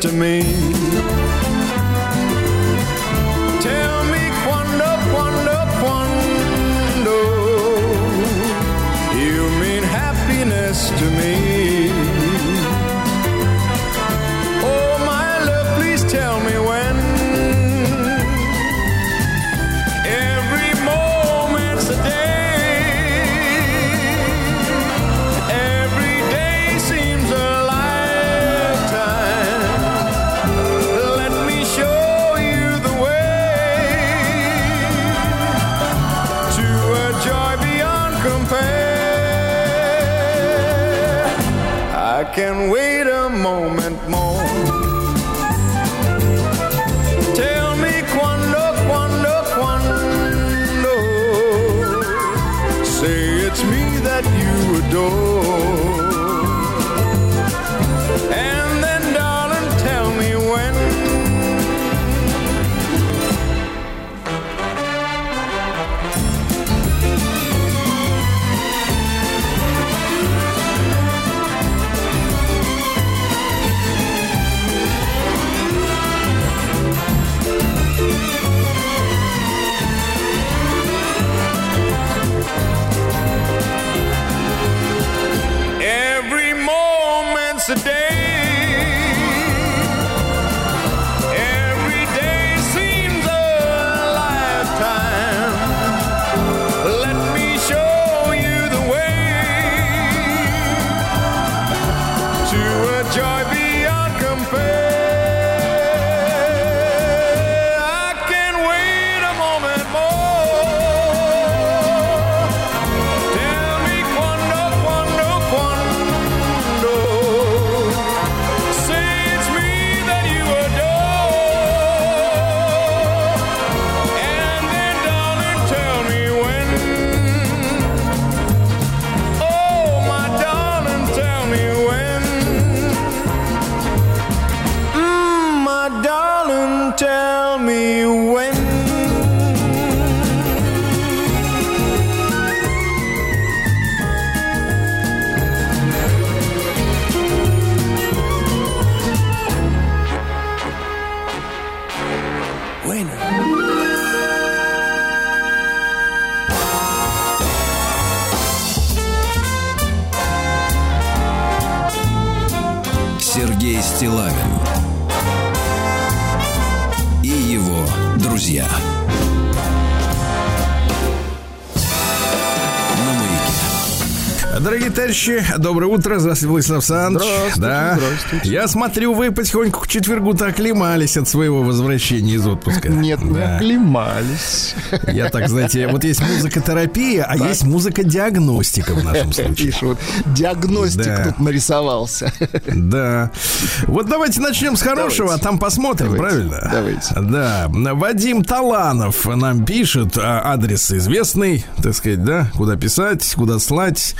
to me? Товарищи, доброе утро. Здравствуйте, Владислав Александрович. Здравствуйте, да. здравствуйте. Я смотрю, вы потихоньку к четвергу-то оклемались от своего возвращения из отпуска. Нет, не Да. оклемались. Я так, знаете, вот есть музыкотерапия, а есть музыка-диагностика в нашем случае. Видишь, вот диагностик Да. тут нарисовался. Да. Вот давайте начнем с хорошего, Давайте. а там посмотрим, Давайте. правильно? Давайте. Да. Вадим Таланов нам пишет, а, адрес известный, так сказать, да, куда писать, куда слать.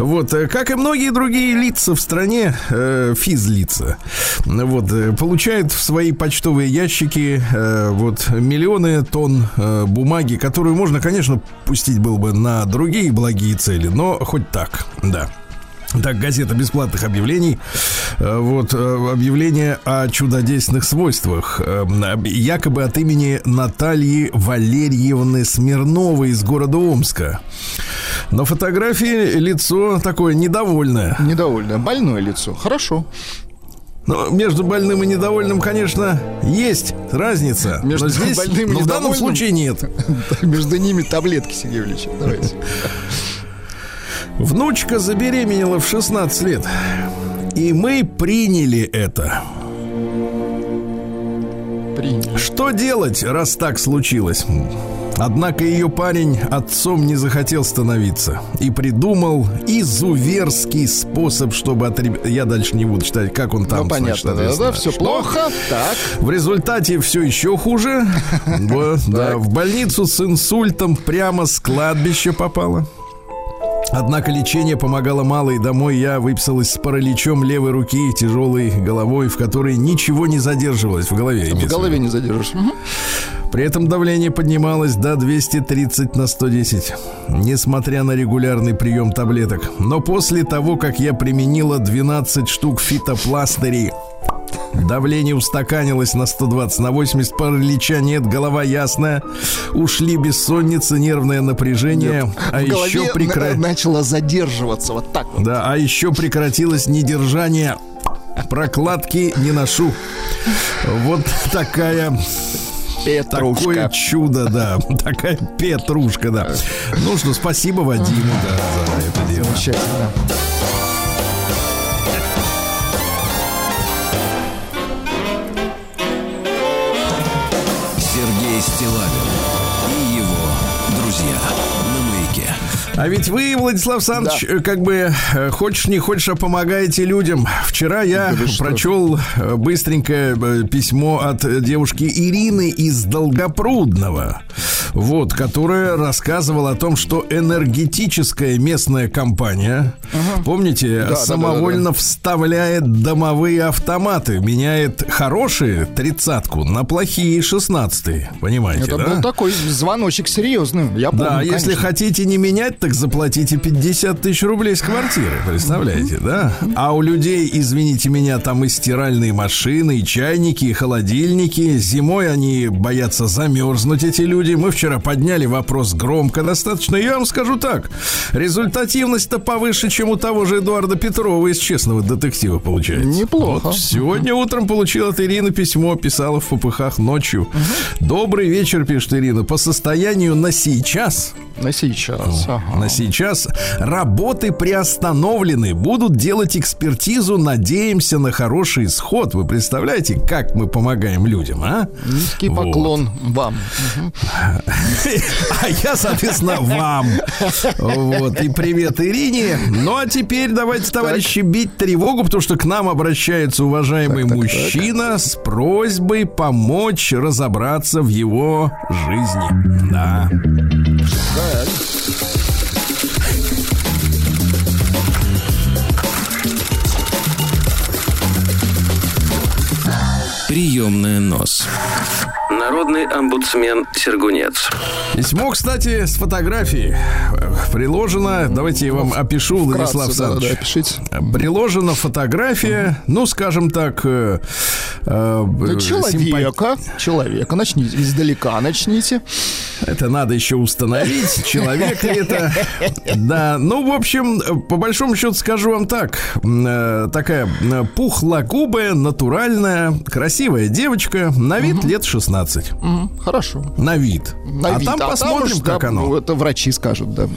Вот, э, как и многие другие лица в стране, э, физлица, вот, э, получают в свои почтовые ящики э, вот миллионы тонн э, бумаги, которую можно, конечно, пустить было бы на другие благие цели, но хоть так, да. Так, газета бесплатных объявлений. Э, Вот объявление о чудодейственных свойствах. Э, Якобы от имени Натальи Валерьевны Смирновой из города Омска. На фотографии лицо такое недовольное. Недовольное. Больное лицо. Хорошо. Но между больным и недовольным, конечно, есть разница. Между но здесь, больным и но в данном случае нет. Между ними таблетки, Сергей Ильич. Давайте. Внучка забеременела в 16 лет. И мы приняли это. Принял. Что делать, раз так случилось? Однако ее парень отцом не захотел становиться и придумал изуверский способ, чтобы от реб- Я дальше не буду читать, как он там. Ну, понятно, значит, да, да, все что. плохо. Так. В результате все еще хуже. В больницу с инсультом прямо с кладбища попала. Однако лечение помогало мало, и домой я выписалась с параличом левой руки, тяжелой головой, в которой ничего не задерживалось в голове. В голове не задержишь. При этом давление поднималось до 230 на 110, несмотря на регулярный прием таблеток. Но после того, как я применила 12 штук фитопластырей, давление устаканилось на 120 на 80, паралича нет, голова ясная, ушли бессонница, нервное напряжение, а В еще прекра... начало задерживаться вот так вот. Да, а еще прекратилось недержание. Прокладки не ношу. Вот такая Такое Петрушка. чудо, да. Такая петрушка, да. Ну что, спасибо Вадиму, да, за это дело. Замечательно. А ведь вы, Владислав Александрович, э, как бы э, хочешь не хочешь, а помогаете людям. Вчера я прочел э, быстренькое э, письмо от девушки Ирины из Долгопрудного. Вот, которая рассказывала о том, что энергетическая местная компания, помните, да, самовольно вставляет домовые автоматы, меняет хорошие тридцатку на плохие шестнадцатые. Понимаете, Это да? был такой звоночек серьезный. Я помню, Да, если конечно. хотите не менять, так заплатите 50 тысяч рублей с квартиры, представляете, да? А у людей, извините меня, там и стиральные машины, и чайники, и холодильники. Зимой они боятся замерзнуть, эти люди. Мы вчера подняли вопрос громко достаточно. Я вам скажу так, результативность-то повыше, чем у того же Эдуарда Петрова из «Честного детектива» получается. Неплохо. Вот сегодня утром получил от Ирины письмо, писала в попыхах ночью. Добрый вечер, пишет Ирина. По состоянию на сейчас На сейчас. ага. на сейчас работы приостановлены. Будут делать экспертизу. Надеемся на хороший исход. Вы представляете, как мы помогаем людям, а? Низкий Вот. поклон вам. А я, соответственно, вам. Вот. И привет Ирине. Ну, а теперь давайте, товарищи, бить тревогу, потому что к нам обращается уважаемый мужчина с просьбой помочь разобраться в его жизни. Да. Приемная нос. Народный омбудсмен Сергунец. Письмо, кстати, с фотографией приложено. Давайте я вам опишу, Владислав Вкратце, да, да, Александрович. пишите. Приложена фотография, ну, скажем так, э, э, Ну, э, симпа- Человека, человека, начните, издалека начните. Это надо еще установить, человек ли это. Да, ну, в общем, по большому счету скажу вам так. Э, Такая э, пухлогубая, натуральная, красивая девочка, на вид лет 16. Хорошо. На вид. На а вид. там посмотрим, уж, как да, оно. Это врачи скажут, да.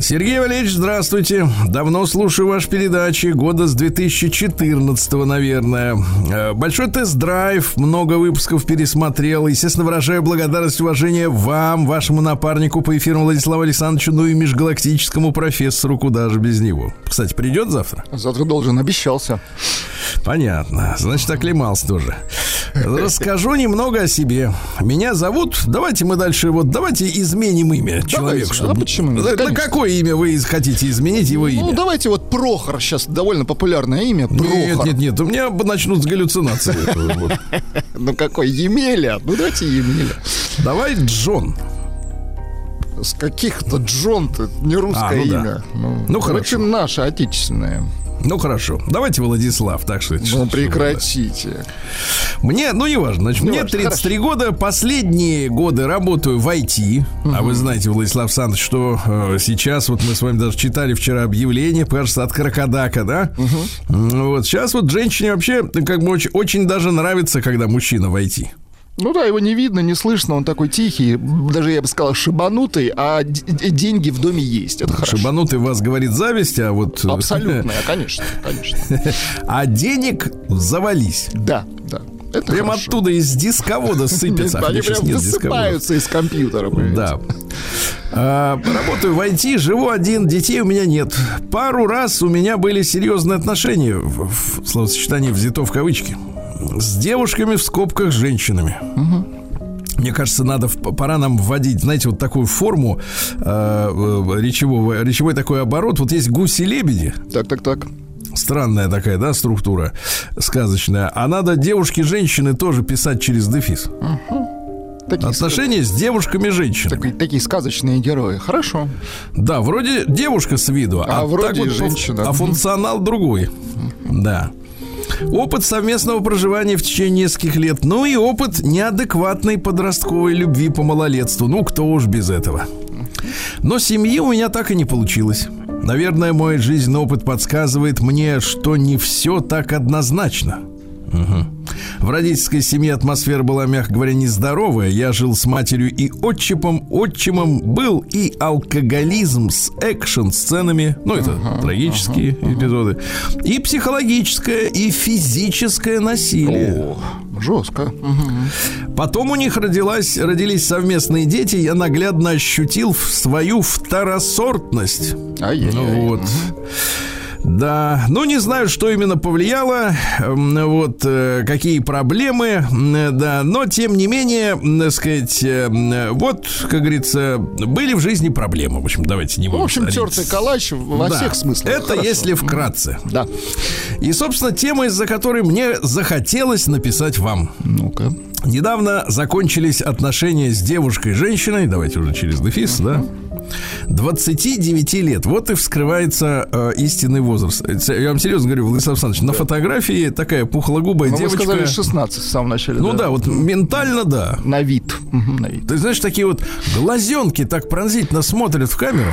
Сергей Валерьевич, здравствуйте. Давно слушаю ваши передачи. Года с 2014, наверное. Э, Большой тест-драйв, много выпусков пересмотрел. Естественно, выражаю благодарность и уважение вам, вашему напарнику по эфиру Владиславу Александровичу, ну и межгалактическому профессору, куда же без него. Кстати, придет завтра? Завтра должен, обещался. Понятно. Значит, оклемался тоже. Расскажу немного о себе. Меня зовут... Давайте мы дальше... Вот давайте изменим имя человеку. а почему? На- На Конечно. Какое имя вы хотите изменить его имя? Ну, давайте вот Прохор сейчас довольно популярное имя. Прохор. Нет, нет, нет, у меня бы начнутся галлюцинации. Ну какой? Емеля. Ну давайте Емеля. Давай Джон. С каких-то Джон-то не русское А, ну имя. Ну, Ну, давайте хорошо. наше, отечественное. Ну хорошо. Давайте Владислав, так что. Ну прекратите. Мне, ну не важно, значит, мне Неважно, 33 года, последние годы работаю в IT. А вы знаете, Владислав Александрович, что э, сейчас, вот мы с вами даже читали вчера объявление, кажется, от Крокодака, да? М, Вот сейчас вот женщине вообще как бы очень, очень даже нравится, когда мужчина в IT. Ну да, его не видно, не слышно, он такой тихий, даже я бы сказал шибанутый, а деньги в доме есть. Это хорошо. Шибанутый вас говорит зависть, а вот... Абсолютная, конечно, конечно. А денег завались. Да, да. Это Прям хорошо. оттуда из дисковода сыпется. Они прям высыпаются из компьютера. Да. А, работаю в IT, живу один, детей у меня нет. Пару раз у меня были серьезные отношения, в, в словосочетании взято в кавычки, с девушками в скобках женщинами. Мне кажется, надо пора нам вводить, знаете, вот такую форму э, э, речевого, речевой такой оборот. Вот есть гуси-лебеди, Так, так, так. странная такая, да, структура сказочная. А надо девушки-женщины тоже писать через дефис. Такие, Отношения с девушками-женщинами. такие, такие сказочные герои. Хорошо. Да, вроде девушка с виду, а, А вроде вот женщина. А функционал другой. Да. Опыт совместного проживания в течение нескольких лет. Ну и опыт неадекватной подростковой любви по малолетству. Ну, кто уж без этого. Но семьи у меня так и не получилось. Наверное, мой жизненный опыт подсказывает мне, что не все так однозначно. В родительской семье атмосфера была, мягко говоря, нездоровая. Я жил с матерью и отчимом. Отчимом был и алкоголизм с экшн-сценами. Ну, это трагические эпизоды. И психологическое, и физическое насилие. О, жестко. Мгм. Потом у них родилась, родились совместные дети. Я наглядно ощутил свою второсортность. Ай-яй-яй. Ну вот. Да, ну не знаю, что именно повлияло, м, вот э, какие проблемы, да, но тем не менее, так сказать, э, м, вот, как говорится, были в жизни проблемы. В общем, давайте не В будем общем, говорить. тертый калач во Да, всех смыслах. Это Хорошо. если вкратце. Да. И, собственно, тема, из-за которой мне захотелось написать вам. Ну-ка. Недавно закончились отношения с девушкой-женщиной, давайте уже через дефис, да? 29 лет. Вот и вскрывается э, истинный возраст. Это Я вам серьезно говорю, Владислав Александрович, на фотографии такая пухлогубая Ну, вы девочка. сказали 16 в самом начале. ну да. вот ментально да. На вид. На вид. Ты знаешь, такие вот глазенки так пронзительно смотрят в камеру.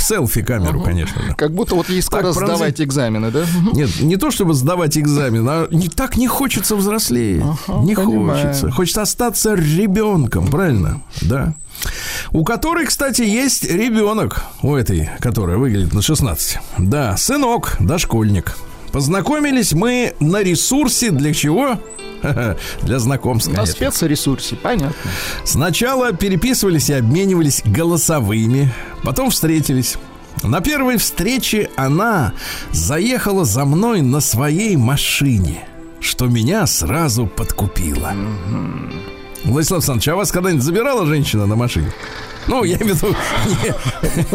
В селфи камеру, конечно. да. Как будто вот ей скоро Так, сдавать экзамены, да? Нет, не то чтобы сдавать экзамен, а не так не хочется взрослеть. Ага, не понимаю. хочется. Хочется остаться ребенком, правильно? Да. У которой, кстати, есть ребенок. У этой, которая выглядит на 16. Да, сынок, дошкольник. Познакомились мы на ресурсе для чего? Для знакомств, На спецресурсе, понятно. Сначала переписывались и обменивались голосовыми, потом встретились. На первой встрече она заехала за мной на своей машине, что меня сразу подкупило. Владислав Александрович, а вас когда-нибудь забирала женщина на машине? Ну, я имею в виду...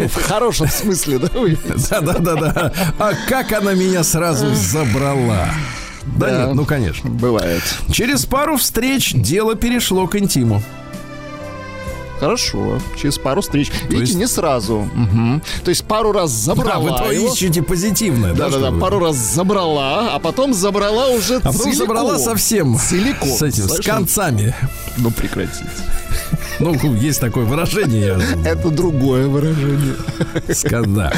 В хорошем смысле, да? вы? Да-да-да-да. А как она меня сразу забрала? Да Да. нет, ну, конечно. Бывает. Через пару встреч дело перешло к интиму. Хорошо. Через пару встреч. Видите, есть- не сразу. Мгм. То есть пару раз Да, забрала вы то его. ищете позитивное, да? Да-да-да, пару раз забрала, а потом забрала уже А потом целиком. забрала совсем Целиком. с этим, с Совершенно. концами. Ну, прекратите. Ну, есть такое выражение. Это другое выражение. ска- да.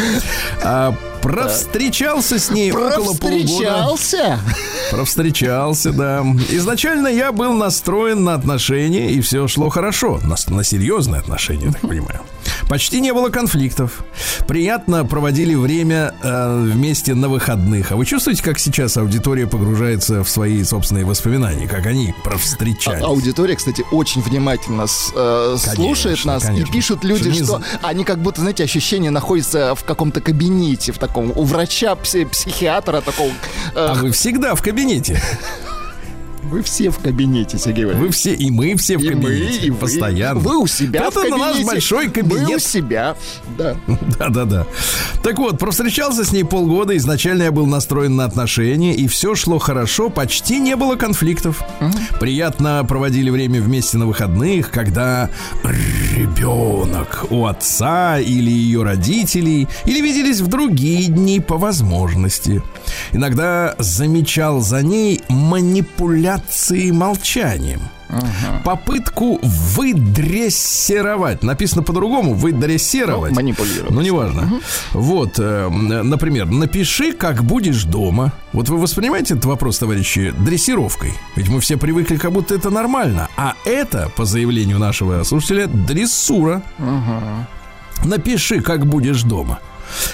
А, Провстречался с ней около полугода. Провстречался. Провстречался, да. Изначально я был настроен на отношения, и все шло хорошо. На, на серьезные отношения, я так понимаю. Почти не было конфликтов. Приятно проводили время э, вместе на выходных. А вы чувствуете, как сейчас аудитория погружается в свои собственные воспоминания, как они провстречались? А- Аудитория, кстати, очень внимательно с- э, слушает нас конечно. и пишут люди, Что не что они как будто, знаете, ощущение находятся в каком-то кабинете, в таком у врача, пси- психиатра такого. э, А вы всегда в кабинете. Вы все в кабинете, Сергей Вы Валерьевич. все, и мы все в И мы, кабинете. и вы. постоянно. Вы у себя Это в кабинете. наш большой Мы у кабинет. себя, да. Да-да-да. Так вот, провстречался с ней полгода. Изначально я был настроен на отношения, и все шло хорошо, почти не было конфликтов. Приятно проводили время вместе на выходных, когда ребенок у отца или ее родителей, или виделись в другие дни по возможности. Иногда замечал за ней манипуляции молчанием. Попытку выдрессировать. Написано по-другому, выдрессировать. Ну, манипулировать. Ну, неважно. Вот, э, например, напиши, как будешь дома. Вот вы воспринимаете этот вопрос, товарищи, дрессировкой? Ведь мы все привыкли, как будто это нормально. А это, по заявлению нашего слушателя, дрессура. Напиши, как будешь дома.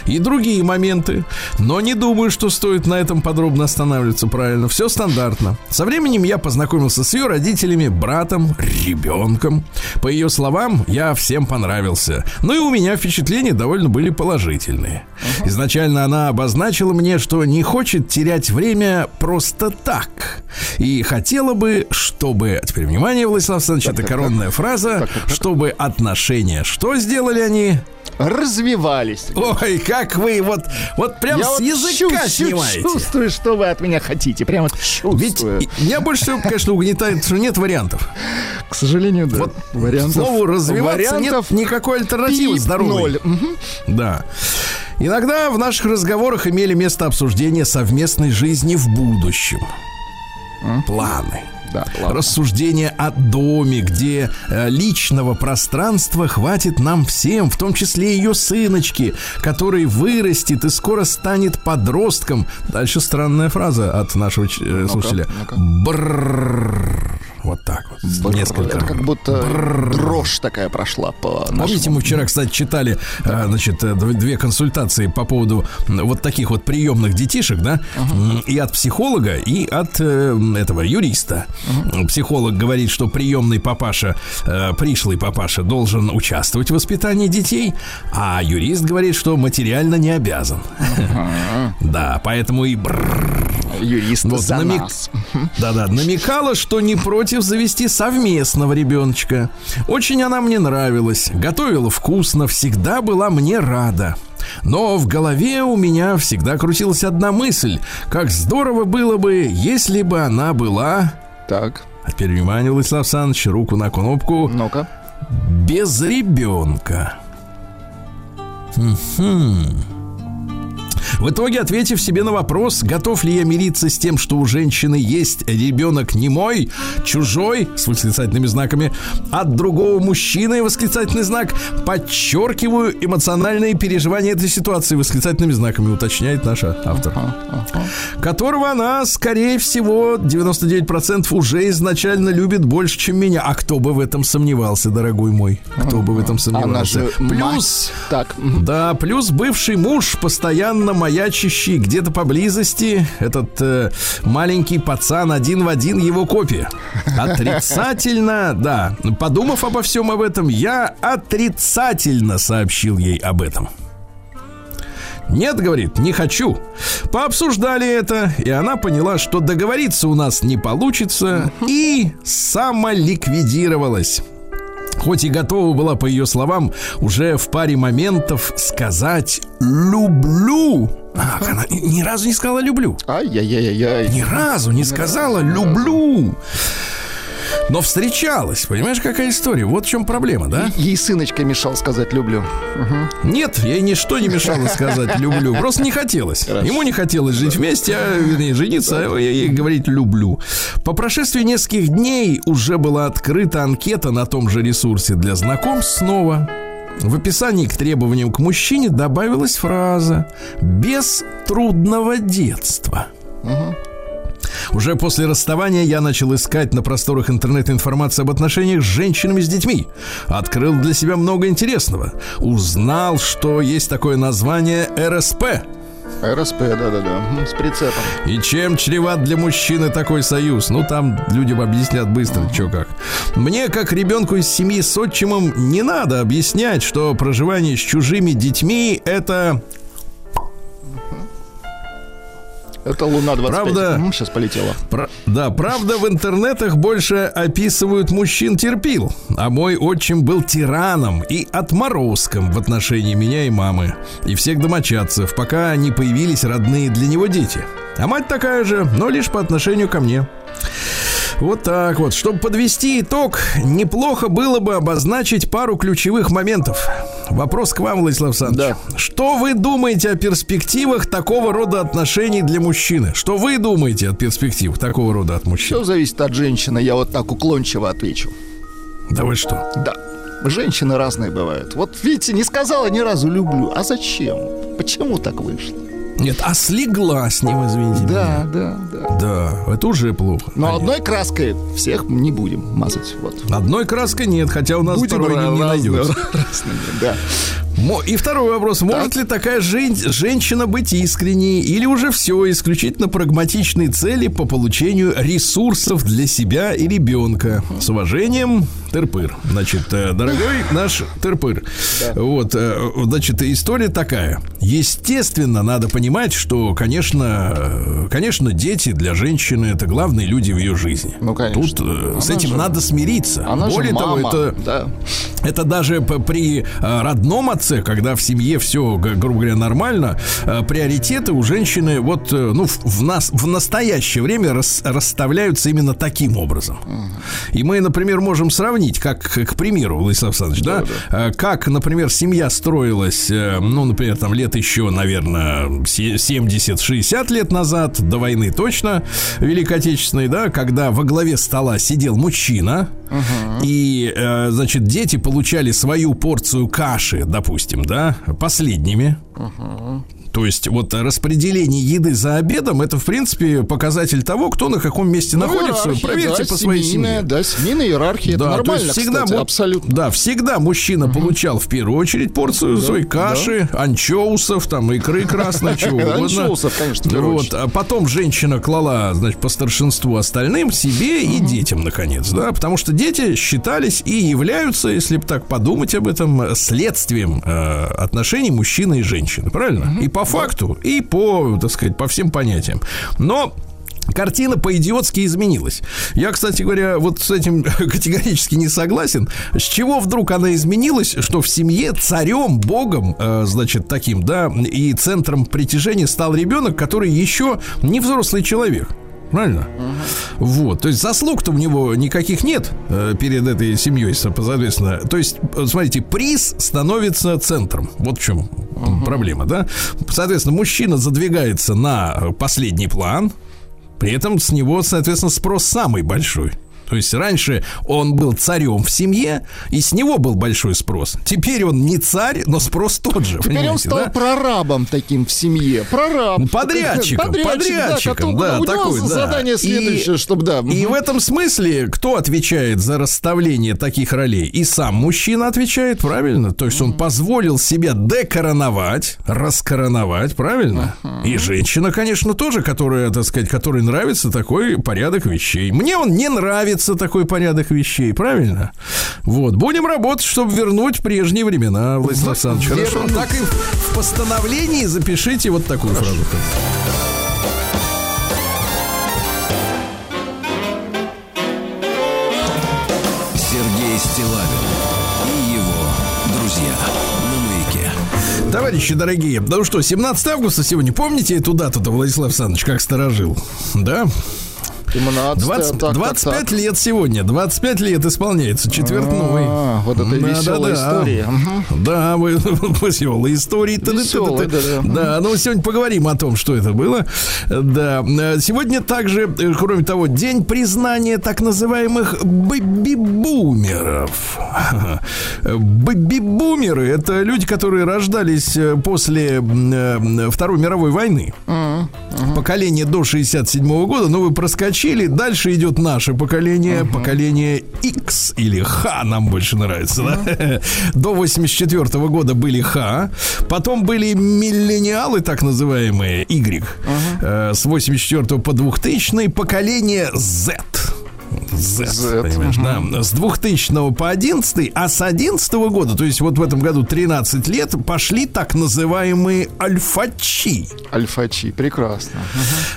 И другие моменты. Но не думаю, что стоит на этом подробно останавливаться правильно. Все стандартно. Со временем я познакомился с ее родителями, братом, ребенком. По ее словам, я всем понравился. Ну и у меня впечатления довольно были положительные. Изначально она обозначила мне, что не хочет терять время просто так. И хотела бы, чтобы... Теперь внимание, Владислав Александрович, это коронная фраза. Чтобы отношения... Что сделали они? Развивались. Ой, как вы вот, вот прям Я с вот языка чуть-чуть снимаете. чувствую, что вы от меня хотите. Прямо Ведь чувствую. и- меня больше всего, конечно, угнетает, что нет вариантов. К сожалению, да. Вот вариантов, слову, развиваться вариантов нет никакой альтернативы здоровой. Мгм. Да. Иногда в наших разговорах имели место обсуждения совместной жизни в будущем. Планы. Да, ладно. Рассуждения о доме, где э, личного пространства хватит нам всем, в том числе ее сыночки, который вырастет и скоро станет подростком. Дальше странная фраза от нашего э, слушателя. ну-ка. Брррр. Вот так вот. Бррр, Несколько. Это как будто дрожь такая прошла по Помните, нашему. мы вчера, кстати, читали, э, значит, э, дв- две консультации по поводу вот таких вот приемных детишек, да, М, и от психолога, и от э, этого юриста. Психолог говорит, что приемный папаша, пришлый папаша должен участвовать в воспитании детей, а юрист говорит, что материально не обязан. Да, поэтому и бррр, Юрист Вот за намек- нас. да-да, намекала, что не против завести совместного ребеночка. Очень она мне нравилась, готовила вкусно, всегда была мне рада. Но в голове у меня всегда крутилась одна мысль. Как здорово было бы, если бы она была... Так, А теперь внимание, Владислав Александрович, руку на кнопку. ну-ка. Без ребенка. Мгм. В итоге, ответив себе на вопрос, готов ли я мириться с тем, что у женщины есть ребенок не мой, чужой, с восклицательными знаками, от другого мужчины, восклицательный знак, подчеркиваю эмоциональные переживания этой ситуации, восклицательными знаками, уточняет наша автор. Которого она, скорее всего, 99% уже изначально любит больше, чем меня. А кто бы в этом сомневался, дорогой мой? Кто бы в этом сомневался? Плюс... Так. Да, плюс бывший муж, постоянно маячащий где-то поблизости, этот э, маленький пацан один в один его копия. Отрицательно, да. Подумав обо всем об этом, я отрицательно сообщил ей об этом. Нет, говорит, не хочу. Пообсуждали это, и она поняла, что договориться у нас не получится, и самоликвидировалась. Хоть и готова была, по ее словам, уже в паре моментов сказать «люблю». Ах, она ни разу не сказала «люблю». Ай-яй-яй-яй. Ни разу не сказала «люблю». Но встречалась. Понимаешь, какая история? Вот в чем проблема, да? Ей сыночка мешал сказать «люблю». Нет, ей ничто не мешало сказать «люблю». Просто не хотелось. Ему не хотелось жить вместе, а, вернее, жениться, а ей говорить «люблю». По прошествии нескольких дней уже была открыта анкета на том же ресурсе для знакомств снова. В описании к требованиям к мужчине добавилась фраза «без трудного детства». Уже после расставания я начал искать на просторах интернета информацию об отношениях с женщинами с детьми. Открыл для себя много интересного. Узнал, что есть такое название РСП. РСП, да-да-да, с прицепом. И чем чреват для мужчины такой союз? Ну, там людям объяснят быстро, что как. Мне, как ребенку из семьи с отчимом, не надо объяснять, что проживание с чужими детьми – это Это Луна 25. Правда? сейчас полетела. Про- Да, правда, в интернетах больше описывают мужчин терпил, а мой отчим был тираном и отморозком в отношении меня и мамы, и всех домочадцев, пока не появились родные для него дети. А мать такая же, но лишь по отношению ко мне. Вот так вот. Чтобы подвести итог, неплохо было бы обозначить пару ключевых моментов. Вопрос к вам, Владислав Александрович. Что вы думаете о перспективах такого рода отношений для мужчины? Что вы думаете о перспективах такого рода от мужчин? Все зависит от женщины, я вот так уклончиво отвечу. Да вы что? Да. Женщины разные бывают. Вот видите, не сказала ни разу люблю. А зачем? Почему так вышло? Нет, а слегла с ним, извините. Да, да, да. Да, это уже плохо. Но Конечно. одной краской всех не будем мазать. Вот. Одной краской нет, хотя у нас Будем второй не, не найдется. разными, да. И второй вопрос. Может ли такая жен- женщина быть искренней или уже все исключительно прагматичные цели по получению ресурсов для себя и ребенка? С уважением, Тырпыр. Значит, э, дорогой наш Тырпыр. Вот, э, значит, история такая. Естественно, надо понимать, что, конечно, э, конечно, дети для женщины это главные люди в ее жизни. Ну, конечно. Тут э, с Она этим же- надо смириться. Она Более же того, мама, это да. это даже при родном отце, когда в семье все, грубо говоря, нормально, э, приоритеты у женщины вот, э, ну, в, в нас в настоящее время рас- расставляются именно таким образом. И мы, например, можем сравнить, как, к примеру, Владислав Александрович, да, э, как, например, семья строилась, э, ну, например, там лет еще, наверное, се- 70-60 лет назад, до войны точно, Великой Отечественной, да, когда во главе стола сидел мужчина, и, э, значит, дети получали свою порцию каши, допустим, да, последними. То есть вот распределение еды за обедом это, в принципе, показатель того, кто на каком месте Ну, находится. Проверьте да, по своей семье. Да, семейная иерархия, Да, это то нормально, всегда, кстати, абсолютно. Да, всегда мужчина получал в первую очередь порцию своей каши, анчоусов, там, икры красной, чего угодно. Анчоусов, конечно, Вот, а потом женщина клала, значит, по старшинству остальным, себе и детям, наконец, да, потому что дети считались и являются, если бы так подумать об этом, следствием э, отношений мужчины и женщины, правильно? И по факту, и по, так сказать, по всем понятиям. Но Картина по-идиотски изменилась. Я, кстати говоря, вот с этим категорически не согласен. С чего вдруг она изменилась, что в семье царем, богом, э, значит, таким, да, и центром притяжения стал ребенок, который еще не взрослый человек. Правильно? Вот. То есть заслуг-то у него никаких нет э, перед этой семьей, со- соответственно. То есть, смотрите, приз становится центром. Вот в чем м, проблема, да? Соответственно, мужчина задвигается на э, последний план, при этом с него, соответственно, спрос самый большой. То есть раньше он был царем в семье, и с него был большой спрос. Теперь он не царь, но спрос тот же. Теперь он стал да? прорабом таким в семье. Прораб. Подрядчиком, Подрядчик, подрядчиком, да, да, такой, да. задание И- следующее, чтобы, да. И в этом смысле, кто отвечает за расставление таких ролей? И сам мужчина отвечает, правильно? То есть он позволил себя декороновать, раскороновать, правильно? И женщина, конечно, тоже, которая, так сказать, которой нравится такой порядок вещей. Мне он не нравится такой порядок вещей, правильно? Вот, будем работать, чтобы вернуть прежние времена, Владислав Александрович. Хорошо. Вернуть. Так и в постановлении запишите вот такую фразу. Сергей Стилавин и его друзья. Товарищи дорогие, ну что, 17 августа сегодня, помните эту дату-то, Владислав Александрович, как сторожил? Да? 17, 20 так, так, 25 так. лет сегодня, 25 лет исполняется, четвертной. А, вот это веселая история. Мгм. Да, вы веселые истории. Веселые, да-да. Да, ну сегодня поговорим о том, что это было. Да, э, сегодня также, э, кроме того, день признания так называемых бэби-бумеров. Бэби-бумеры – это люди, которые рождались э, после Второй мировой войны. Поколение до 67 года, ну вы проскочили. Дальше идет наше поколение, поколение X или Х нам больше нравится, да? До 84 года были Х, потом были миллениалы, так называемые Y, э, с 84 по 2000 поколение Z. Z, Z, понимаешь, да. С 2000 по 11, а с 11 года, то есть вот в этом году 13 лет, пошли так называемые альфачи. Альфачи, прекрасно.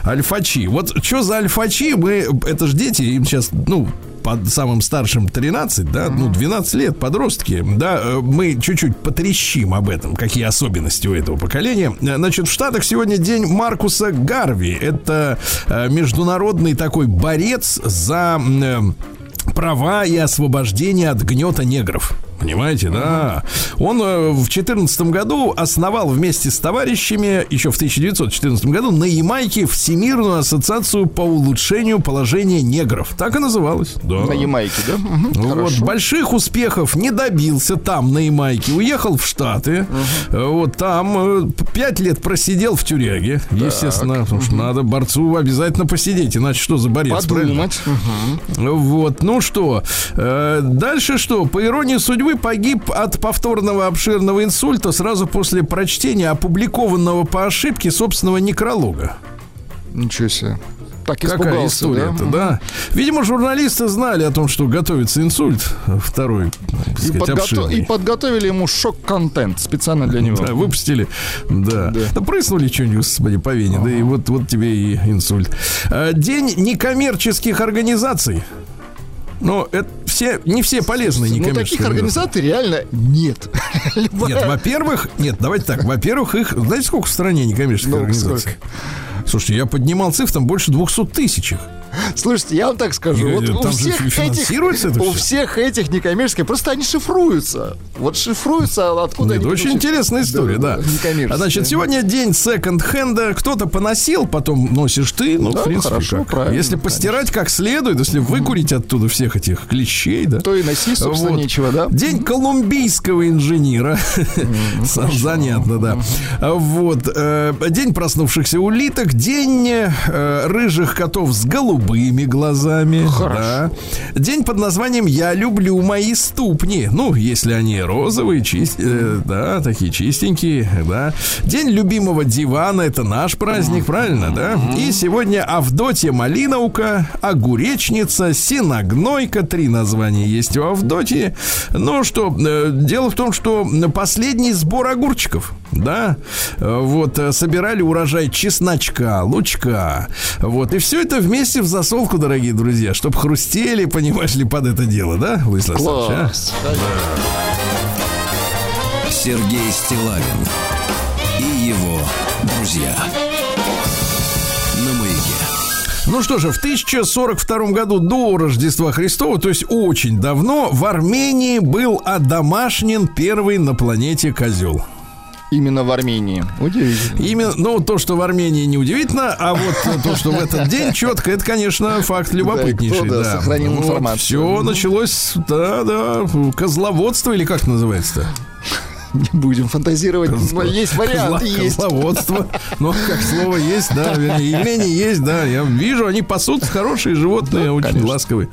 Альфачи. Вот что за альфачи? Мы, это же дети, им сейчас, ну, под самым старшим 13, да, ну, 12 лет, подростки, да, э, мы чуть-чуть потрещим об этом, какие особенности у этого поколения. Э, Значит, в Штатах сегодня день Маркуса Гарви. Это э, международный такой борец за права и освобождение от гнета негров. Понимаете, да. Он э, в 2014 году основал вместе с товарищами, еще в 1914 году, на Ямайке Всемирную ассоциацию по улучшению положения негров. Так и называлась. Да. На Ямайке, да? Мгм, Вот, Хорошо. больших успехов не добился там, на Ямайке. Уехал в Штаты. Э, Вот там э, пять лет просидел в тюряге. Естественно, потому что надо борцу обязательно посидеть, иначе что за борец? Подумать. Мгм. Вот, ну что, э, дальше что? По иронии судьбы погиб от повторного обширного инсульта сразу после прочтения опубликованного по ошибке собственного некролога. Ничего себе. Так Какая история-то, да? да? Видимо, журналисты знали о том, что готовится инсульт второй, так И, сказать, подгото- обширный. и подготовили ему шок-контент специально для него. Да, выпустили, да. Да. да. прыснули что-нибудь, господи, по вене, да и вот, вот тебе и инсульт. А, День некоммерческих организаций. Ну, это все, не все полезные Ну, некоммерческие таких организаций реально нет. Нет, во-первых, нет, давайте так. Во-первых, их, знаете, сколько в стране некоммерческих Ну, организаций? Слушайте, я поднимал цифры, там больше 200 тысяч их. Слушайте, я вам так скажу. Вот у всех, этих, у всех этих некоммерческих, просто они шифруются. Вот шифруются, а откуда Нет, они очень интересная история, да. некоммерческие. А, Значит, сегодня день секонд-хенда. Кто-то поносил, потом носишь ты. Ну, Да, в принципе, хорошо, как. правильно, Если постирать как следует, если выкурить оттуда всех этих клещей, да. То и носи, собственно, Вот. нечего, да? День колумбийского инженера. Сам Занятно, да. А Вот. э, День проснувшихся улиток. День э, рыжих котов с голубыми глазами. Да. День под названием «Я люблю мои ступни». Ну, если они розовые, чист... э, да, такие чистенькие, да. День любимого дивана. Это наш праздник, правильно, да? И сегодня Авдотья Малиновка, Огуречница, Синогнойка. Три названия есть у Авдотьи. Ну что, э, дело в том, что последний сбор огурчиков, да, э, вот, э, собирали урожай чесночка, лучка, вот, и все это вместе в засолку, дорогие друзья, чтобы хрустели, понимаешь ли, под это дело, да, Владислав а? Класс. Сергей Стилавин и его друзья. На маяке. Ну что же, в 1042 году до Рождества Христова, то есть очень давно, в Армении был одомашнен первый на планете козел. Именно в Армении. Удивительно. Именно, ну, то, что в Армении неудивительно, а вот то, что в этот день четко, это, конечно, факт любопытнейший. кто, да, сохранил информацию. Все началось, да, да, козловодство или как называется-то? Не будем фантазировать. Но есть вариант, Козла- есть. Козловодство. Ну, как слово есть, да, явление есть, да. Я вижу, они пасут хорошие животные, очень ласковые.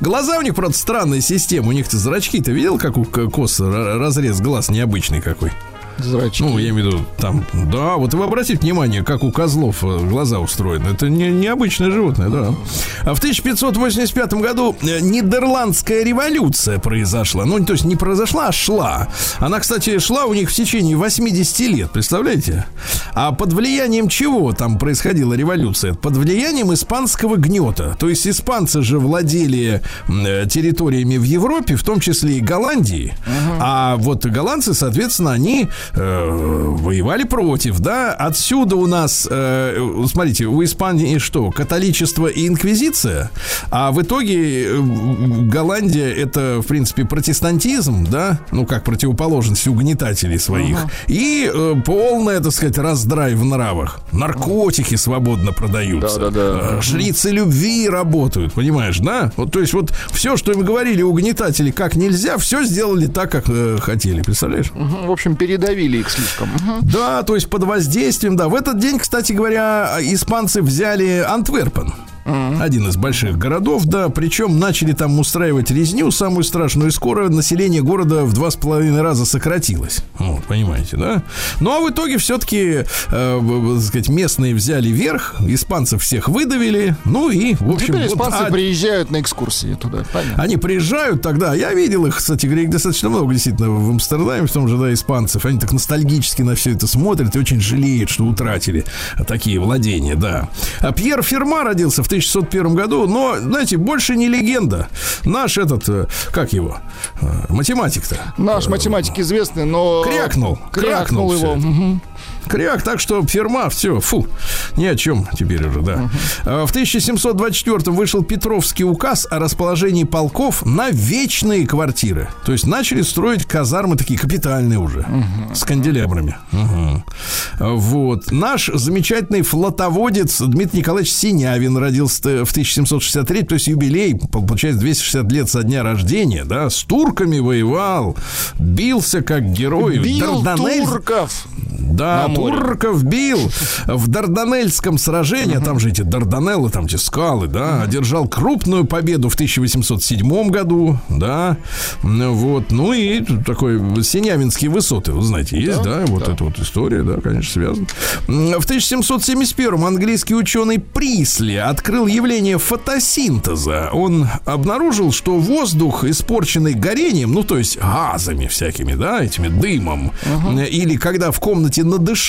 Глаза у них, правда, странная система. У них-то зрачки-то видел, как у к- коз р- разрез глаз необычный какой? Зрачки. Ну, я имею в виду, там, да, вот вы обратите внимание, как у козлов э, глаза устроены. Это не, необычное животное, да. А в 1585 году э, Нидерландская революция произошла. Ну, то есть не произошла, а шла. Она, кстати, шла у них в течение 80 лет, представляете? А под влиянием чего там происходила революция? Под влиянием испанского гнета. То есть испанцы же владели э, территориями в Европе, в том числе и Голландии. А вот голландцы, соответственно, они э, воевали против, да? Отсюда у нас, э, смотрите, у Испании что? Католичество и инквизиция, а в итоге э, Голландия это, в принципе, протестантизм, да? Ну, как противоположность угнетателей своих. И э, полная, так сказать, раздрай в нравах. Наркотики свободно продаются. Да-да-да. Э, Жрицы любви работают, понимаешь, да? Вот, то есть вот все, что им говорили угнетатели, как нельзя, все сделали так, как э, хотели, представляешь? В общем, передавили их слишком. Да, то есть под воздействием, да. В этот день, кстати говоря, испанцы взяли Антверпен. Один из больших городов, да, причем начали там устраивать резню самую страшную, и скоро население города в два с половиной раза сократилось. Вот, понимаете, да? Ну, а в итоге все-таки, э, сказать, местные взяли верх, испанцев всех выдавили, ну и, в общем... Теперь вот, испанцы а- приезжают на экскурсии туда. Понятно. они приезжают тогда, я видел их, кстати говоря, их достаточно много действительно в Амстердаме, в том же, да, испанцев. Они так ностальгически на все это смотрят и очень жалеют, что утратили такие владения, да. А Пьер Ферма родился в 1601 году, но, знаете, больше не легенда. Наш этот, э, как его, э, математик-то. Наш математик известный, но... Крякнул, Крякнул крякнул его. Мгм. Кряк, так что ферма, все, фу, ни о чем теперь уже, да. А В 1724 вышел Петровский указ о расположении полков на вечные квартиры. То есть начали строить казармы такие капитальные уже, с канделябрами. Вот. Наш замечательный флотоводец Дмитрий Николаевич Синявин родился в 1763, то есть юбилей, получается, 260 лет со дня рождения, да, с турками воевал, бился как герой. Бил Дарданель- турков. да, море. турков бил в Дарданельском сражении, там же эти Дарданеллы, там эти скалы, да, одержал крупную победу в 1807 году, да, вот, ну и такой Синявинские высоты, вы знаете, есть, да, вот эта вот история, да, конечно, связана. В 1771 английский ученый Присли открыл явление фотосинтеза. Он обнаружил, что воздух, испорченный горением, ну, то есть газами всякими, да, этими дымом, или когда в комнате надышали,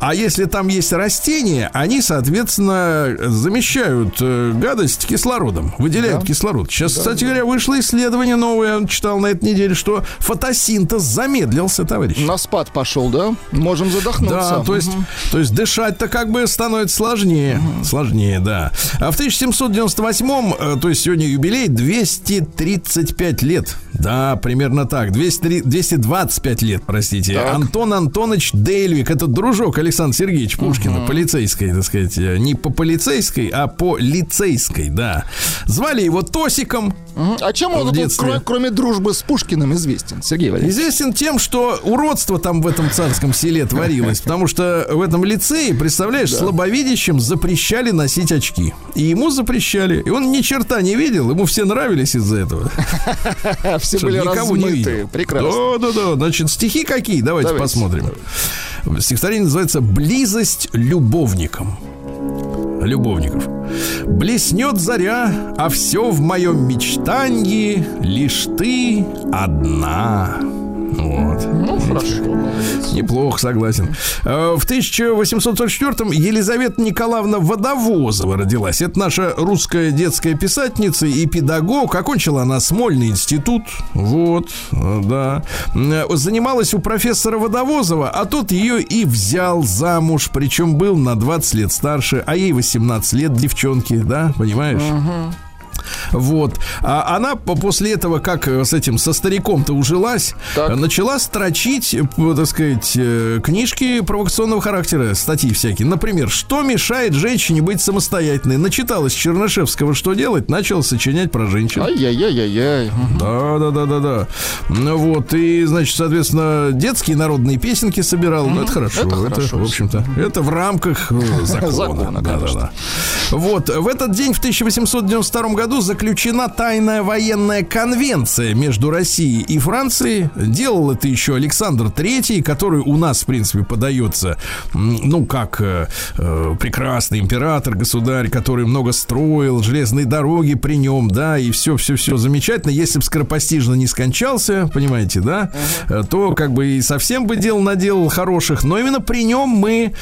а если там есть растения, они, соответственно, замещают э, гадость кислородом, выделяют кислород. Сейчас, кстати говоря, вышло исследование новое, я читал на этой неделе, что фотосинтез замедлился, товарищ. На спад пошел, да? Можем задохнуться. Да, то есть, Мгм. то есть дышать-то как бы становится сложнее. Сложнее, да. А в 1798, э, то есть сегодня юбилей, 235 лет. Да, примерно так. 203 225 лет, простите. Так. Антон Антонович Дельвик, это дружок Александра Сергеевича Пушкина, полицейской, так сказать, э, не по полицейской, а по лицейской, да. Звали его Тосиком. Мгм. А чем он В тут, детстве. кро- кроме дружбы с Пушкиным, известен, Сергей Валерьевич? Известен тем, что уродство там в этом царском селе творилось, потому что в этом лицее, представляешь, слабовидящим запрещали носить очки. И ему запрещали. И он ни черта не видел, ему все нравились из-за этого. Все были размыты. Прекрасно. Да, да, да. Значит, стихи какие? Давайте. посмотрим. Стихотворение называется «Близость любовникам». Любовников. Блеснет заря, а все в моем мечтании лишь ты одна. Вот. Ну, хорошо. Неплохо, согласен. Э, В 1844-м Елизавета Николаевна Водовозова родилась. Это наша русская детская писательница и педагог. Окончила она Смольный институт. Вот, э, да. Э, Занималась у профессора Водовозова, а тот ее и взял замуж. Причем был на 20 лет старше, а ей 18 лет девчонки, да, понимаешь? Вот. А она по- после этого, как э, с этим, со стариком-то ужилась, Так. э, начала строчить, э, так сказать, книжки провокационного характера, статьи всякие. Например, что мешает женщине быть самостоятельной? Начиталась Чернышевского, что делать, начала сочинять про женщин. Ай-яй-яй-яй. Мгм. Да, да, да, да, да. Ну вот, и, значит, соответственно, детские народные песенки собирал. Ну, это хорошо. Это хорошо. в общем-то, это в рамках закона. Закона, Да, да, конечно. да. Вот, в этот день, в 1892 году, заключена тайная военная конвенция между Россией и Францией. Делал это еще Александр Третий, который у нас, в принципе, подается, ну, как э, э, прекрасный император, государь, который много строил, железные дороги при нем, да, и все-все-все замечательно. Если бы скоропостижно не скончался, понимаете, да, э, то как бы и совсем бы дел наделал хороших. Но именно при нем мы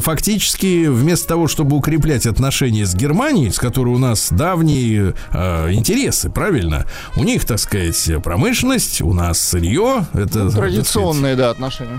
фактически вместо того, чтобы укреплять отношения с Германией, с которой у нас давние э, интересы, правильно? У них, так сказать, промышленность, у нас сырье. Это, сказать, Традиционные, да, отношения.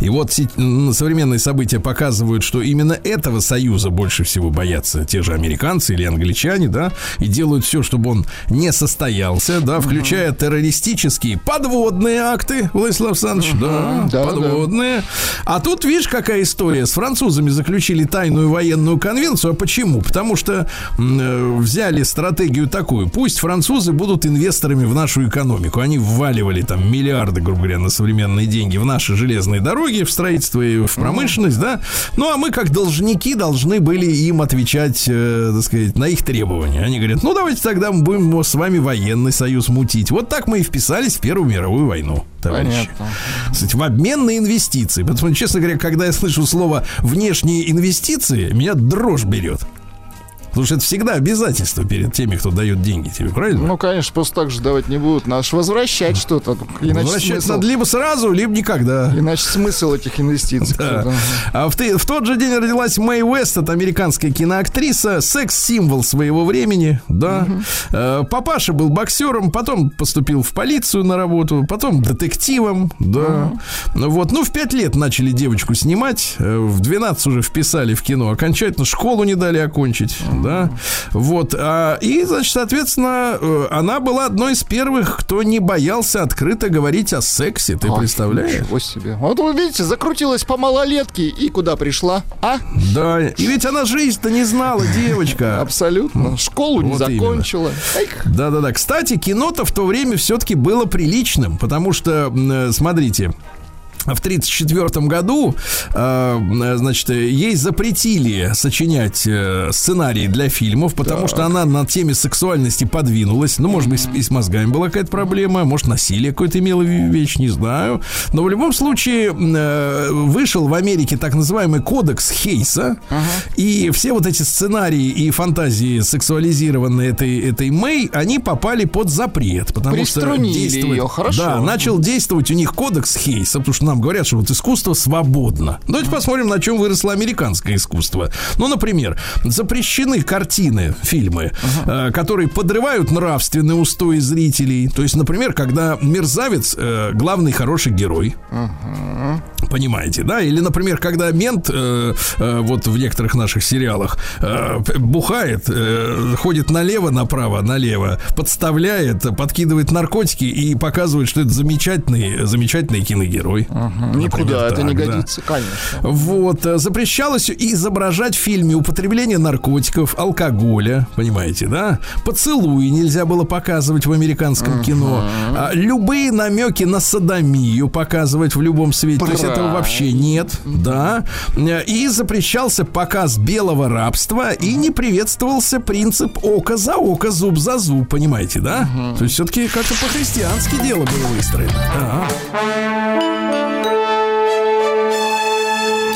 И вот современные события показывают, что именно этого союза больше всего боятся те же американцы или англичане, да, и делают все, чтобы он не состоялся, да, включая террористические подводные акты, Владислав Александрович, да, да, подводные. А тут, видишь, какая история. С французами заключили тайную военную конвенцию. А почему? Потому что э, взяли стратегию такую. Пусть французы будут инвесторами в нашу экономику. Они вваливали там миллиарды, грубо говоря, на современные деньги в наши железные дороги, в строительство и в промышленность, да. Ну, а мы, как должники, должны были им отвечать, э, так сказать, на их требования. Они говорят, ну, давайте тогда мы будем с вами военный союз мутить. Вот так мы и вписались в Первую мировую войну, товарищи. Понятно. Кстати, в обмен на инвестиции. Потому что, честно говоря, когда я слышу слово внешние инвестиции, меня дрожь берет. Потому что это всегда обязательство перед теми, кто дает деньги тебе, правильно? Ну, конечно, просто так же давать не будут. Надо ж возвращать что-то. Иначе Возвращать смысл, надо либо сразу, либо никогда. иначе смысл этих инвестиций. Да. Да. А в, в тот же день родилась Мэй Уэст, это американская киноактриса, секс-символ своего времени, да. Э, Папаша был боксером, потом поступил в полицию на работу, потом детективом, да. Ну Вот, ну в пять лет начали девочку снимать, э, в 12 уже вписали в кино, окончательно школу не дали окончить, да. Вот, а, и, значит, соответственно, э, она была одной из первых, кто не боялся открыто говорить о сексе, ты Ой, представляешь? Ничего себе. Вот вы видите, закрутилась по малолетке и куда пришла? А? Да, и ведь она жизнь-то не знала, девочка. Абсолютно. Школу не закончила. Да-да-да. Кстати, кино-то в то время все-таки было приличным, потому что, э, смотрите, в 1934 году, э, значит, ей запретили сочинять э, сценарии для фильмов, потому что она на теме сексуальности подвинулась. Ну, может быть, и с мозгами была какая-то проблема, может, насилие какое-то имело вещь, не знаю. Но в любом случае э, вышел в Америке так называемый кодекс Хейса, и все вот эти сценарии и фантазии сексуализированные этой, этой Мэй, они попали под запрет, потому что действовать- её, хорошо. Да, начал действовать у них кодекс Хейса, потому что нам говорят, что вот искусство свободно. Давайте посмотрим, на чем выросло американское искусство. Ну, например, запрещены картины, фильмы, э, которые подрывают нравственные устои зрителей. То есть, например, когда мерзавец э, главный хороший герой. Понимаете, да? Или, например, когда мент, э, э, вот в некоторых наших сериалах, э, бухает, э, ходит налево, направо, налево, подставляет, подкидывает наркотики и показывает, что это замечательный, замечательный киногерой. Например, Никуда это не так, да. годится, конечно. Вот, э, запрещалось изображать в фильме употребление наркотиков, алкоголя, понимаете, да? Поцелуи нельзя было показывать в американском кино. А, любые намеки на садомию показывать в любом свете. То есть этого вообще нет, да. И запрещался показ белого рабства и не приветствовался принцип око за око, зуб за зуб, понимаете, да? То есть все-таки как-то по-христиански дело было выстроено. Ага.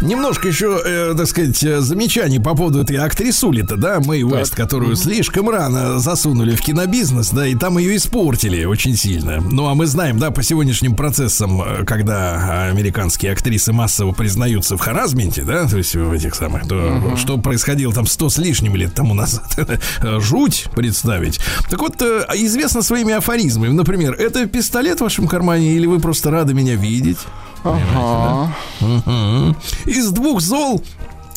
Немножко еще, э, так сказать, э, замечаний по поводу этой актрисули-то, да, Мэй Уэст, которую слишком рано засунули в кинобизнес, да, и там ее испортили очень сильно. Ну, а мы знаем, да, по сегодняшним процессам, э, когда американские актрисы массово признаются в харазменте, да, то есть в этих самых, то, что происходило там сто с лишним лет тому назад, жуть представить. Так вот, э, известно своими афоризмами. Например, это пистолет в вашем кармане или вы просто рады меня видеть? Ага. Из двух зол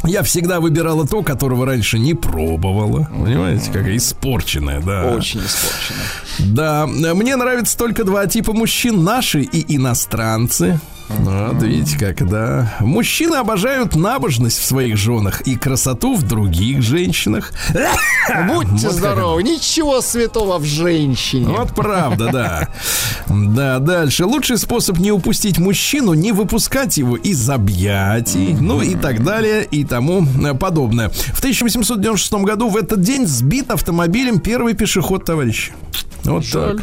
я всегда выбирала то, которого раньше не пробовала. Понимаете, какая испорченная, да. Очень испорчено. Да, мне нравятся только два типа мужчин, наши и иностранцы. Вот, видите, как, да. Мужчины обожают набожность в своих женах и красоту в других женщинах. Будьте Вот как здоровы, ничего святого в женщине. Вот правда, да. Да, дальше. Лучший способ не упустить мужчину, не выпускать его из объятий, ну и так далее, и тому э, подобное. В 1896 году в этот день сбит автомобилем первый пешеход, товарищи. Вот так.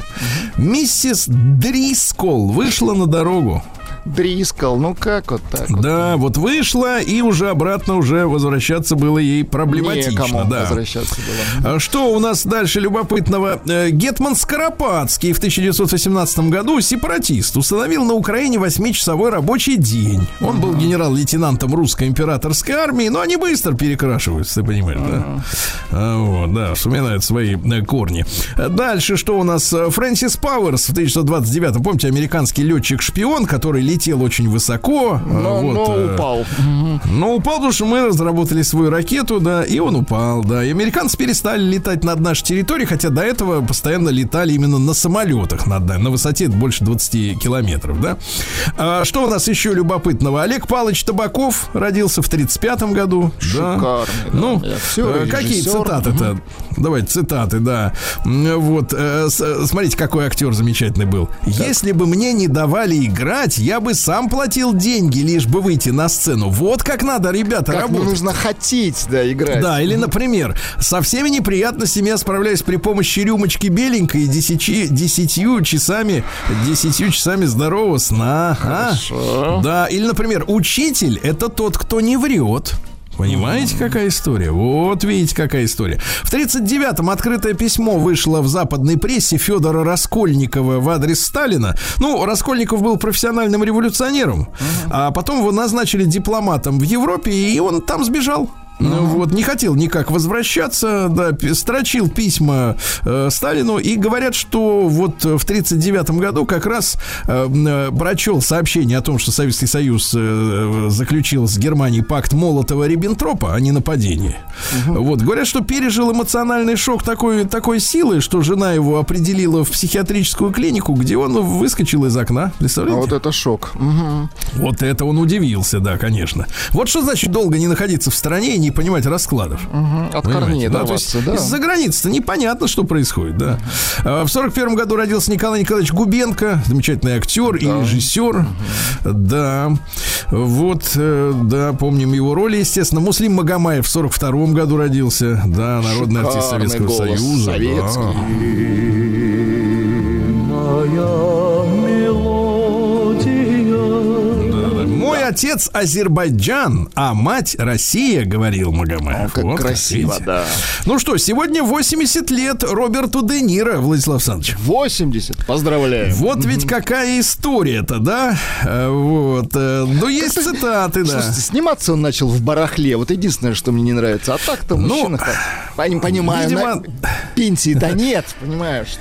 Миссис Дрискол вышла на дорогу. Дрискал, ну как вот так? вот? Да, вот вышла, и уже обратно уже возвращаться было ей проблематично. Некому Да. возвращаться было. А Что у нас дальше любопытного? Э, Гетман Скоропадский в 1918 году, сепаратист, установил на Украине 8-часовой рабочий день. Он был генерал-лейтенантом русской императорской армии, но они быстро перекрашиваются, ты понимаешь, да? А, Вот, да, вспоминают свои э, корни. Дальше что у нас? Фрэнсис Пауэрс в 1929 помните, американский летчик-шпион, который летел очень высоко. э, Но, вот, но э, упал. ну, упал, потому что мы разработали свою ракету, да, и он упал, да. И американцы перестали летать над нашей территорией, хотя до этого постоянно летали именно на самолетах над нами, на высоте больше 20 километров, да. А что у нас еще любопытного? Олег Павлович Табаков родился в 35 году. да. Шикарный, да. Ну, Я всё, э, какие режиссер. цитаты-то? Давайте цитаты, да. Вот, э, э, смотрите, какой актер замечательный был. Если бы мне не давали играть, я бы бы сам платил деньги, лишь бы выйти на сцену. Вот как надо, ребята, Как работать. нужно хотеть, да, играть. Да, или, например, со всеми неприятностями я справляюсь при помощи рюмочки беленькой и десяти, десятью часами, десятью часами здорового сна. а? Хорошо. Да, или, например, учитель – это тот, кто не врет. Понимаете, какая история? Вот видите, какая история. В 39-м открытое письмо вышло в западной прессе Федора Раскольникова в адрес Сталина. Ну, Раскольников был профессиональным революционером, а потом его назначили дипломатом в Европе, и он там сбежал. Ну, Вот, не хотел никак возвращаться, да, строчил письма э, Сталину и говорят, что вот в 1939 году как раз э, э, прочел сообщение о том, что Советский Союз э, заключил с Германией пакт Молотова-Риббентропа о ненападении. Вот, говорят, что пережил эмоциональный шок такой, такой силы, что жена его определила в психиатрическую клинику, где он выскочил из окна. А Представляете? вот это шок. Мгм. Вот это он удивился, да, конечно. Вот что значит долго не находиться в стране и не понимать раскладов. Мгм. От корней, да, вас, да. Из-за границы-то непонятно, что происходит, да. А, В сорок первом году родился Николай Николаевич Губенко, замечательный актер и режиссер. Да. Вот, э, да, помним его роли, естественно. Муслим Магомаев в сорок втором году родился. Да, народный артист Шикарный Советского голос, Союза. да. Советский. Да-да. Отец Азербайджан, а мать Россия, говорил Магомаев. Как Вот красиво, видите. да. Ну что, сегодня 80 лет Роберту Де Ниро, Владислав Александрович. 80. Поздравляем. Вот ведь какая история-то, да? Э, Вот. э, Ну, есть цитаты, да. Слушайте, сниматься он начал в барахле. Вот единственное, что мне не нравится. А так-то Ну, мужчина... Поним- понимаю, видимо- на- пенсии-то нет, понимаешь?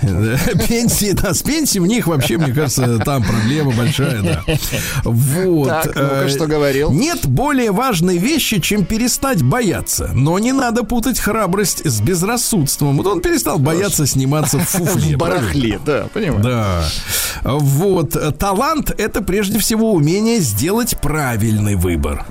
Пенсии, да, с пенсией у них вообще, мне кажется, там проблема большая, да. Вот. Ну-ка, э, что говорил? Нет более важной вещи, чем перестать бояться. Но не надо путать храбрость с безрассудством. Вот он перестал бояться сниматься в фуфле. В барахле, да, понимаю. Да. Вот. Талант – это прежде всего умение сделать правильный выбор.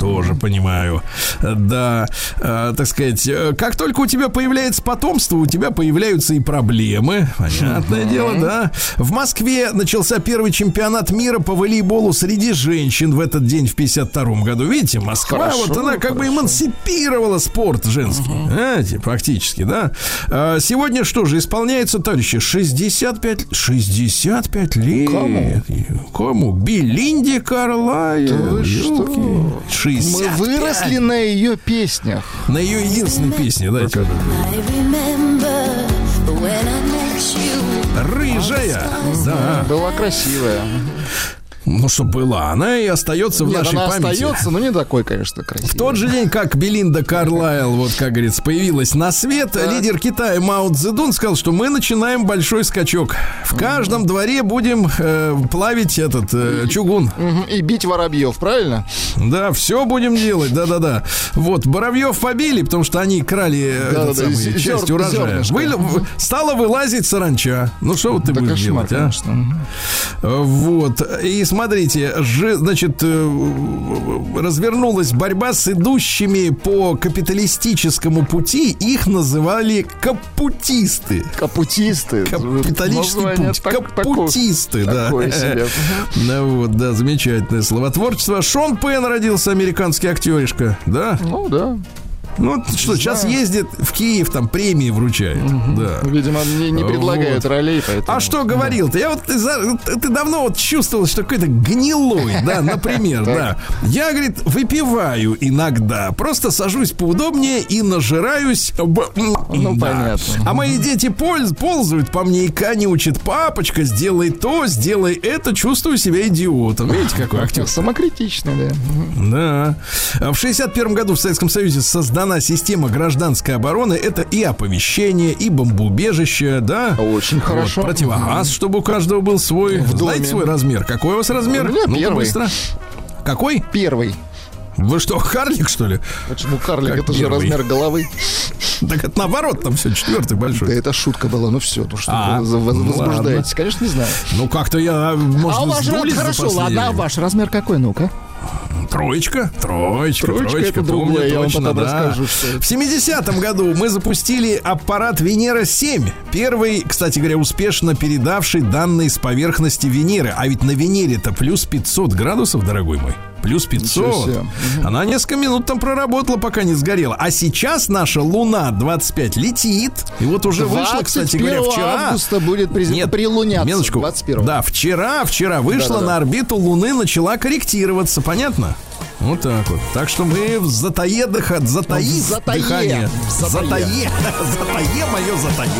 Тоже понимаю. Да. Э, Так сказать, э, как только у тебя появляется потомство, у тебя появляются и проблемы. Понятное дело, да. В Москве начался первый чемпионат мира по волейболу среди женщин в этот день в 52 году. Видите, Москва, Хорошо, вот она как бы эмансипировала спорт женский. Знаете, фактически, да. А, Сегодня что же, исполняется, товарищи, 65, 65 лет. Кому? Кому? Белинде Карлай. Да вы что? Мы 65. выросли на ее песнях. На ее единственной песне, да, это I remember when I met you. рыжая. Да. Была красивая. Ну, что была, она и остается в Нет, нашей она памяти. остается, но не такой, конечно, красивый. В тот же день, как Белинда Карлайл, вот как говорится, появилась на свет, лидер Китая Мао Цзэдун сказал, что мы начинаем большой скачок. В каждом дворе будем э, плавить этот э, чугун. И бить воробьев, правильно? Да, все будем делать, да-да-да. Вот, Боровьев побили, потому что они крали э, Да-да-да, этот самый, зер- часть урожая. Вы- стала вылазить саранча. Ну, что вот ты Да будешь кошмар, делать, а? конечно. Вот. И смотрите, же, значит, э, развернулась борьба с идущими по капиталистическому пути. Их называли капутисты. Капутисты. Капиталистический Название путь. так- Капутисты, да. такое себе. Ну вот, да, замечательное словотворчество. Шон Пен родился, американский актеришка, да? Ну да. Ну, что, сейчас ездит в Киев, там премии вручает, да. Видимо, не, не предлагают Вот. ролей, поэтому. А что говорил-то? Я вот ты, ты давно вот чувствовал, что какой-то гнилой, да, например, да. Я, говорит, выпиваю иногда, просто сажусь поудобнее и нажираюсь. Ну, понятно. А мои дети ползают по мне и канючат. Папочка, сделай то, сделай это. Чувствую себя идиотом. Видите, какой актер? Самокритичный, да. Да. В 61 году в Советском Союзе создана система гражданской обороны. Это и оповещение, и бомбоубежище, да? Очень Вот, хорошо. противогаз, чтобы у каждого был свой. В Знаете доме. свой размер? Какой у вас размер? У меня Ну-ка, первый. быстро. Какой? Первый. Вы что, карлик, что ли? Почему карлик? Как это же первый? размер головы. Так это наоборот, там все, четвертый Да большой. это шутка была, ну все, ну что А, вы ну возбуждаетесь? Конечно, не знаю. Ну, как-то я, может, а у за хорошо, ладно, а ваш размер какой, ну-ка? Троечка, троечка, Троечка троечка, это помню другое, я вам точно, да. расскажу, что. В 70-м году мы запустили аппарат Венера-7. Первый, кстати говоря, успешно передавший данные с поверхности Венеры. А ведь на Венере-то плюс 500 градусов, дорогой мой. Плюс 500. Ничего себе. Она несколько минут там проработала, пока не сгорела. А сейчас наша Луна 25 летит. И вот уже вышла, кстати говоря, 21 вчера. августа будет презент прилуняться. минуточку. 21 Да, вчера, вчера вышла Да-да-да. на орбиту Луны, начала корректироваться, понятно? Вот так вот. Так что мы в затае дыха, затаи В затае. дыхание. В затае. Затае. Затае мое затае.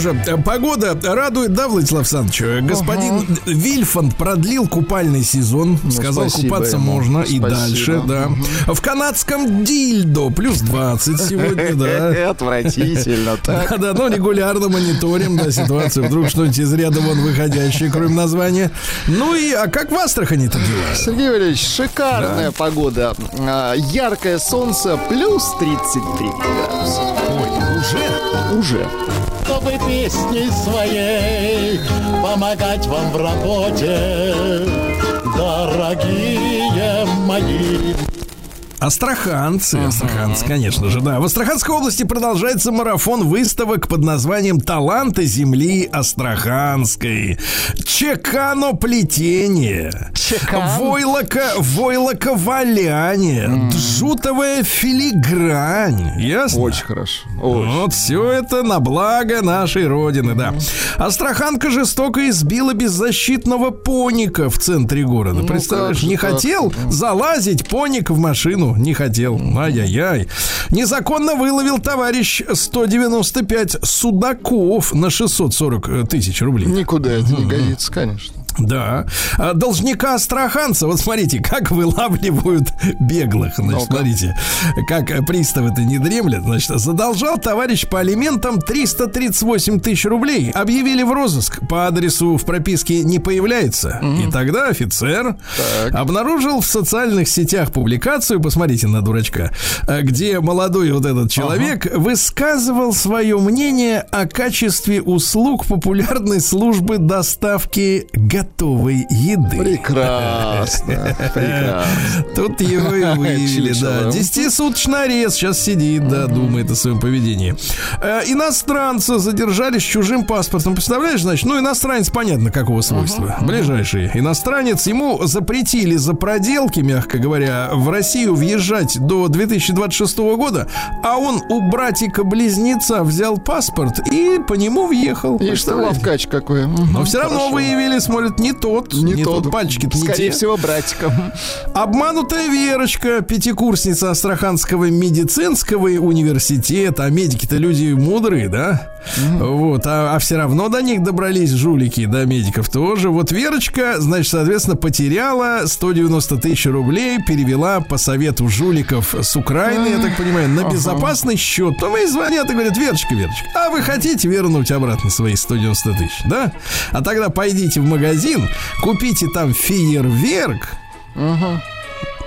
Же, погода радует, да, Владислав Александрович? Господин Вильфанд продлил купальный сезон. Сказал, Ну, спасибо купаться ему. можно и Спасибо. дальше, да. В канадском дильдо плюс 20 сегодня, да. Отвратительно, так. Да, да, но регулярно мониторим да, ситуацию. Вдруг что-нибудь из ряда вон выходящее, кроме названия. Ну и, а как в Астрахани-то дела? Сергей Валерьевич, шикарная погода. А, Яркое солнце, плюс 33 градуса. Ой, уже? Уже. Чтобы песней своей помогать вам в работе, дорогие мои. Астраханцы, астраханцы, конечно же, да. В Астраханской области продолжается марафон выставок под названием «Таланты земли Астраханской». Чеканоплетение. Чекан? Войлоко, войлоковаляние. Джутовая филигрань. Ясно? Очень хорошо. Очень. Вот все это на благо нашей родины, да. Астраханка жестоко избила беззащитного поника в центре города. Ну, Представляешь, же не хотел залазить поник в машину, не хотел. Ай-яй-яй. Незаконно выловил товарищ 195 судаков на 640 тысяч рублей. Никуда это не годится, конечно. Да. А Должника астраханца, вот смотрите, как вылавливают беглых. Значит, смотрите, как приставы-то не дремлят. Значит, задолжал товарищ по алиментам 338 тысяч рублей. Объявили в розыск. По адресу в прописке не появляется. И тогда офицер обнаружил в социальных сетях публикацию, посмотрите на дурачка, э, где молодой вот этот человек высказывал свое мнение о качестве услуг популярной службы доставки готовки готовой еды. Прекрасно, прекрасно. Тут его и вывели, да. Десятисуточный арест сейчас сидит, да, думает о своем поведении. Э, Иностранца задержали с чужим паспортом. Представляешь, значит, ну, иностранец, понятно, какого свойства. Ближайший иностранец. Ему запретили за проделки, мягко говоря, в Россию въезжать до 2026 года, а он у братика-близнеца взял паспорт и по нему въехал. И что лавкач какой. Но все равно выявили, смотрят, не тот, не, тот, пальчики-то не Скорее те. всего, братиком. Обманутая Верочка, пятикурсница Астраханского медицинского университета. А медики-то люди мудрые, да? Вот, а, все равно до них добрались жулики, до медиков тоже. Вот Верочка, значит, соответственно, потеряла 190 тысяч рублей, перевела по совету жуликов с Украины, я так понимаю, на безопасный счет. Потом ей звонят и говорят, Верочка, Верочка, а вы хотите вернуть обратно свои 190 тысяч, да? А тогда пойдите в магазин, купите там фейерверк,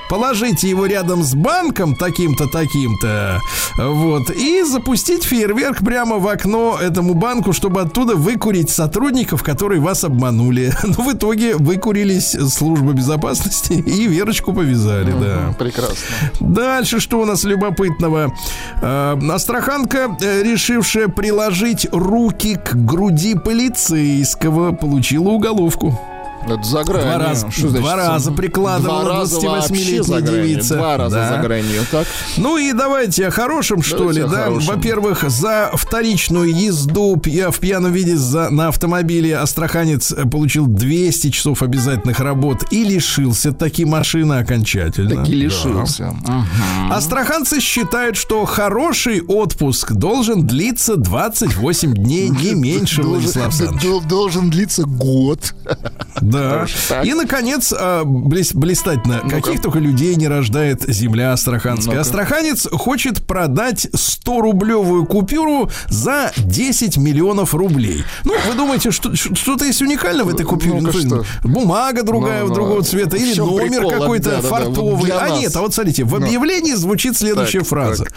положите его рядом с банком таким-то, таким-то, вот, и запустить фейерверк прямо в окно этому банку, чтобы оттуда выкурить сотрудников, которые вас обманули. Но в итоге выкурились службы безопасности и Верочку повязали, да. Прекрасно. Дальше что у нас любопытного? Э, Астраханка, решившая приложить руки к груди полицейского, получила уголовку. Это за гранью. Два раза- Что значит? два раза прикладывала Два раза 28-летняя вообще за гранью. девица. Два раза Да. за гранью, так? Ну и давайте о хорошем, что Давайте ли, о да? Во-первых, за вторичную езду пья- в пьяном виде за, на автомобиле астраханец получил 200 часов обязательных работ и лишился таки машины окончательно. Таки Да. лишился. Астраханцы считают, что хороший отпуск должен длиться 28 дней, не меньше, Владислав Александрович. Дол- Должен длиться год. Да. так. И, наконец, а, блес- блистательно, каких только людей не рождает земля астраханская. Ну-ка. Астраханец хочет продать 100-рублевую купюру за 10 миллионов рублей. Ну, вы думаете, что, что-то есть уникальное в этой купюре? Ну, что? Бумага другая, Ну, ну, другого цвета, или номер какой-то вот фартовый. для а нас. нет, а вот смотрите, в объявлении звучит следующая Так, фраза. так.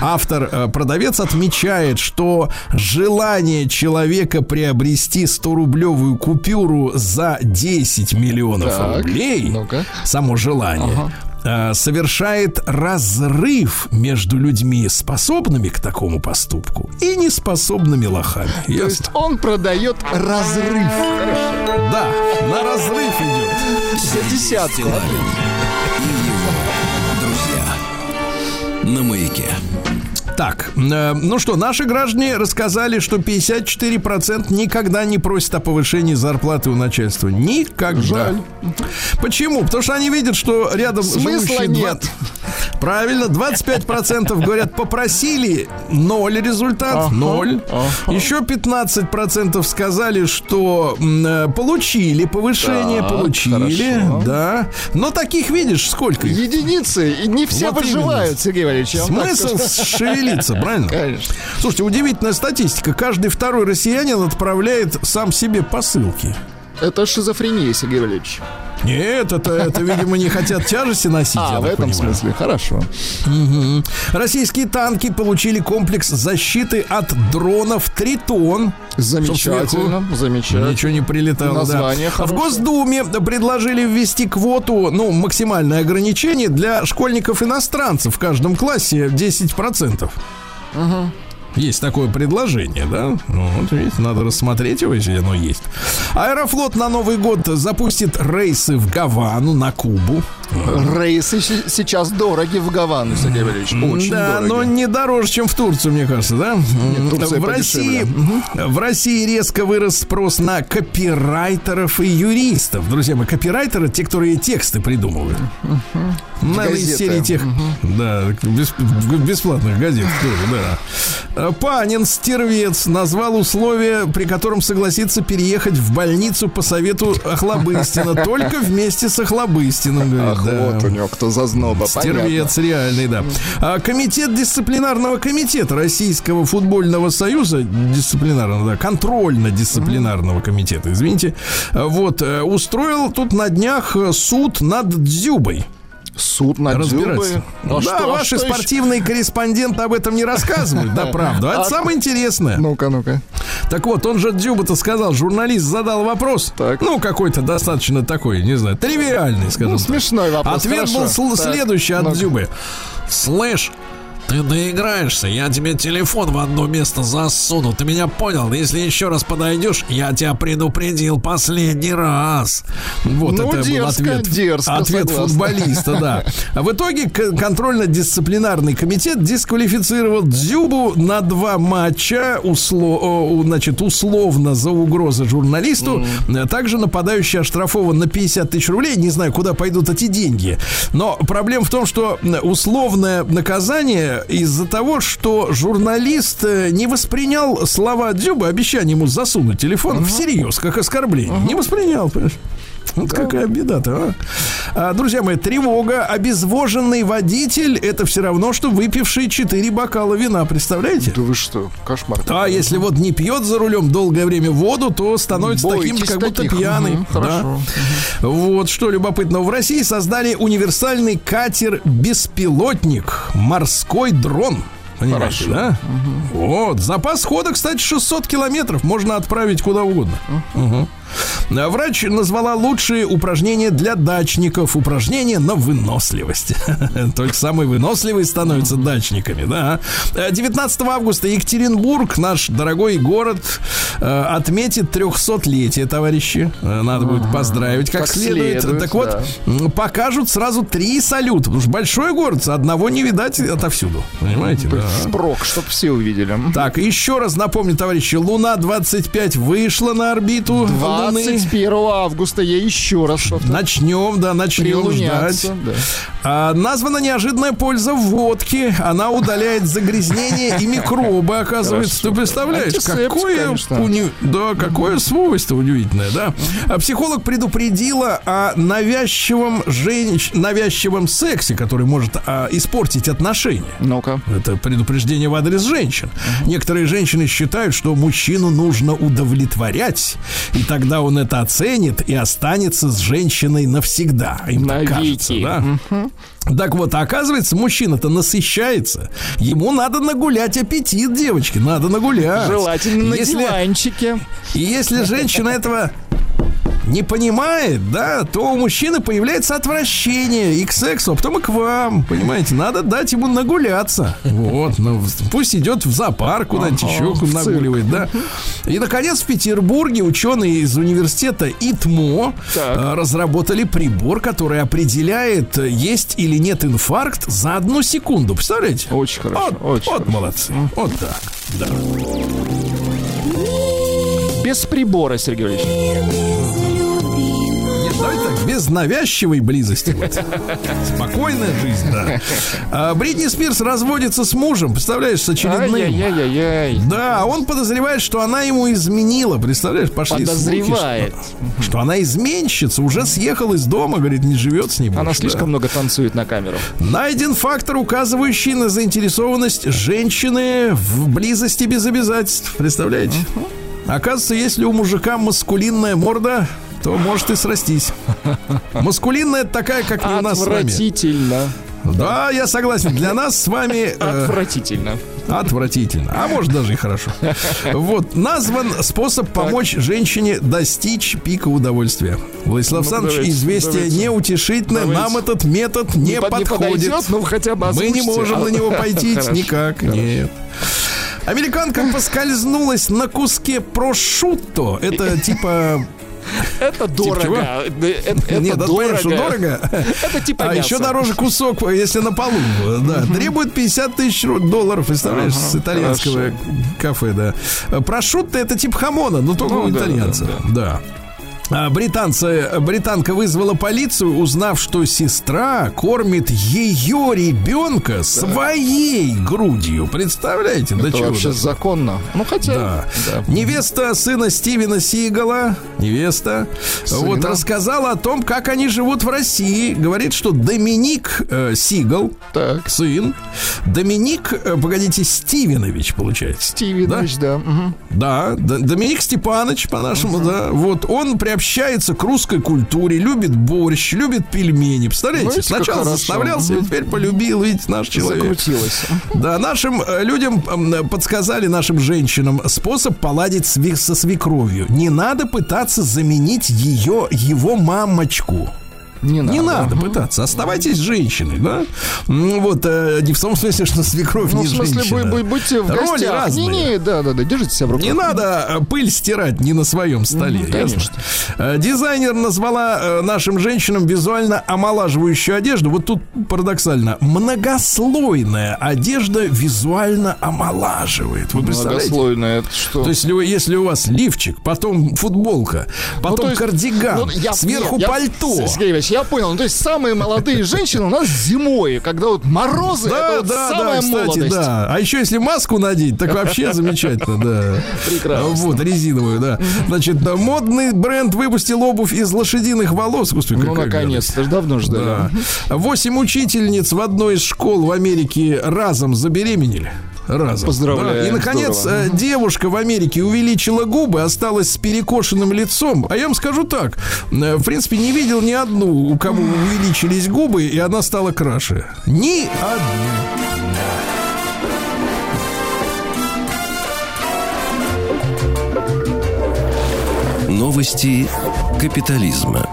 Автор, э, продавец отмечает, что желание человека приобрести 100-рублевую купюру за 10 миллионов Так, рублей, ну-ка. само желание, э, совершает разрыв между людьми, способными к такому поступку, и неспособными лохами. То Ясно? есть он продает разрыв. Да, на разрыв идет. За десятку. Друзья, на маяке. Так, э, ну что, наши граждане рассказали, что 54% никогда не просят о повышении зарплаты у начальства. Никогда. Жаль. Почему? Потому что они видят, что рядом Смысла нет. Правильно, 25% говорят, попросили, ноль результат, Ага, ноль. Еще 15% сказали, что э, получили повышение, Так, получили, хорошо. да. Но таких видишь сколько? Единицы, и не все Вот выживают, именно. Сергей Валерьевич. Смысл скажу. Шевелиться, правильно? Конечно. Слушайте, удивительная статистика. Каждый второй россиянин отправляет сам себе посылки. Это шизофрения, Сергей Валерьевич. Нет, это, это видимо, не хотят тяжести носить. А, в этом понимаю. смысле. Хорошо. Мгм. Российские танки получили комплекс защиты от дронов Тритон. Замечательно, замечательно. Ничего не прилетало, да. Название В хорошее. Госдуме предложили ввести квоту, ну, максимальное ограничение для школьников-иностранцев в каждом классе 10%. Есть такое предложение, да? Ну, вот видите, надо рассмотреть его, если оно есть. Аэрофлот на Новый год запустит рейсы в Гавану, на Кубу. Рейсы сейчас дороги в Гавану, Сергей Валерьевич. Очень да, дороги. но не дороже, чем в Турцию, мне кажется, да? Турция в России, подешевле. В России резко вырос спрос на копирайтеров и юристов. Друзья мои, копирайтеры те, которые тексты придумывают. Из Газеты. серии тех, да, бес- бесплатных газет тоже, да. Панин Стервец назвал условия, при котором согласится переехать в больницу по совету Охлобыстина. Только вместе с Охлобыстиным, говорит. Ах, да. вот у него кто зазноба, Стервец реальный, да. А, комитет дисциплинарного комитета Российского футбольного союза, дисциплинарного, да, контрольно-дисциплинарного комитета, извините, вот, э, устроил тут на днях э, суд над Дзюбой. Суд на разбираться. Дзюбы. А да, что- а ваши что еще? спортивные корреспонденты об этом не рассказывают, да, правда. А Это А- самое интересное. Ну-ка, ну-ка. Так вот, он же Дзюба-то сказал, журналист задал вопрос. Так. Ну, какой-то достаточно такой, не знаю, тривиальный, скажем Ну, так. смешной вопрос. Ответ был хорошо. сл- Так, следующий от ну-ка. Дзюбы. Слышь, ты доиграешься, я тебе телефон в одно место засуну. Ты меня понял? Если еще раз подойдешь, я тебя предупредил последний раз. Вот Ну, это был дерзко, ответ. дерзко, ответ футболиста, да. А в итоге контрольно-дисциплинарный комитет дисквалифицировал Дзюбу на два матча, усло- значит, условно за угрозы журналисту. Также нападающий оштрафован на 50 тысяч рублей. Не знаю, куда пойдут эти деньги. Но проблема в том, что условное наказание из-за того, что журналист э, не воспринял слова Дзюба, обещание ему засунуть телефон всерьез, как оскорбление. Не воспринял, понимаешь? Вот какая беда-то, а? А, Друзья мои, тревога. Обезвоженный водитель – это все равно, что выпивший 4 бокала вина. Представляете? Да вы что, кошмар. А если вот не пьет за рулем долгое время воду, то становится таким, Бойтесь как будто таких. пьяный. Мгм, Да. хорошо. Вот что любопытно. В России создали универсальный катер-беспилотник. Морской дрон. Понимаете, да? Вот. Запас хода, кстати, 600 километров. Можно отправить куда угодно. А Врач назвала лучшие упражнения для дачников. Упражнения на выносливость. Только самые выносливые становятся дачниками, да. Э, 19 августа Екатеринбург, наш дорогой город, э, отметит 300-летие, товарищи. Надо будет поздравить как, Как следует. следует, Так вот, да. покажут сразу три салюта. Потому что большой город, одного не видать отовсюду. Понимаете? Да. Спрок, чтоб все увидели. Так, еще раз напомню, товарищи, Луна-25 вышла на орбиту Луны. 21 августа я еще раз повторю. Начнем, да, начнем ждать. Да. А, названа неожиданная польза водки. Она удаляет загрязнение и микробы, оказывается. Ты представляешь, какое, конечно. уни- да, какое свойство удивительное, да? А психолог предупредила о навязчивом, женщ... навязчивом сексе, который может а, испортить отношения. Ну-ка. Это предупреждение в адрес женщин. Некоторые женщины считают, что мужчину нужно удовлетворять, и тогда он это оценит и останется с женщиной навсегда. Им так кажется, Навеки. да? Так вот, а оказывается, мужчина-то насыщается. Ему надо нагулять аппетит, девочки, надо нагулять. Желательно на Если- диванчике. и если женщина этого не понимает, да, то у мужчины появляется отвращение и к сексу, а потом и к вам, понимаете, надо дать ему нагуляться. Вот, ну, пусть идет в зоопарк куда-нибудь еще нагуливает, да. И, наконец, в Петербурге ученые из университета ИТМО Так. э, разработали прибор, который определяет, есть или нет инфаркт за одну секунду. Представляете? Очень хорошо, Вот, очень вот хорошо. молодцы. Вот так. Да. Без прибора, Сергей Валерьевич. Без навязчивой близости. вот. Спокойная жизнь, да. А, Бритни Спирс разводится с мужем, представляешь, с очередным. Ай-яй-яй-яй. Да, он подозревает, что она ему изменила, представляешь, пошли слухи, Подозревает. что, что она изменщица, уже съехала из дома, говорит, не живет с ним. Она больше, слишком да. много танцует на камеру. Найден фактор, указывающий на заинтересованность женщины в близости без обязательств. Представляете? Оказывается, если у мужика маскулинная морда, то может и срастись. Маскулинная такая, как не у нас с вами. Отвратительно. Да, я согласен. Для нас с вами э, Отвратительно. отвратительно. А может даже и хорошо. Вот, назван способ помочь женщине достичь пика удовольствия. Владислав Ну, Александрович, давайте, известие давайте. неутешительное. Давайте. Нам этот метод не, под- подходит. подойдет, ну хотя бы Мы не можем А, на него пойти никак. хорошо. Нет. Американка поскользнулась на куске прошутто. Это типа... Это дорого. Это, это Нет, что дорого. Это типа А еще дороже кусок, если на полу. Да, требует 50 тысяч долларов, представляешь, с итальянского кафе, да. Прошутто это тип хамона, но только Ну, у итальянца. Да. А, Британцы, британка вызвала полицию, узнав, что сестра кормит ее ребенка своей грудью. Представляете, до Это чего? вообще законно. Ну хотя... Да. да. Невеста сына Стивена Сигала, невеста, Сына. вот рассказала о том, как они живут в России. Говорит, что Доминик э, Сигал, Так. сын, Доминик, э, погодите, Стивенович, получается. Стивенович, да. Да, Д- Доминик Степанович, по-нашему, да. Вот он приобщился приобщается к русской культуре, любит борщ, любит пельмени. Представляете? Как Сначала а теперь полюбил, видите, наш человек. Закрутилось. Да, нашим э, людям м, подсказали, нашим женщинам, способ поладить со свекровью. Не надо пытаться заменить ее, его мамочку. Не надо. Не надо пытаться. Оставайтесь женщиной, да? М, Вот, э, не в том смысле, что свекровь Ну, не в смысле, женщина. вы, вы будьте в Роли гостях. разные. Не-не, да-да-да, держите себя в руках. Не надо э, пыль стирать не на своем столе. Ясно? конечно. Э, Дизайнер назвала нашим женщинам визуально омолаживающую одежду. Вот тут парадоксально. Многослойная одежда визуально омолаживает. Вы? Многослойное, это что? То есть, если, у вас лифчик, потом футболка, потом Ну, есть, кардиган, ну, я- сверху нет, я- пальто. Сергей Иванович, я понял. Ну, то есть самые молодые женщины у нас зимой, когда вот морозы, это Да, вот да, да, самая кстати, молодость. да. А еще если маску надеть, так вообще замечательно, да. Прекрасно. Вот, резиновую, да. Значит, да, модный бренд выпустил обувь из лошадиных волос. Господи, Ну, наконец-то, давно ждали. Да. Восемь учительниц в одной из школ в Америке разом забеременели. Разом. Поздравляем, Да. И, наконец, здорово. э, девушка в Америке увеличила губы, осталась с перекошенным лицом. А я вам скажу так. э, В принципе, не видел ни одну, у кого увеличились губы, и она стала краше. Ни одну. Новости капитализма.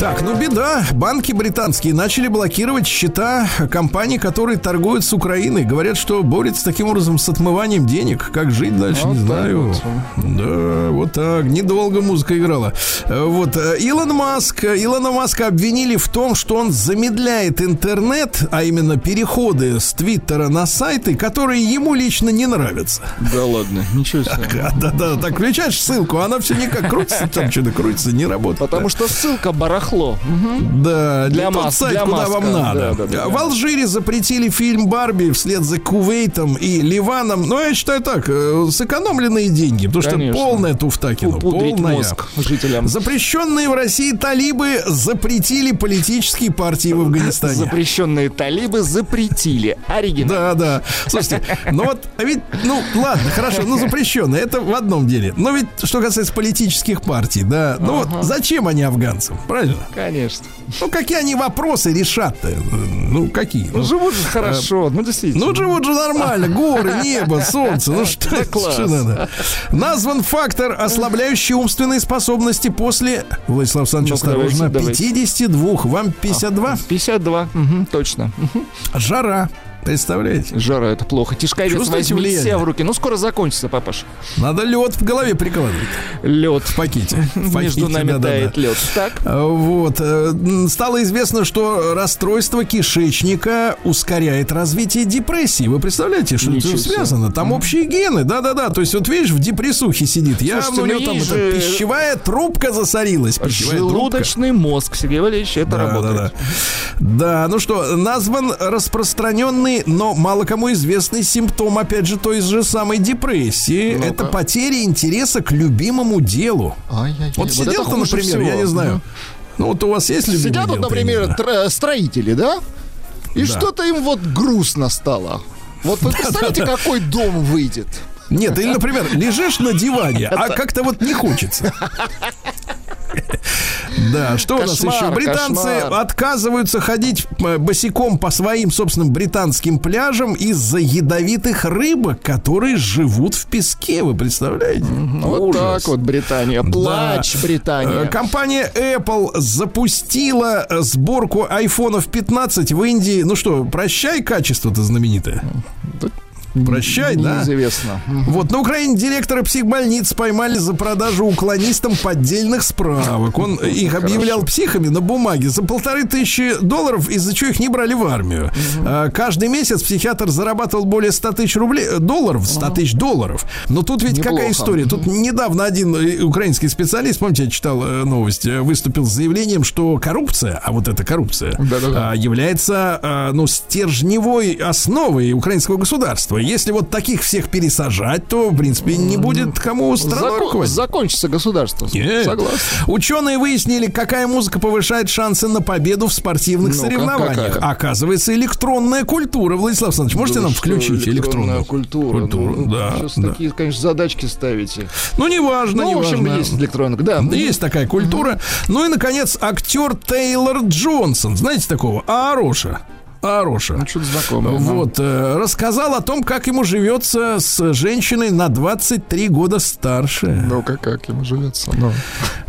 Так, ну беда. Банки британские начали блокировать счета компаний, которые торгуют с Украиной. Говорят, что борются таким образом с отмыванием денег. Как жить дальше, Вот не знаю. вот. Да, вот так. Недолго музыка играла. Э, Вот. э, Илон Маск. Илона Маска обвинили в том, что он замедляет интернет, а именно переходы с Твиттера на сайты, которые ему лично не нравятся. Да ладно, ничего себе. А, Да-да, так включаешь ссылку, она все никак крутится, там что-то крутится, не работает. Потому что ссылка барахло. Мгм. Да, Для не тот Маск- сайт, для куда Маска. вам надо. Да, да, да, в. Алжире запретили фильм Барби вслед за Кувейтом и Ливаном. Но я считаю так, э, сэкономленные деньги, потому Конечно. что полная туфта кино. Полная. мозг жителям. Запрещенные в России талибы запретили политические партии в Афганистане. Запрещенные талибы запретили. Оригинал. Да, да. Слушайте, ну вот, а ведь, ну ладно, хорошо, ну запрещенные, это в одном деле. Но ведь, что касается политических партий, да, ну вот зачем они афганцам, правильно? Конечно. Ну какие они вопросы решат-то? Ну какие? Ну, Ну, живут же хорошо. Ну, действительно. ну живут же нормально, горы, небо, солнце, ну что, что надо? Назван фактор, ослабляющий умственные способности после, Владислав Александрович, давайте, осторожно, давайте. 52, вам 52, 52. Мгм, точно. Жара, представляете? Жара, это плохо. Тишковец возьми себя в руки. Ну, скоро закончится, папаш. Надо лед в голове прикладывать. Лед. В пакете. В пакете, Между нами тает лед. Так. А, Вот. э, Стало известно, что расстройство кишечника ускоряет развитие депрессии. Вы представляете, что Ничего это связано? Там общие гены. Да-да-да. То есть, вот видишь, в депрессухе сидит. Я Слушайте, у ну него там же- пищевая трубка засорилась. Пищевая трубка. Желудочный мозг, Сергей Валерьевич, это Да, да, работает. да. Да, ну что, назван распространенный, но мало кому известный симптом, опять же, той же самой депрессии. Ну-ка. Это потеря интереса к любимому делу. Ай-яй-яй, Вот это сидел-то, хуже например, всего. я не знаю. Ну вот у вас есть любимый Сидят дело, вот, например, примерно? тр- строители, да? И что-то им вот грустно стало. Вот вы представляете, какой дом выйдет? Нет, или, например, лежишь на диване, а как-то вот не хочется. Да, что у нас Кошмар, еще? Британцы кошмар. отказываются ходить э, босиком по своим собственным британским пляжам из-за ядовитых рыбок, которые живут в песке. Вы представляете? Вот Ужас. так вот, Британия. Плач, Да. Британия. Э, Компания Apple запустила э, сборку айфонов 15 в Индии. Ну что, прощай качество-то знаменитое. Прощай, да? Неизвестно. Вот на Украине директора психбольниц поймали за продажу уклонистам поддельных справок. Он их объявлял психами на бумаге за полторы тысячи долларов, из-за чего их не брали в армию. А, Каждый месяц психиатр зарабатывал более 100 тысяч рублей, э, долларов, 100 тысяч долларов. Но тут ведь какая Неплохо. история? Тут недавно один э, украинский специалист, помните, я читал э, новость, выступил с заявлением, что коррупция, а вот эта коррупция, а, является, а, ну, стержневой основой украинского государства. Если вот таких всех пересажать, то, в принципе, не будет кому страной Закон- закончится государство. Нет. Согласен. Ученые выяснили, какая музыка повышает шансы на победу в спортивных Ну-ка, соревнованиях. какая? Оказывается, электронная культура. Владислав Александрович, можете Да нам включить электронную культуру? культуру? Ну, да, Сейчас да. такие, конечно, задачки ставите. Ну, неважно, Ну, в общем, неважно. есть электронка, да. Есть такая культура. Ну и, наконец, актер Тейлор Джонсон. Знаете такого? Аароша. Аароша. Ну, что-то знакомое. Вот, э, рассказал о том, как ему живется с женщиной на 23 года старше. Ну-ка, как ему живется? Ну.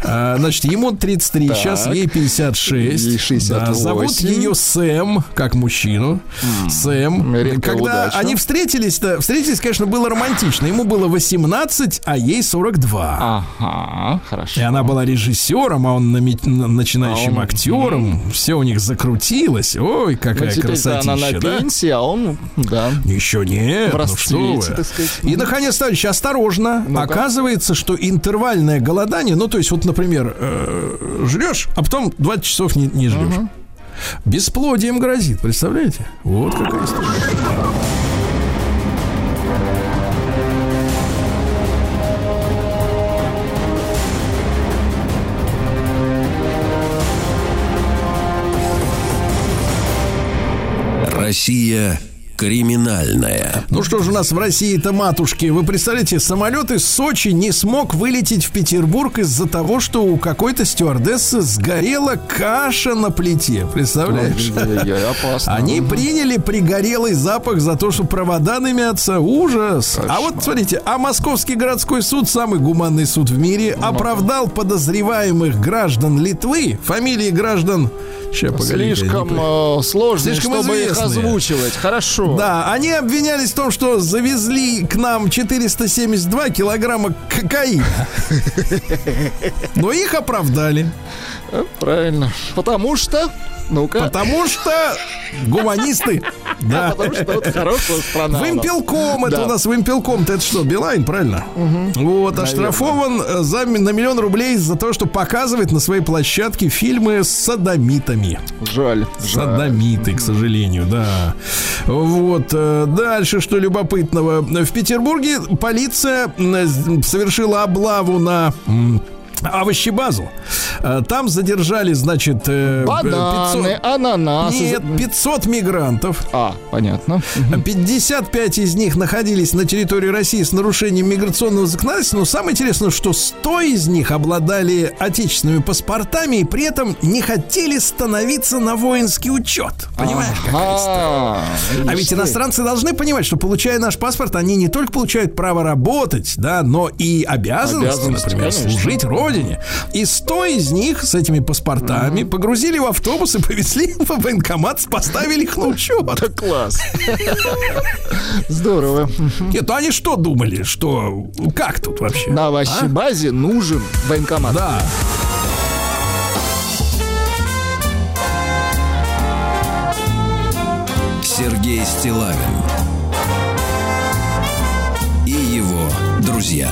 А, значит, ему 33, Так. сейчас ей 56. Ей 68. Да, зовут ее Сэм, как мужчину. Сэм. редкая Когда удача. они встретились-то, встретились, конечно, было романтично. Ему было 18, а ей 42. Ага, хорошо. И она была режиссером, а он нами- на- начинающим А он- актером. Все у них закрутилось. Ой, Ну, какая теперь-то она на красотища, да? пенсии, а он, да. Еще нет, В ну что вы. расцвете, сказать. И, наконец, товарищи, осторожно. Ну-ка. Оказывается, что интервальное голодание, ну, то есть, вот, например, э, жрешь, а потом 20 часов не, не жрешь. Бесплодием грозит, представляете? Вот какая история. Россия криминальная. Ну что же у нас в России-то, матушки? Вы представляете, самолет из Сочи не смог вылететь в Петербург из-за того, что у какой-то стюардессы сгорела каша на плите. Представляешь? Опасно. Они приняли пригорелый запах за то, что провода дымятся. Ужас. А вот смотрите, а Московский городской суд, самый гуманный суд в мире, оправдал подозреваемых граждан Литвы, фамилии граждан... Сейчас, погоди, Слишком э, сложно, Слишком чтобы их известные. озвучивать. Хорошо. Да, они обвинялись в том, что завезли к нам 472 килограмма кокаина. Но их оправдали. Правильно. Потому что... Ну-ка. Потому что гуманисты. Да. Потому что вот хорошая страна. Вымпелком, это у нас вымпелком, это что, Билайн, правильно? Вот, оштрафован э, за на миллион рублей за то, что показывает на своей площадке фильмы с садомитами. Жаль. жаль. Садомиты, к сожалению, да. Вот. э, Дальше, что любопытного. В Петербурге полиция м, совершила облаву на овощебазу. Э, Там задержали, значит, э, Бананы, 500... ананасы. Нет, 500 мигрантов. А, понятно. 55 из них находились на территории России с нарушением миграционного законодательства. Но самое интересное, что 100 из них обладали отечественными паспортами и при этом не хотели становиться на воинский учет. Понимаешь, какая история? А, А ведь иностранцы должны понимать, что получая наш паспорт, они не только получают право работать, да, но и обязанности, Обязанности, например, служить родине. И 100 из них с этими паспортами погрузили в автобус и повезли в военкомат, поставили их на учет. Класс. Здорово. Нет, ну они что думали, что как тут вообще? На овощебазе нужен военкомат. Да. Сергей Стилавин и его друзья.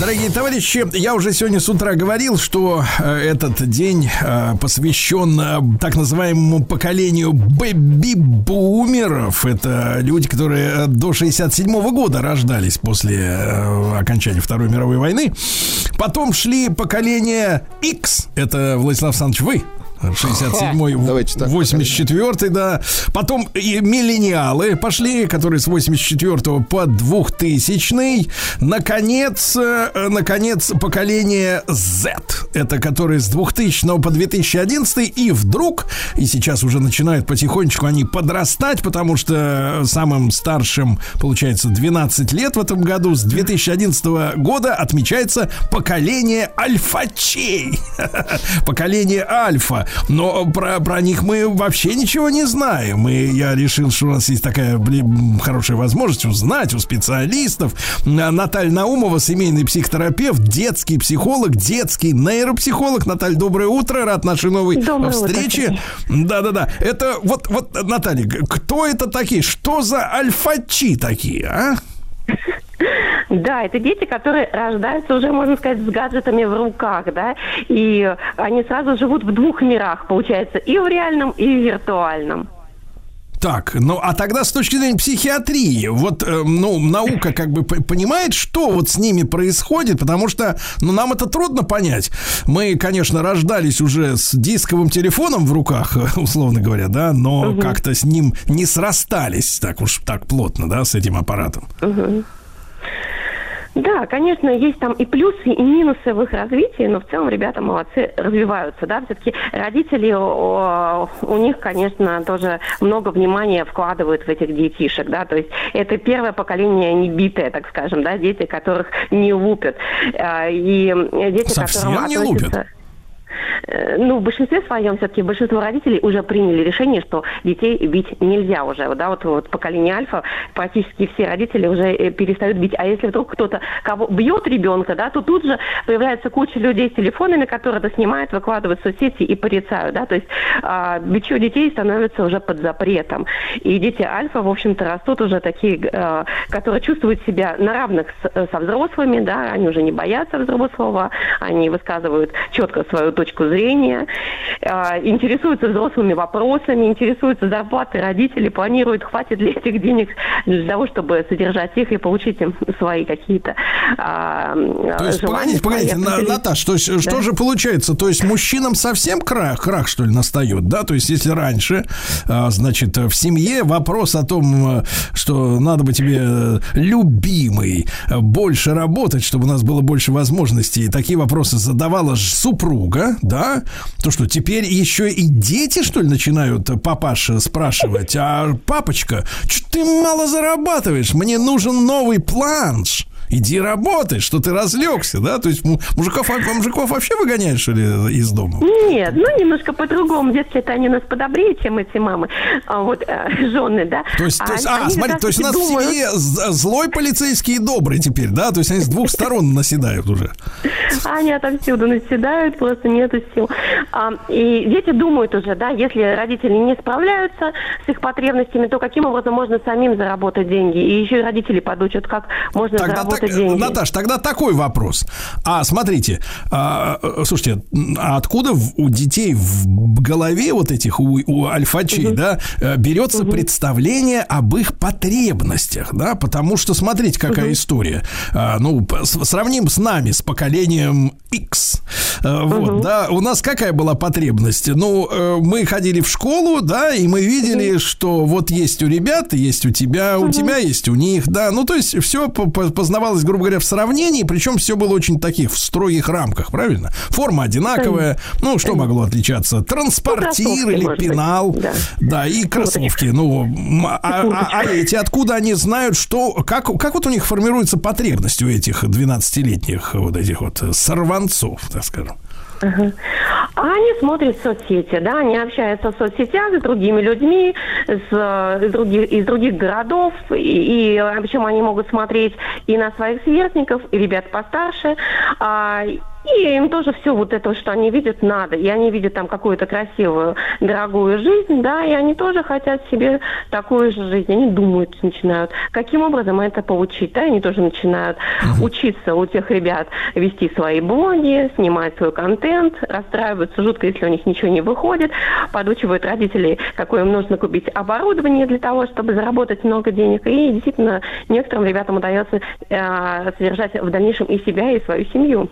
Дорогие товарищи, я уже сегодня с утра говорил, что э, этот день э, посвящен э, так называемому поколению бэби-бумеров. Это люди, которые до 67 года рождались после окончания Второй мировой войны. Потом шли поколение X. Это, Владислав Александрович, вы. 67-й, Давайте так, 84-й, да. Потом и миллениалы пошли, которые с 84 по 2000 Наконец, э, наконец, поколение Z. Это которые с 2000 по 2011 И вдруг, и сейчас уже начинают потихонечку они подрастать, потому что самым старшим, получается, 12 лет в этом году. С 2011 года отмечается поколение альфачей. Поколение альфа. Но про, про них мы вообще ничего не знаем. И я решил, что у нас есть такая блин, хорошая возможность узнать у специалистов. Н- Наталья Наумова, семейный психотерапевт, детский психолог, детский нейропсихолог. Наталья, доброе утро. Рад нашей новой Доброе встрече. Да-да-да. Это вот, вот, Наталья, кто это такие? Что за альфачи такие, а? Да, это дети, которые рождаются уже, можно сказать, с гаджетами в руках, да, и они сразу живут в двух мирах, получается, и в реальном, и в виртуальном. Так, ну а тогда с точки зрения психиатрии, вот, э, ну, наука как бы понимает, что вот с ними происходит, потому что, ну, нам это трудно понять. Мы, конечно, рождались уже с дисковым телефоном в руках, условно говоря, да, но как-то с ним не срастались так уж так плотно, да, с этим аппаратом. Да, конечно, есть там и плюсы, и минусы в их развитии, но в целом ребята молодцы, развиваются, да, все-таки родители, о, у них, конечно, тоже много внимания вкладывают в этих детишек, да, то есть это первое поколение не битое, так скажем, да, дети, которых не лупят, А, и дети, Совсем которым не относятся- лупят? Э, Ну, в большинстве своем все-таки большинство родителей уже приняли решение, что детей бить нельзя уже. Да, вот, вот поколение альфа, практически все родители уже э, перестают бить. А если вдруг кто-то кого бьет ребенка, да, то тут же появляется куча людей с телефонами, которые это снимают, выкладывают в соцсети и порицают. Да? То есть а, бичо детей становится уже под запретом. И дети альфа, в общем-то, растут уже такие, э, которые чувствуют себя на равных с- со взрослыми, да, они уже не боятся взрослого, они высказывают четко свою точку зрения, э, интересуются взрослыми вопросами, интересуются зарплатой родителей, планируют, хватит ли этих денег для того, чтобы содержать их и получить им свои какие-то а, То есть, погодите, погодите, свои, На- определить. Наташ, то есть, что Да. же получается? То есть, мужчинам совсем крах, крах, что ли, настает, да? То есть, если раньше, а, значит, в семье вопрос о том, э, что надо бы тебе, э, любимый, э, больше работать, чтобы у нас было больше возможностей, такие вопросы задавала супруга, да? То что, теперь еще и дети, что ли, начинают э, папаша спрашивать, а папочка, что ты мало зарабатываешь? Мне нужен новый планш. Иди работай, что ты разлегся, да? То есть му- мужиков, а мужиков вообще выгоняют, что ли, из дома? Нет, ну немножко по-другому. Детки-то они у нас подобрее, чем эти мамы, а вот э, жены, да. То есть, то есть, а, они смотри, то есть у нас раз-таки в думают- семье злой полицейский и добрый теперь, да? То есть они с двух сторон наседают уже. Они отовсюду наседают, просто нету сил. А, и дети думают уже, да, если родители не справляются с их потребностями, то каким образом можно самим заработать деньги? И еще и родители подучат, как можно Тогда заработать деньги. Наташ, тогда такой вопрос. А смотрите, а, э, слушайте, а откуда у детей в голове вот этих у, у альфачей, да, э, берется представление об их потребностях, да? Потому что смотрите, какая история. А, ну, сравним с нами, с поколением X. Э, Вот, да, у нас какая была потребность? Ну, э, мы ходили в школу, да, и мы видели, что вот есть у ребят, есть у тебя, у тебя есть у них, да. Ну, то есть все познавалось, грубо говоря, в сравнении, причем все было очень таких в строгих рамках, правильно? Форма одинаковая, ну, что могло отличаться? Транспортир кроссовки, или пенал, да. да, и кроссовки. Ну, м, а, а- а эти, откуда они знают, что, как, как вот у них формируется потребность у этих 12-летних вот этих вот сорванцов, так скажем? А они смотрят соцсети, да, они общаются в соцсетях с другими людьми, с, э, из, других, из других городов, и, и, причем они могут смотреть и на своих сверстников, и ребят постарше, а, и им тоже все вот это, что они видят, надо. И они видят там какую-то красивую, дорогую жизнь, да, и они тоже хотят себе такую же жизнь. Они думают, начинают, каким образом это получить, да, они тоже начинают учиться у тех ребят вести свои блоги, снимать свой контент, расстраиваются жутко, если у них ничего не выходит, подучивают родителей, какое им нужно купить оборудование для того, чтобы заработать много денег. И действительно, некоторым ребятам удается э, содержать в дальнейшем и себя, и свою семью.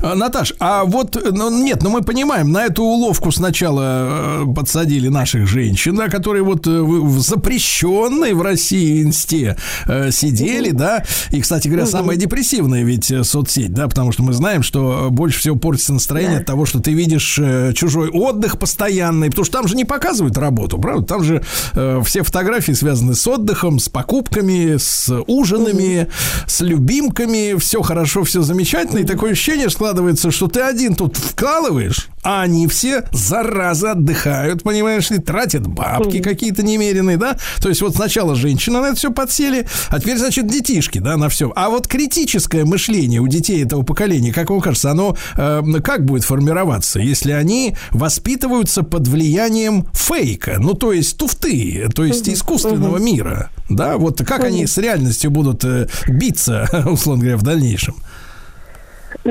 Наташ, а вот, ну, нет, ну мы понимаем, на эту уловку сначала э, подсадили наших женщин, да, которые вот э, в запрещенной в России инсте э, сидели, да, и, кстати говоря, самая депрессивная ведь соцсеть, да, потому что мы знаем, что больше всего портится настроение от того, что ты видишь чужой отдых постоянный, потому что там же не показывают работу, правда, там же все фотографии связаны с отдыхом, с покупками, с ужинами, с любимками, все хорошо, все замечательно, и такое ощущение складывается, что ты один тут вкалываешь, а они все, заразы, отдыхают, понимаешь ли, тратят бабки какие-то немеренные, да? То есть вот сначала женщины на это все подсели, а теперь, значит, детишки, да, на все. А вот критическое мышление у детей этого поколения, как вам кажется, оно э, как будет формироваться, если они воспитываются под влиянием фейка, ну, то есть туфты, то есть искусственного мира? Да, вот как они с реальностью будут э, биться, условно говоря, в дальнейшем?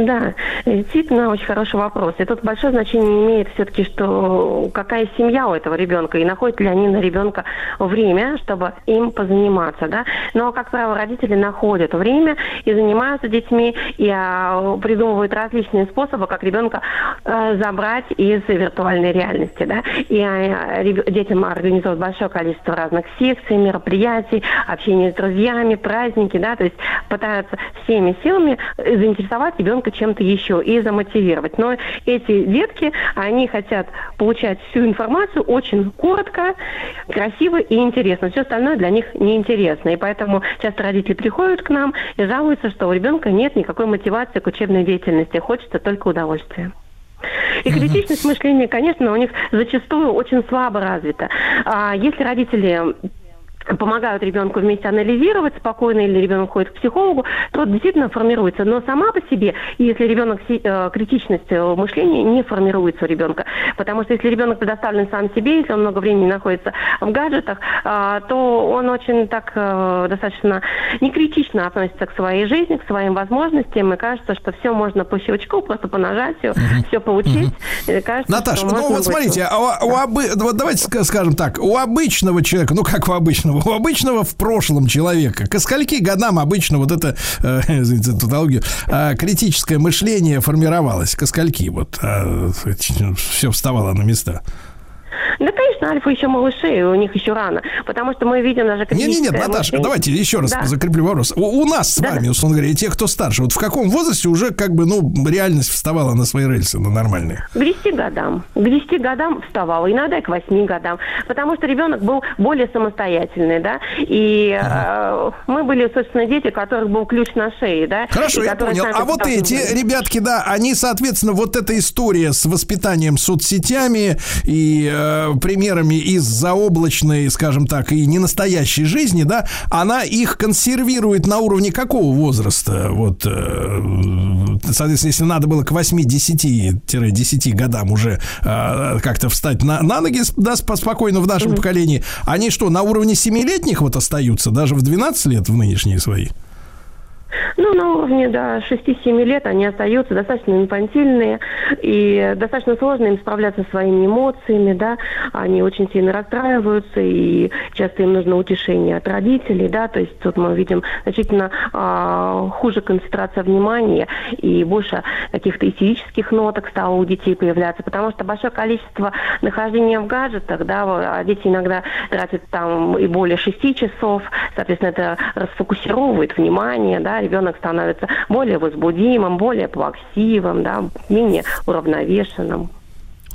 Да, действительно очень хороший вопрос. И тут большое значение имеет все-таки, что какая семья у этого ребенка, и находят ли они на ребенка время, чтобы им позаниматься, да. Но, как правило, родители находят время и занимаются детьми, и а, придумывают различные способы, как ребенка а, забрать из виртуальной реальности, да. И а, реб- детям организуют большое количество разных секций, мероприятий, общение с друзьями, праздники, да, то есть пытаются всеми силами заинтересовать ребенка чем-то еще и замотивировать. Но эти детки, они хотят получать всю информацию очень коротко, красиво и интересно. Все остальное для них неинтересно. И поэтому часто родители приходят к нам и жалуются, что у ребенка нет никакой мотивации к учебной деятельности, хочется только удовольствия. И критичность мышления, конечно, у них зачастую очень слабо развита. А если родители помогают ребенку вместе анализировать спокойно, или ребенок ходит к психологу, то действительно формируется. Но сама по себе, если ребенок э, критичность э, мышления не формируется у ребенка, потому что если ребенок предоставлен сам себе, если он много времени находится в гаджетах, э, то он очень так э, достаточно некритично относится к своей жизни, к своим возможностям, и кажется, что все можно по щелчку, просто по нажатию, все получить. Кажется, Наташа, ну вот быть- смотрите, а у, у обы- вот давайте ска- скажем так, у обычного человека, ну как у обычного, у обычного в прошлом человека, ко скольки годам обычно вот это, э, извините тавтологию, э, критическое мышление формировалось, ко скольки вот все вставало на места? Да, конечно, альфа еще малыши, у них еще рано, потому что мы видим даже Не, не, нет, Наташа, мышление. давайте еще раз Да. закреплю вопрос. У, у нас с Да. вами, условно говоря, и те, кто старше, вот в каком возрасте уже как бы, ну, реальность вставала на свои рельсы, на нормальные? К 10 годам. К 10 годам вставала, иногда и к 8 годам. Потому что ребенок был более самостоятельный, да. И э, мы были, собственно, дети, у которых был ключ на шее, да. Хорошо, я понял. А вот эти были. ребятки, да, они, соответственно, вот эта история с воспитанием соцсетями и э, примерами из заоблачной, скажем так, и ненастоящей жизни, да, она их консервирует на уровне какого возраста? Вот, э, соответственно, если надо было к 8-10-10 годам уже э, как-то встать на, на ноги, да, спо- спокойно в нашем поколении, они что, на уровне 7-летних вот остаются, даже в 12 лет в нынешние свои? Ну, на уровне до 6-7 лет они остаются достаточно инфантильные, и достаточно сложно им справляться со своими эмоциями, да, они очень сильно расстраиваются, и часто им нужно утешение от родителей, да, то есть тут мы видим значительно а, хуже концентрация внимания, и больше каких-то истерических ноток стало у детей появляться, потому что большое количество нахождения в гаджетах, да, а дети иногда тратят там и более 6 часов, соответственно, это расфокусировывает внимание, да, ребенок становится более возбудимым, более плаксивым, да, менее уравновешенным.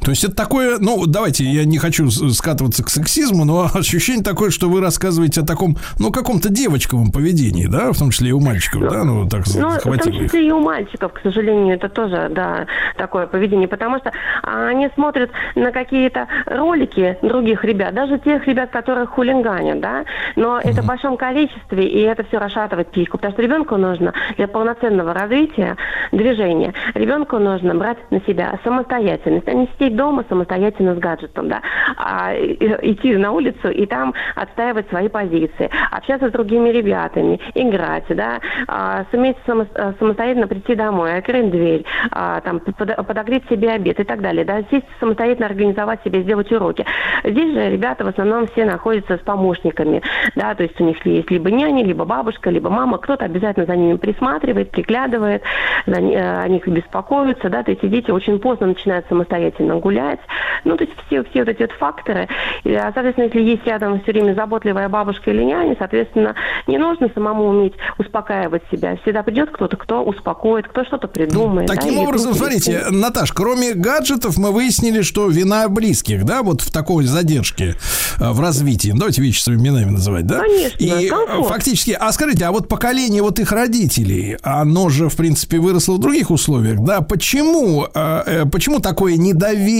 То есть это такое, ну, давайте, я не хочу скатываться к сексизму, но ощущение такое, что вы рассказываете о таком, ну, каком-то девочковом поведении, да, в том числе и у мальчиков, да, ну, так Ну, в том захватило их. числе и у мальчиков, к сожалению, это тоже, да, такое поведение, потому что они смотрят на какие-то ролики других ребят, даже тех ребят, которые хулиганят, да, но это в большом количестве, и это все расшатывает психику, потому что ребенку нужно для полноценного развития движения, ребенку нужно брать на себя самостоятельность, а не сидеть дома самостоятельно с гаджетом, да, а идти на улицу и там отстаивать свои позиции, общаться с другими ребятами, играть, да, а, суметь само- э, самостоятельно прийти домой, открыть дверь, а, там, под- подогреть себе обед и так далее, да, сесть самостоятельно организовать себе, сделать уроки. Здесь же ребята в основном все находятся с помощниками, да, то есть у них есть либо няня, либо бабушка, либо мама, кто-то обязательно за ними присматривает, приглядывает, за э, о них беспокоится, да, то есть дети очень поздно начинают самостоятельно гулять, ну, то есть все, все вот эти вот факторы, И, а, соответственно, если есть рядом все время заботливая бабушка или няня, соответственно, не нужно самому уметь успокаивать себя, всегда придет кто-то, кто успокоит, кто что-то придумает. да, Таким или образом, круг- смотрите, Наташ, кроме гаджетов мы выяснили, что вина близких, да, вот в такой задержке э, в развитии. Ну, Давайте вещи своими именами называть, да? Конечно, И комфорт. фактически, а скажите, а вот поколение вот их родителей, оно же, в принципе, выросло в других условиях, да? Почему, э, э, почему такое недоверие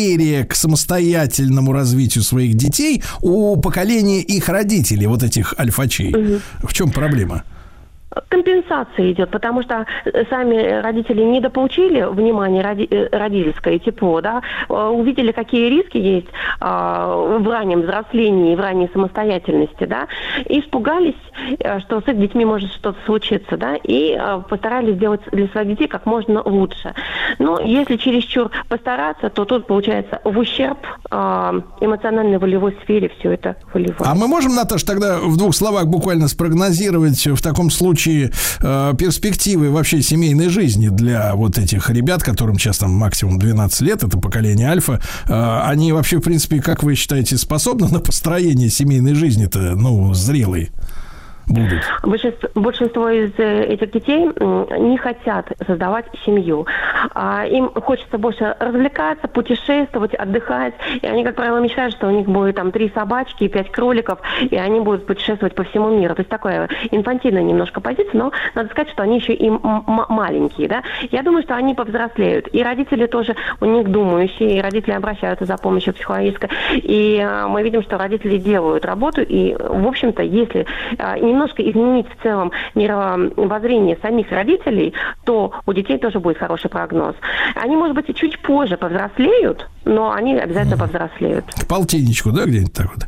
к самостоятельному развитию своих детей у поколения их родителей, вот этих альфачей? В чем проблема? Компенсация идет, потому что э, сами родители недополучили внимание роди- э, родительское тепло, да, э, увидели, какие риски есть э, в раннем взрослении, в ранней самостоятельности, да, и испугались, что с их детьми может что-то случиться, да, и э, постарались сделать для своих детей как можно лучше. Но если чересчур постараться, то тут получается в ущерб э, эмоциональной волевой сфере все это выливается. А мы можем, Наташа, тогда в двух словах буквально спрогнозировать в таком случае э, перспективы вообще семейной жизни для вот этих ребят, которым сейчас там максимум 12 лет, это поколение альфа. Э, они вообще, в принципе, как вы считаете, способны на построение семейной жизни-то, ну, зрелой? Будут? Большинство, большинство из э, этих детей не хотят создавать семью. А, Им хочется больше развлекаться, путешествовать, отдыхать. И они, как правило, мечтают, что у них будет там три собачки и пять кроликов, и они будут путешествовать по всему миру. То есть такая инфантильная немножко позиция, но надо сказать, что они еще и маленькие. Да? Я думаю, что они повзрослеют. И родители тоже у них думающие, и родители обращаются за помощью психологической. И э, мы видим, что родители делают работу, и, в общем-то, если э, немножко изменить в целом мировоззрение самих родителей, то у детей тоже будет хороший прогноз. Они, может быть, и чуть позже повзрослеют, но они обязательно повзрослеют. К полтинничку, да, где-нибудь так вот?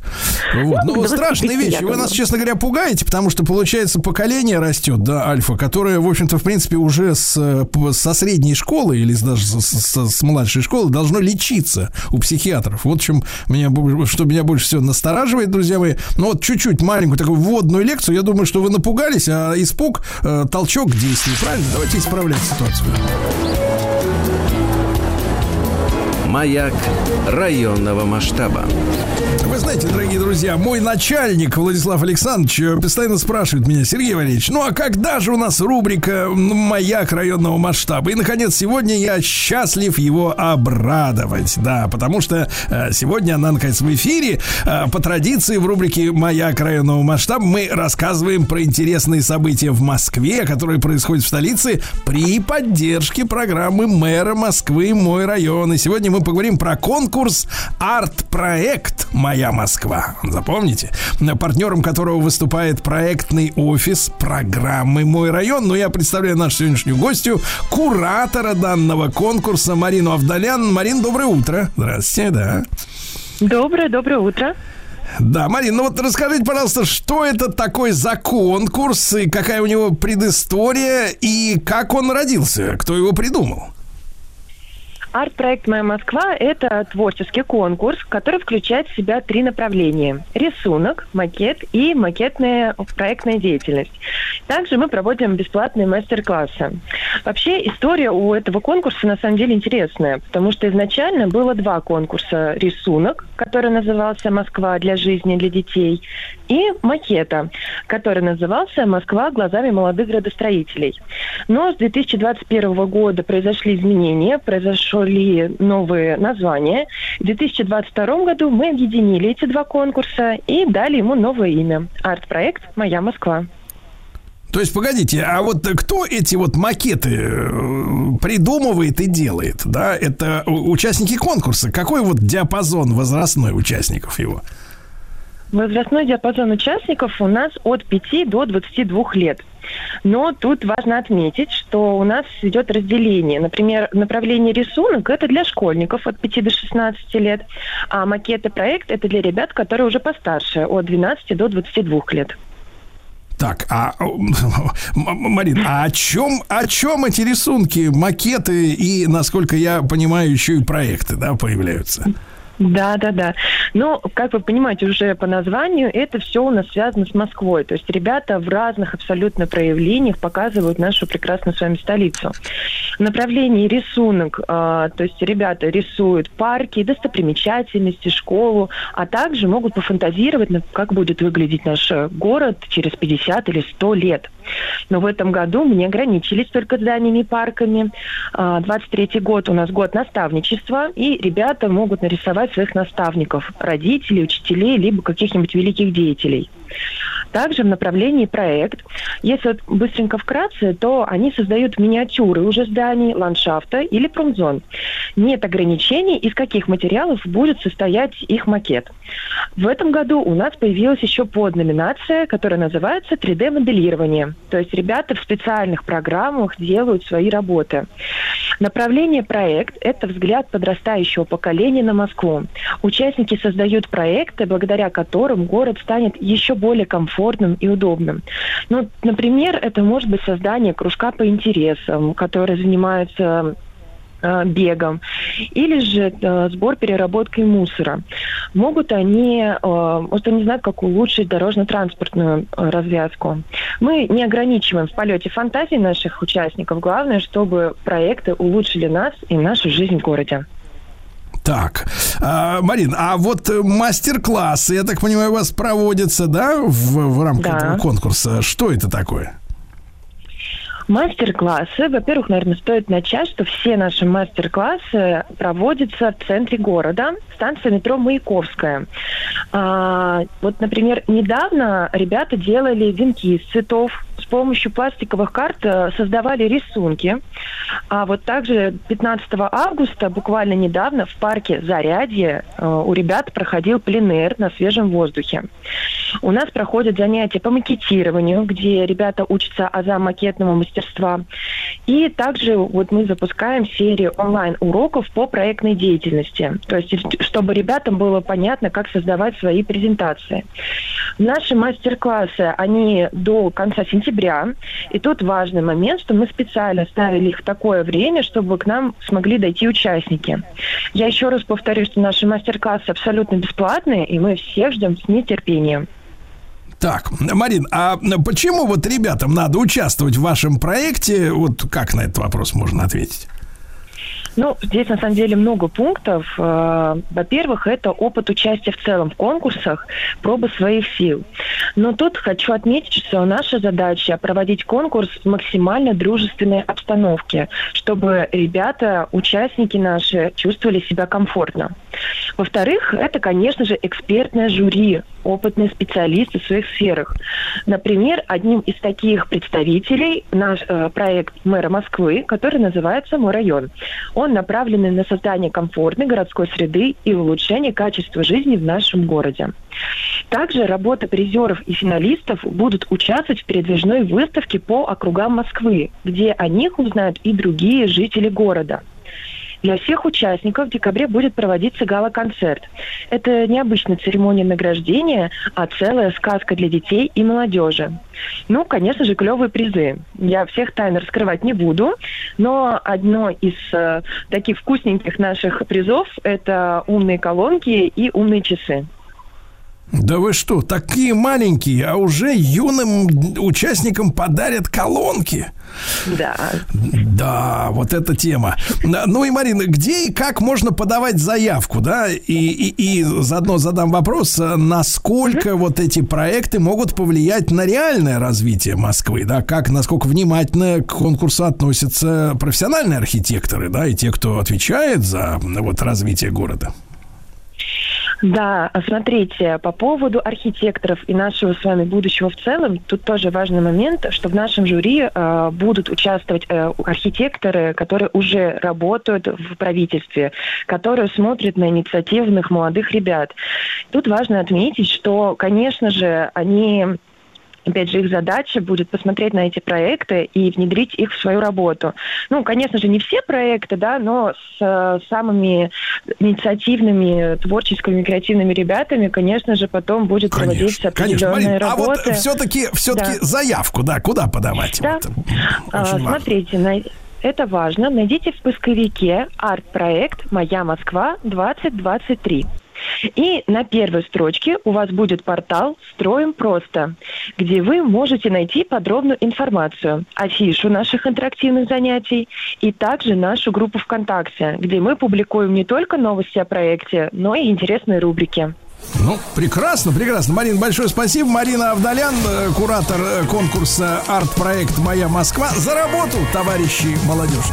Вот. Ну, Ну, к 25, страшные вещи. Вы думаю. нас, честно говоря, пугаете, потому что, получается, поколение растет, да, альфа, которое, в общем-то, в принципе, уже с, со средней школы или даже с, с- с младшей школы должно лечиться у психиатров. Вот в чем меня, что меня больше всего настораживает, друзья мои. Ну, вот чуть-чуть маленькую такую вводную лекцию. Я думаю, что вы напугались, а испуг, э, толчок к действию. Правильно? Давайте исправлять ситуацию. Маяк районного масштаба. Вы знаете, дорогие друзья, мой начальник Владислав Александрович э, постоянно спрашивает меня, Сергей Валерьевич, ну а когда же у нас рубрика «Маяк районного масштаба»? И, наконец, сегодня я счастлив его обрадовать, да, потому что э, сегодня она, наконец, в эфире. Э, по традиции в рубрике «Маяк районного масштаба» мы рассказываем про интересные события в Москве, которые происходят в столице при поддержке программы мэра Москвы «Мой район». И сегодня мы поговорим про конкурс «Арт-проект Моя Москва». Запомните? Партнером которого выступает проектный офис программы «Мой район». Но я представляю нашу сегодняшнюю гостью, куратора данного конкурса Марину Авдалян. Марин, доброе утро. Здравствуйте, да. Доброе, доброе утро. Да, Марин, ну вот расскажите, пожалуйста, что это такой за конкурс, и какая у него предыстория, и как он родился, кто его придумал? Арт-проект «Моя Москва» – это творческий конкурс, который включает в себя три направления – рисунок, макет и макетная проектная деятельность. Также мы проводим бесплатные мастер-классы. Вообще история у этого конкурса на самом деле интересная, потому что изначально было два конкурса – рисунок, который назывался «Москва для жизни для детей», и макета, который назывался «Москва глазами молодых градостроителей». Но с 2021 года произошли изменения, произошли новые названия. В 2022 году мы объединили эти два конкурса и дали ему новое имя – арт-проект «Моя Москва». То есть, погодите, а вот кто эти вот макеты э, придумывает и делает, да? Это участники конкурса. Какой вот диапазон возрастной участников его? Возрастной диапазон участников у нас от 5 до 22 лет. Но тут важно отметить, что у нас идет разделение. Например, направление рисунок – это для школьников от 5 до 16 лет, а макеты проект – это для ребят, которые уже постарше, от 12 до 22 лет. Так, а Марин, а о чем, о чем эти рисунки, макеты и, насколько я понимаю, еще и проекты, да, появляются? Да, да, да. Ну, как вы понимаете, уже по названию это все у нас связано с Москвой. То есть ребята в разных абсолютно проявлениях показывают нашу прекрасную с вами столицу. Направление рисунок, а, то есть ребята рисуют парки, достопримечательности, школу, а также могут пофантазировать, как будет выглядеть наш э, город через 50 или 100 лет. Но в этом году мы не ограничились только зданиями и парками. А, 23 год у нас год наставничества, и ребята могут нарисовать своих наставников. родителей, учителей, либо каких-нибудь великих деятелей. Также в направлении проект, если вот быстренько вкратце, то они создают миниатюры уже зданий, ландшафта или промзон. Нет ограничений, из каких материалов будет состоять их макет. В этом году у нас появилась еще подноминация, которая называется 3D-моделирование. То есть ребята в специальных программах делают свои работы. Направление проект – это взгляд подрастающего поколения на Москву. Участники создают проекты, благодаря которым город станет еще более комфортным и удобным. Ну, например, это может быть создание кружка по интересам, который занимается э, бегом, или же э, сбор переработкой мусора. Могут они, э, может, они знают, как улучшить дорожно-транспортную э, развязку. Мы не ограничиваем в полете фантазии наших участников. Главное, чтобы проекты улучшили нас и нашу жизнь в городе. Так, а, Марин, а вот э, мастер-классы, я так понимаю, у вас проводятся, да, в, в рамках Да. этого конкурса? Что это такое? Мастер-классы. Во-первых, наверное, стоит начать, что все наши мастер-классы проводятся в центре города, станция метро Маяковская. А, вот, например, недавно ребята делали венки из цветов, с помощью пластиковых карт э, создавали рисунки. А вот также 15 августа, буквально недавно, в парке Зарядье э, у ребят проходил пленэр на свежем воздухе. У нас проходят занятия по макетированию, где ребята учатся азам макетного мастерства. И также вот мы запускаем серию онлайн-уроков по проектной деятельности. То есть, чтобы ребятам было понятно, как создавать свои презентации. Наши мастер-классы, они до конца сентября. И тут важный момент, что мы специально ставили их в такое время, чтобы к нам смогли дойти участники. Я еще раз повторю, что наши мастер-классы абсолютно бесплатные, и мы всех ждем с нетерпением. Так, Марин, а почему вот ребятам надо участвовать в вашем проекте? Вот как на этот вопрос можно ответить? Ну, здесь на самом деле много пунктов. Э, Во-первых, это опыт участия в целом в конкурсах, проба своих сил. Но тут хочу отметить, что наша задача проводить конкурс в максимально дружественной обстановке, чтобы ребята, участники наши, чувствовали себя комфортно. Во-вторых, это, конечно же, экспертное жюри, опытные специалисты в своих сферах. Например, одним из таких представителей наш э, проект мэра Москвы, который называется «Мой район». Он направлен на создание комфортной городской среды и улучшение качества жизни в нашем городе. Также работа призеров и финалистов будут участвовать в передвижной выставке по округам Москвы, где о них узнают и другие жители города. Для всех участников в декабре будет проводиться гала-концерт. Это необычная церемония награждения, а целая сказка для детей и молодежи. Ну, конечно же, клевые призы. Я всех тайн раскрывать не буду, но одно из э, таких вкусненьких наших призов – это умные колонки и умные часы. Да вы что, такие маленькие, а уже юным участникам подарят колонки. Да. Да, вот эта тема. Ну и, Марина, где и как можно подавать заявку, да? И, и, и заодно задам вопрос, насколько вот эти проекты могут повлиять на реальное развитие Москвы, да? Как, насколько внимательно к конкурсу относятся профессиональные архитекторы, да, и те, кто отвечает за вот развитие города? Да, смотрите, по поводу архитекторов и нашего с вами будущего в целом, тут тоже важный момент, что в нашем жюри э, будут участвовать э, архитекторы, которые уже работают в правительстве, которые смотрят на инициативных молодых ребят. Тут важно отметить, что, конечно же, они Опять же, их задача будет посмотреть на эти проекты и внедрить их в свою работу. Ну, конечно же, не все проекты, да, но с э, самыми инициативными, творческими, креативными ребятами, конечно же, потом будет проводиться Конечно, определенная Марин, а вот работа. все-таки все-таки Да. заявку, да, куда подавать? Да. Вот, А, смотрите, най- это важно. Найдите в поисковике арт-проект «Моя Москва 2023». И на первой строчке у вас будет портал «Строим просто», где вы можете найти подробную информацию, афишу наших интерактивных занятий и также нашу группу ВКонтакте, где мы публикуем не только новости о проекте, но и интересные рубрики. Ну, прекрасно, прекрасно. Марин, большое спасибо. Марина Авдалян, э, куратор э, конкурса арт-проект «Моя Москва». За работу, товарищи молодежь.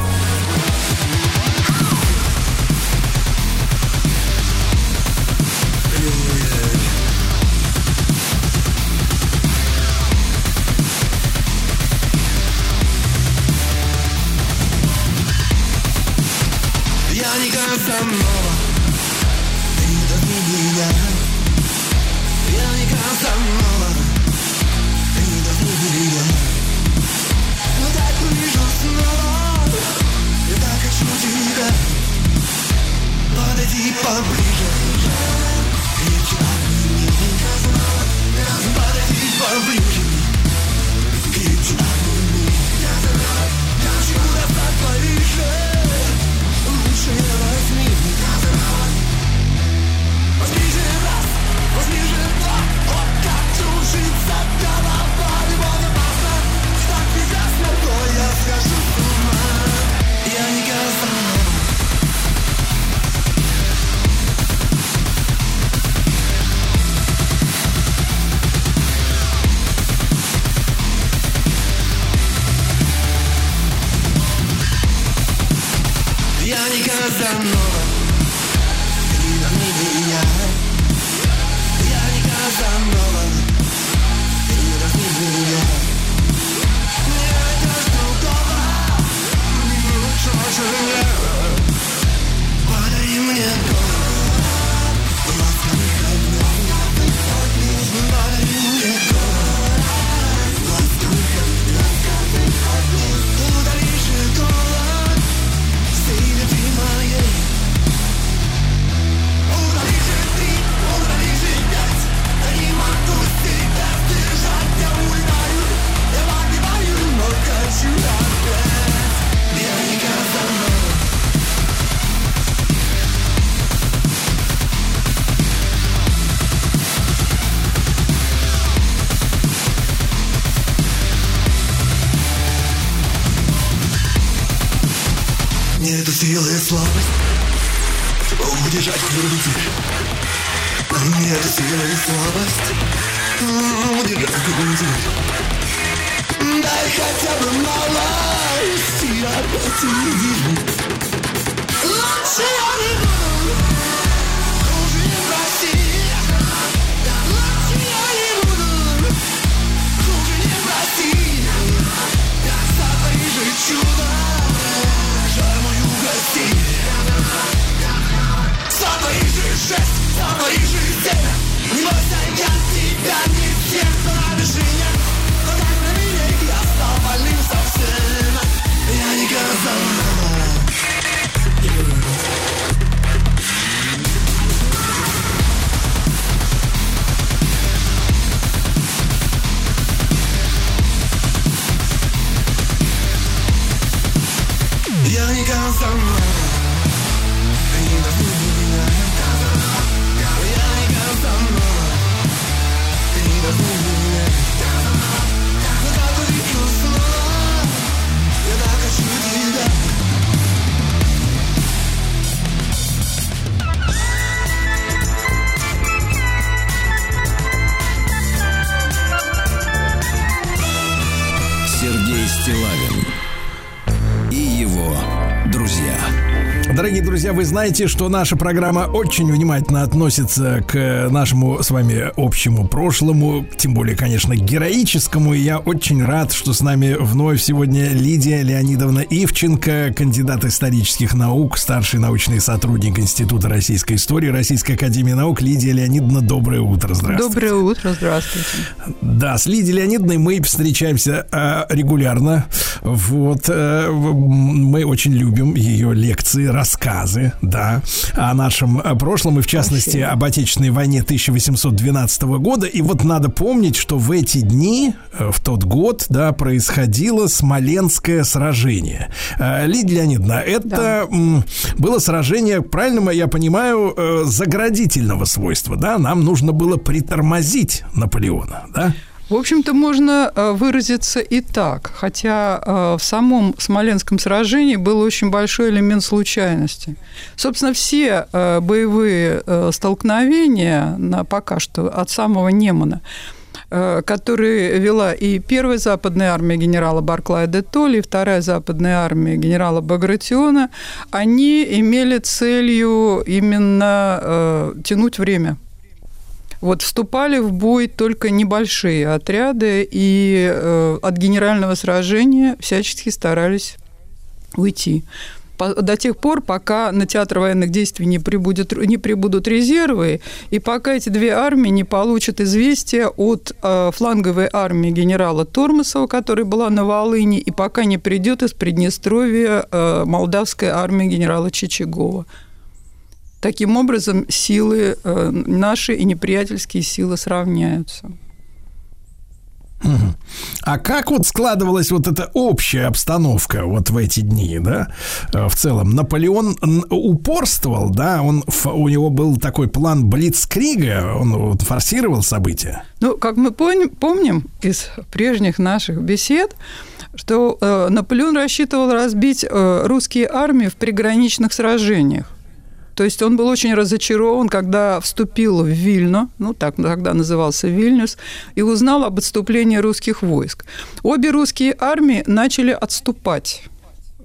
Знаете, что наша программа очень внимательно относится к нашему с вами общему прошлому, тем более, конечно, героическому. И я очень рад, что с нами вновь сегодня Лидия Леонидовна Ивченко, кандидат исторических наук, старший научный сотрудник Института российской истории Российской академии наук. Лидия Леонидовна, доброе утро. Здравствуйте. Доброе утро, здравствуйте. Да, с Лидией Леонидовной мы встречаемся э, регулярно. Вот э, мы очень любим ее лекции, рассказы, да, о нашем э, прошлом и в частности об Отечественной войне 1812 года. И вот надо помнить, что в эти дни, э, в тот год, да, происходило Смоленское сражение. Э, Лидия Леонидовна, это м, было сражение, правильно я понимаю, заградительного свойства, да? Нам нужно было притормозить Наполеона, да? В общем-то, можно э, выразиться и так, хотя э, в самом Смоленском сражении был очень большой элемент случайности. Собственно, все э, боевые столкновения на, пока что от самого Немана которые вела и первая западная армия генерала Барклая де Толли, и вторая западная армия генерала Багратиона, они имели целью именно э, тянуть время. Вот вступали в бой только небольшие отряды, и э, от генерального сражения всячески старались уйти. До тех пор, пока на театр военных действий не, прибудет, не прибудут резервы, и пока эти две армии не получат известия от э, фланговой армии генерала Тормасова, которая была на Волыни, и пока не придет из Приднестровья э, молдавская армия генерала Чичагова. Таким образом, силы э, наши и неприятельские силы сравняются. А как вот складывалась вот эта общая обстановка вот в эти дни, да? Э, В целом Наполеон упорствовал, да? Он у него был такой план Блицкрига, он вот форсировал события. Ну, как мы пон- помним из прежних наших бесед, что э, Наполеон рассчитывал разбить э, русские армии в приграничных сражениях. То есть он был очень разочарован, когда вступил в Вильно, ну так тогда назывался Вильнюс, и узнал об отступлении русских войск. Обе русские армии начали отступать.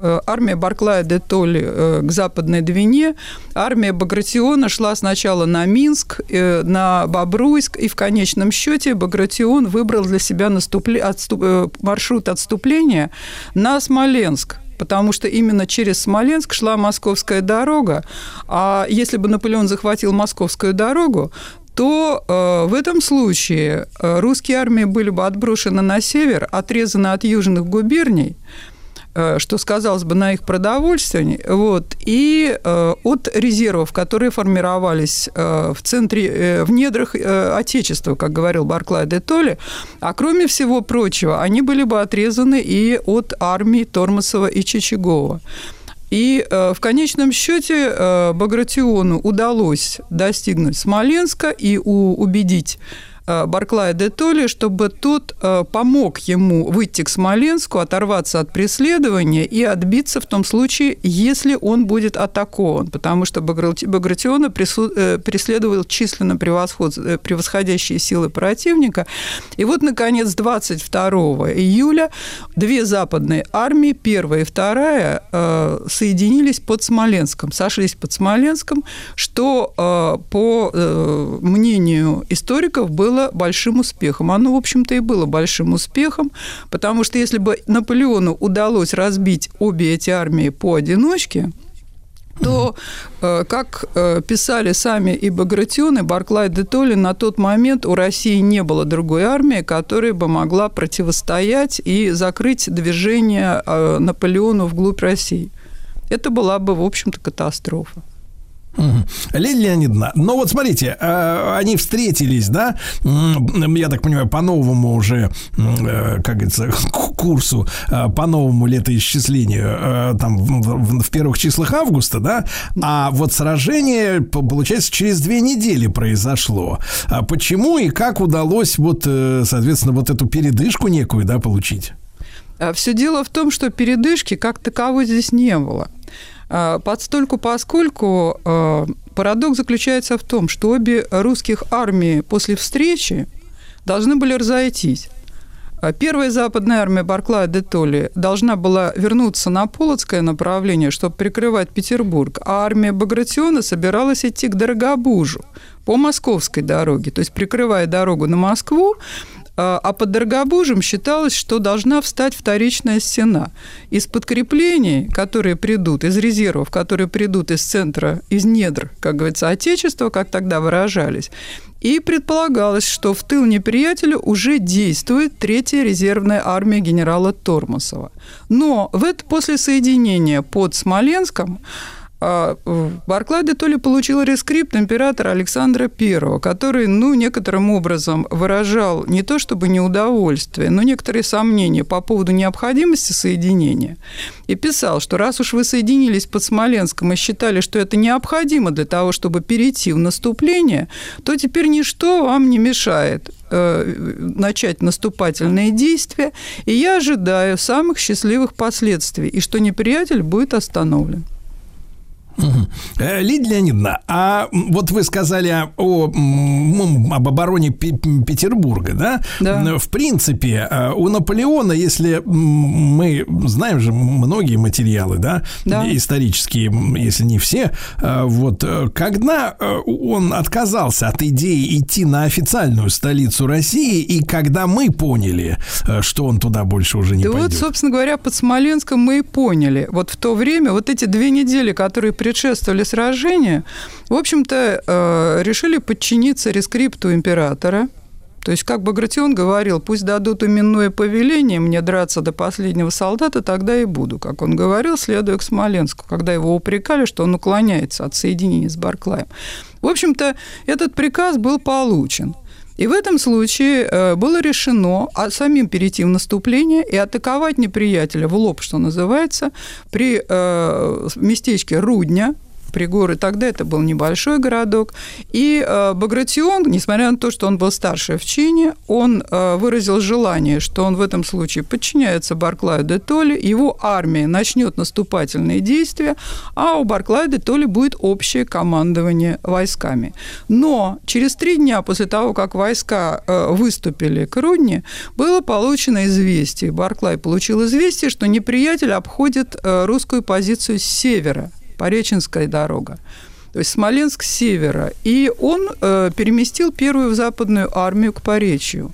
Э, Армия Барклая де Толли э, к западной Двине, армия Багратиона шла сначала на Минск, э, на Бобруйск, и в конечном счете Багратион выбрал для себя наступле- отступ- маршрут отступления на Смоленск потому что именно через Смоленск шла московская дорога, а если бы Наполеон захватил московскую дорогу, то э, в этом случае э, русские армии были бы отброшены на север, отрезаны от южных губерний, что сказалось бы на их продовольствии, вот, и э, от резервов, которые формировались э, в центре, э, в недрах э, Отечества, как говорил Барклай де Толли, а кроме всего прочего, они были бы отрезаны и от армий Тормасова и Чичагова. И э, в конечном счете э, Багратиону удалось достигнуть Смоленска и у- убедить э, Барклая де Толли, чтобы тот э, помог ему выйти к Смоленску, оторваться от преследования и отбиться в том случае, если он будет атакован, потому что Баграти- Багратиона э, преследовал численно превосход- э, превосходящие силы противника. И вот, наконец, 22 июля две западные армии, первая и вторая, э, соединились под Смоленском, сошлись под Смоленском, что, э, по э, мнению историков, было большим успехом. Оно, в общем-то, и было большим успехом, потому что если бы Наполеону удалось разбить обе эти армии поодиночке, то, э, как э, писали сами и Багратион, и Барклай де Толли, на тот момент у России не было другой армии, которая бы могла противостоять и закрыть движение э, Наполеону вглубь России. Это была бы, в общем-то, катастрофа. Леонид Леонидовна, ну вот смотрите, э, они встретились, да, я так понимаю, по новому уже, э, как говорится, курсу, э, по новому летоисчислению, там в, первых числах августа, да, а вот сражение, получается, через две недели произошло. А почему и как удалось вот, соответственно, вот эту передышку некую, да, получить? Все дело в том, что передышки как таковой здесь не было. А, Подстольку поскольку э, парадокс заключается в том, что обе русских армии после встречи должны были разойтись. А Первая западная армия Барклая де Толли должна была вернуться на Полоцкое направление, чтобы прикрывать Петербург, а армия Багратиона собиралась идти к Дорогобужу по московской дороге, то есть прикрывая дорогу на Москву, а а под Дорогобужем считалось, что должна встать вторичная стена. Из подкреплений, которые придут, из резервов, которые придут из центра, из недр, как говорится, Отечества, как тогда выражались, и предполагалось, что в тыл неприятеля уже действует третья резервная армия генерала Тормосова. Но в это после соединения под Смоленском а, Барклай де Толли получил рескрипт императора Александра I, который, ну, некоторым образом выражал не то чтобы неудовольствие, но некоторые сомнения по поводу необходимости соединения. И писал, что раз уж вы соединились под Смоленском и считали, что это необходимо для того, чтобы перейти в наступление, то теперь ничто вам не мешает э, начать наступательные действия, и я ожидаю самых счастливых последствий, и что неприятель будет остановлен. Э, Лидия Леонидовна, а вот вы сказали о, об обороне Петербурга, да? Да. В принципе, э, у Наполеона, если мы знаем же многие материалы, да, Да. исторические, если не все, э, вот когда он отказался от идеи идти на официальную столицу России, и когда мы поняли, что он туда больше уже не Да вот, пойдет. собственно говоря, под Смоленском мы и поняли. Вот в то время, вот эти две недели, которые предшествовали сражению, в общем-то, э, решили подчиниться рескрипту императора. То есть, как Багратион говорил, пусть дадут именное повеление мне драться до последнего солдата, тогда и буду. Как он говорил, следуя к Смоленску, когда его упрекали, что он уклоняется от соединения с Барклаем. В общем-то, этот приказ был получен. И в этом случае э, было решено а самим перейти в наступление и атаковать неприятеля в лоб, что называется, при э, местечке Рудня, Пригоры, тогда это был небольшой городок. И э, Багратион, несмотря на то, что он был старше в чине, он э, выразил желание, что он в этом случае подчиняется Барклаю де Толли, его армия начнет наступательные действия, а у Барклая де Толли будет общее командование войсками. Но через три дня после того, как войска э, выступили к Рудне, было получено известие, Барклай получил известие, что неприятель обходит русскую позицию с севера, Пореченская дорога. То есть Смоленск с севера. И он э, переместил первую западную армию к Поречью.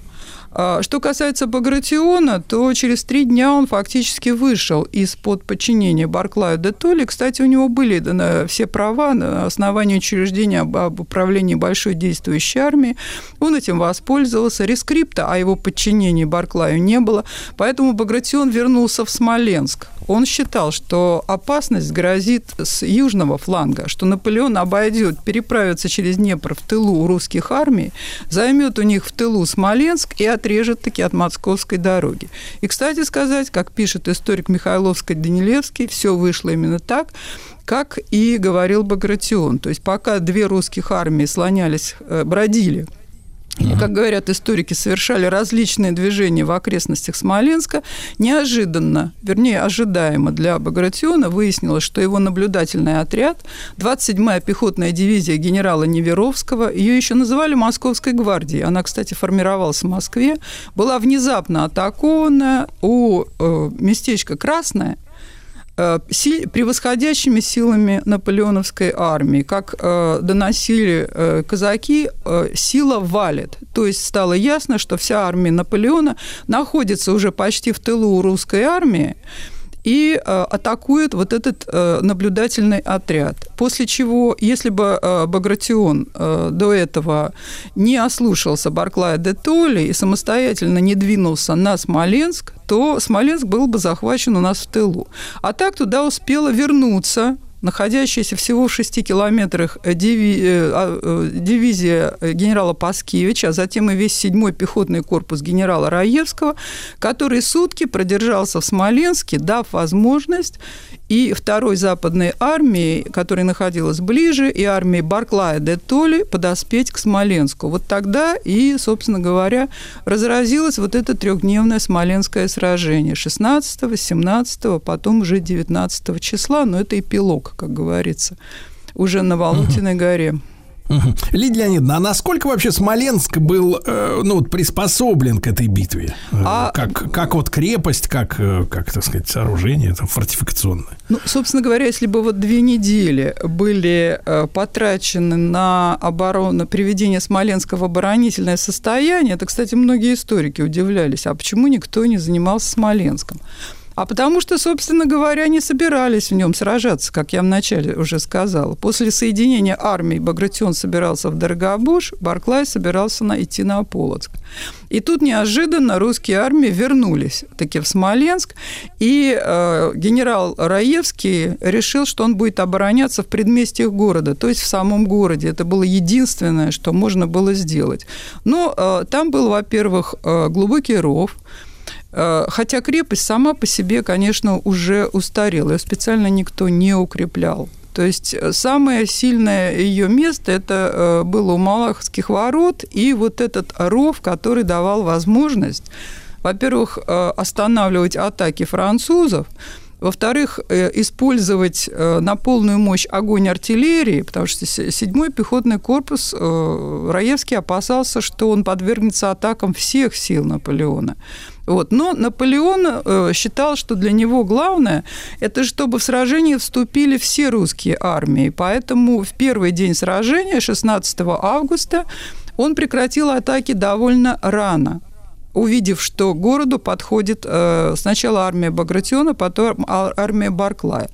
А Что касается Багратиона, то через три дня он фактически вышел из-под подчинения Барклаю де Толли. Кстати, у него были даны все права на основании учреждения об, управлении большой действующей армией. Он этим воспользовался. Рескрипта о его подчинении Барклаю не было. Поэтому Багратион вернулся в Смоленск. Он считал, что опасность грозит с южного фланга, что Наполеон обойдет, переправится через Днепр в тылу русских армий, займет у них в тылу Смоленск и отрежет таки от московской дороги. И, кстати сказать, как пишет историк Михайловский-Данилевский, все вышло именно так, как и говорил Багратион. То есть пока две русских армии слонялись, э, бродили или, как говорят историки, совершали различные движения в окрестностях Смоленска, неожиданно, вернее, ожидаемо для Багратиона выяснилось, что его наблюдательный отряд, 27-я пехотная дивизия генерала Неверовского, ее еще называли Московской гвардией, она, кстати, формировалась в Москве, была внезапно атакована у э, местечка Красное, превосходящими силами наполеоновской армии. Как э, доносили э, казаки, э, сила валит. То есть стало ясно, что вся армия Наполеона находится уже почти в тылу у русской армии и э, атакует вот этот э, наблюдательный отряд. После чего, если бы э, Багратион до этого не ослушался Барклая де Толли и самостоятельно не двинулся на Смоленск, то Смоленск был бы захвачен у нас в тылу. А так туда успела вернуться находящаяся всего в 6 километрах э, э, а, э, дивизия генерала Паскевича, а затем и весь 7-й пехотный корпус генерала Раевского, который сутки продержался в Смоленске, дав возможность и второй западной армии, которая находилась ближе, и армии Барклая де Толли подоспеть к Смоленску. Вот тогда и, собственно говоря, разразилось вот это трехдневное смоленское сражение 16, 17, потом уже 19 числа, но это эпилог, как говорится, уже на Валутиной горе. Мгм. Лидия Леонидовна, а насколько вообще Смоленск был э, ну, вот приспособлен к этой битве? Э, А- Как, как вот крепость, как, э, как, так сказать, сооружение там, фортификационное? Ну, собственно говоря, если бы вот две недели были э, потрачены на оборону, приведение Смоленска в оборонительное состояние, это, кстати, многие историки удивлялись, а почему никто не занимался Смоленском? А потому что, собственно говоря, не собирались в нем сражаться, как я вначале уже сказала. После соединения армий Багратион собирался в Дорогобуж, Барклай собирался на, идти на Полоцк. И тут неожиданно русские армии вернулись таки в Смоленск, и э, генерал Раевский решил, что он будет обороняться в предместьях города, то есть в самом городе. Это было единственное, что можно было сделать. Но э, там был, во-первых, э, глубокий ров, Хотя крепость сама по себе, конечно, уже устарела, ее специально никто не укреплял. То есть э, самое сильное ее место это э, было у Малаховских ворот и вот этот ров, который давал возможность, во-первых, э, останавливать атаки французов, во-вторых, э, использовать э, на полную мощь огонь артиллерии, потому что се- седьмой пехотный корпус э, Раевский опасался, что он подвергнется атакам всех сил Наполеона. Вот. Но Наполеон э, считал, что для него главное – это чтобы в сражение вступили все русские армии. Поэтому в первый день сражения, 16 августа, он прекратил атаки довольно рано увидев, что к городу подходит э, сначала армия Багратиона, потом армия Барклая.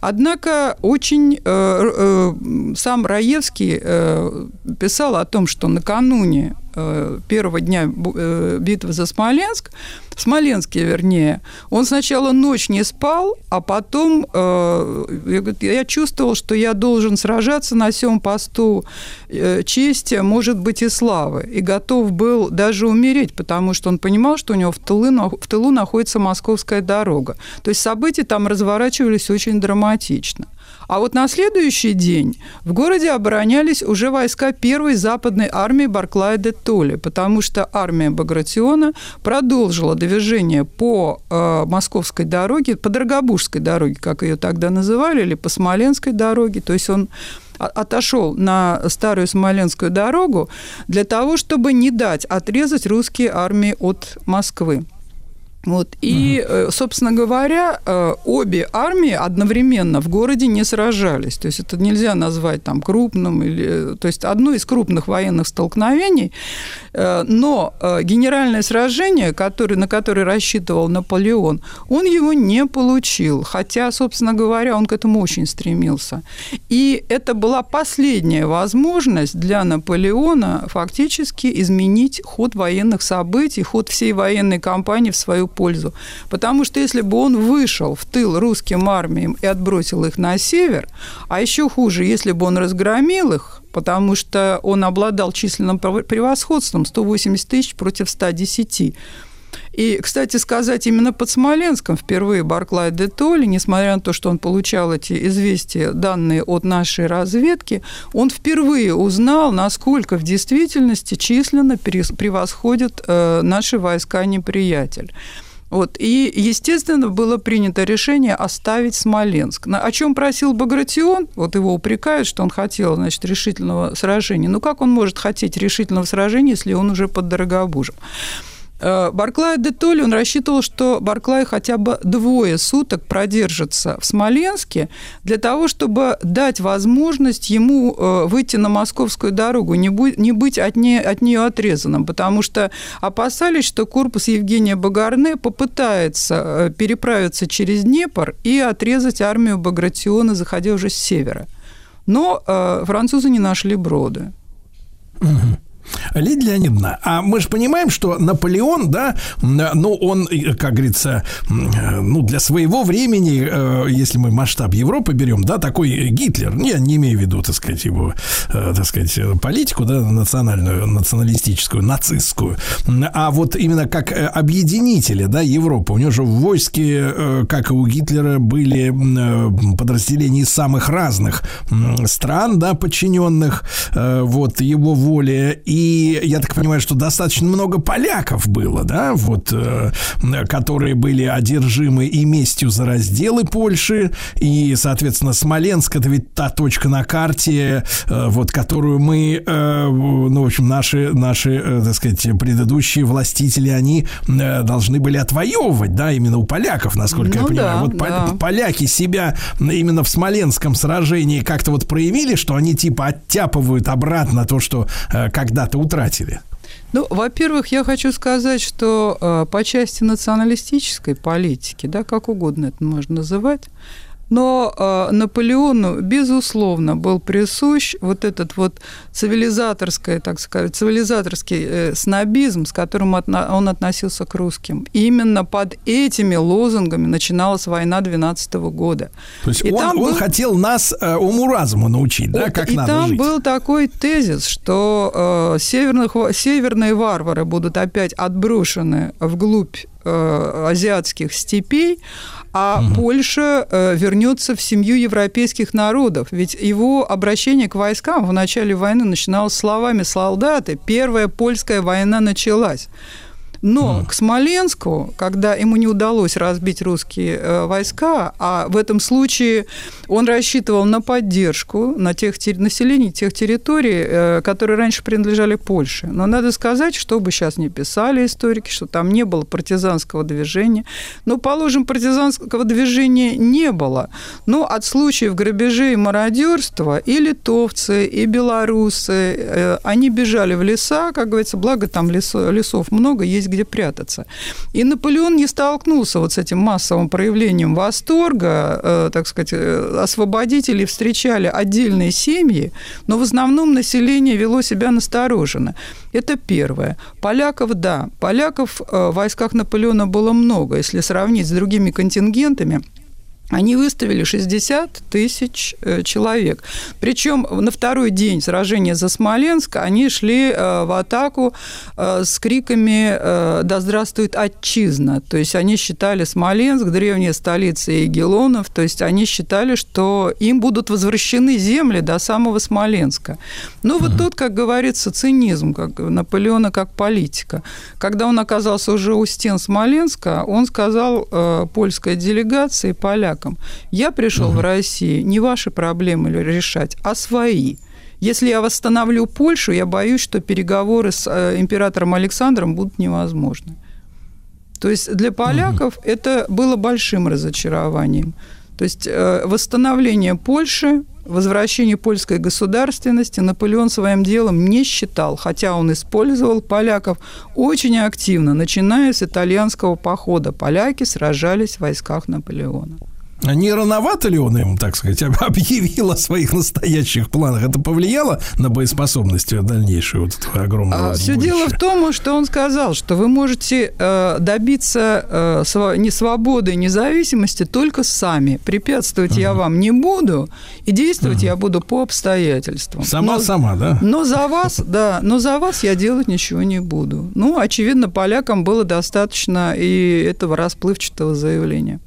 Однако очень э, э, сам Раевский э, писал о том, что накануне первого дня э, битвы за Смоленск, в Смоленске, вернее, он сначала ночь не спал, а потом э, я, чувствовал, что я должен сражаться на всем посту э, чести, может быть, и славы. И готов был даже умереть, потому что он понимал, что у него в тылу, в тылу находится московская дорога. То есть события там разворачивались очень драматично. А вот на следующий день в городе оборонялись уже войска первой западной армии Барклая де Толли, потому что армия Багратиона продолжила движение по э, московской дороге, по Дорогобужской дороге, как ее тогда называли, или по Смоленской дороге. То есть он отошел на старую Смоленскую дорогу для того, чтобы не дать отрезать русские армии от Москвы. Вот. И, э, собственно говоря, э, обе армии одновременно в городе не сражались. То есть это нельзя назвать там крупным, или, то есть одно из крупных военных столкновений. Э, Но э, генеральное сражение, которое, на которое рассчитывал Наполеон, он его не получил. Хотя, собственно говоря, он к этому очень стремился. И это была последняя возможность для Наполеона фактически изменить ход военных событий, ход всей военной кампании в свою пользу. Потому что если бы он вышел в тыл русским армиям и отбросил их на север, а еще хуже, если бы он разгромил их, потому что он обладал численным превосходством 180 тысяч против 110, И, кстати сказать, именно под Смоленском впервые Барклай де Толли, несмотря на то, что он получал эти известия, данные от нашей разведки, он впервые узнал, насколько в действительности численно превосходят э, наши войска неприятель. Вот. И, естественно, было принято решение оставить Смоленск. На, о чем просил Багратион? Вот его упрекают, что он хотел значит, решительного сражения. Ну, как он может хотеть решительного сражения, если он уже под Дорогобужем? Э, Барклай де Толли, он рассчитывал, что Барклай хотя бы двое суток продержится в Смоленске для того, чтобы дать возможность ему э, выйти на московскую дорогу, не, будь, не быть от, не, от нее отрезанным, потому что опасались, что корпус Евгения Багарне попытается э, переправиться через Днепр и отрезать армию Багратиона, заходя уже с севера. Но э, французы не нашли броды. Угу. Лидия Леонидовна, а мы же понимаем, что Наполеон, да, ну, он, как говорится, ну, для своего времени, э, если мы масштаб Европы берем, да, такой Гитлер, я не имею в виду, так сказать, его, э, так сказать, политику, да, национальную, националистическую, нацистскую, а вот именно как э, объединители, да, Европы. У него же в войске, как и у Гитлера, были подразделения самых разных стран, да, подчиненных вот его воле, и и я так понимаю, что достаточно много поляков было, да, вот, э, которые были одержимы и местью за разделы Польши, и, соответственно, Смоленск это ведь та точка на карте, э, вот, которую мы, э, ну, в общем, наши, наши, так сказать, предыдущие властители, они должны были отвоевывать, да, именно у поляков, насколько ну, я понимаю. Да, вот да. поляки себя именно в Смоленском сражении как-то вот проявили, что они типа оттяпывают обратно то, что когда когда-то утратили? Ну, во-первых, я хочу сказать, что э, по части националистической политики, да, как угодно это можно называть, но э, Наполеону, безусловно, был присущ вот этот вот цивилизаторский, так сказать, цивилизаторский э, снобизм, с которым отно, он относился к русским. И именно под этими лозунгами начиналась война 12 года. То есть и он, он был... хотел нас э, уму-разуму научить, да, как и надо там жить. был такой тезис, что э, северных, северные варвары будут опять отброшены вглубь э, азиатских степей, а угу. Польша э, вернется в семью европейских народов. Ведь его обращение к войскам в начале войны начиналось словами «солдаты, первая польская война началась». Но mm. к Смоленску, когда ему не удалось разбить русские э, войска, а в этом случае он рассчитывал на поддержку на тех населений тех территорий, э, которые раньше принадлежали Польше. Но надо сказать, что бы сейчас не писали историки, что там не было партизанского движения. Но, положим, партизанского движения не было. Но от случаев грабежей и мародерства и литовцы, и белорусы, э, они бежали в леса, как говорится, благо там лесов, лесов много, есть есть где прятаться. И Наполеон не столкнулся вот с этим массовым проявлением восторга, э, так сказать, э, освободители встречали отдельные семьи, но в основном население вело себя настороженно. Это первое. Поляков, да, поляков э, в войсках Наполеона было много, если сравнить с другими контингентами – они выставили 60 тысяч э, человек. Причем на второй день сражения за Смоленск они шли э, в атаку э, с криками «Да здравствует отчизна!». То есть они считали Смоленск древняя столица Егелонов, то есть они считали, что им будут возвращены земли до самого Смоленска. Но вот тут, как говорится, цинизм как Наполеона как политика. Когда он оказался уже у стен Смоленска, он сказал польской делегации, полякам, полякам. Я пришел угу. в Россию не ваши проблемы решать, а свои. Если я восстановлю Польшу, я боюсь, что переговоры с э, императором Александром будут невозможны. То есть для поляков угу. это было большим разочарованием. То есть э, восстановление Польши, возвращение польской государственности Наполеон своим делом не считал, хотя он использовал поляков очень активно, начиная с итальянского похода. Поляки сражались в войсках Наполеона. А не рановато ли он им, так сказать, об- объявил о своих настоящих планах? Это повлияло на боеспособность дальнейшую вот этого огромного все сборища? А, дело в том, что он сказал, что вы можете э, добиться э, не свободы, независимости только сами. Препятствовать я вам не буду, и действовать я буду по обстоятельствам. Сама, сама, да? Но за вас, да, но за вас я делать ничего не буду. Ну, очевидно, полякам было достаточно и этого расплывчатого заявления.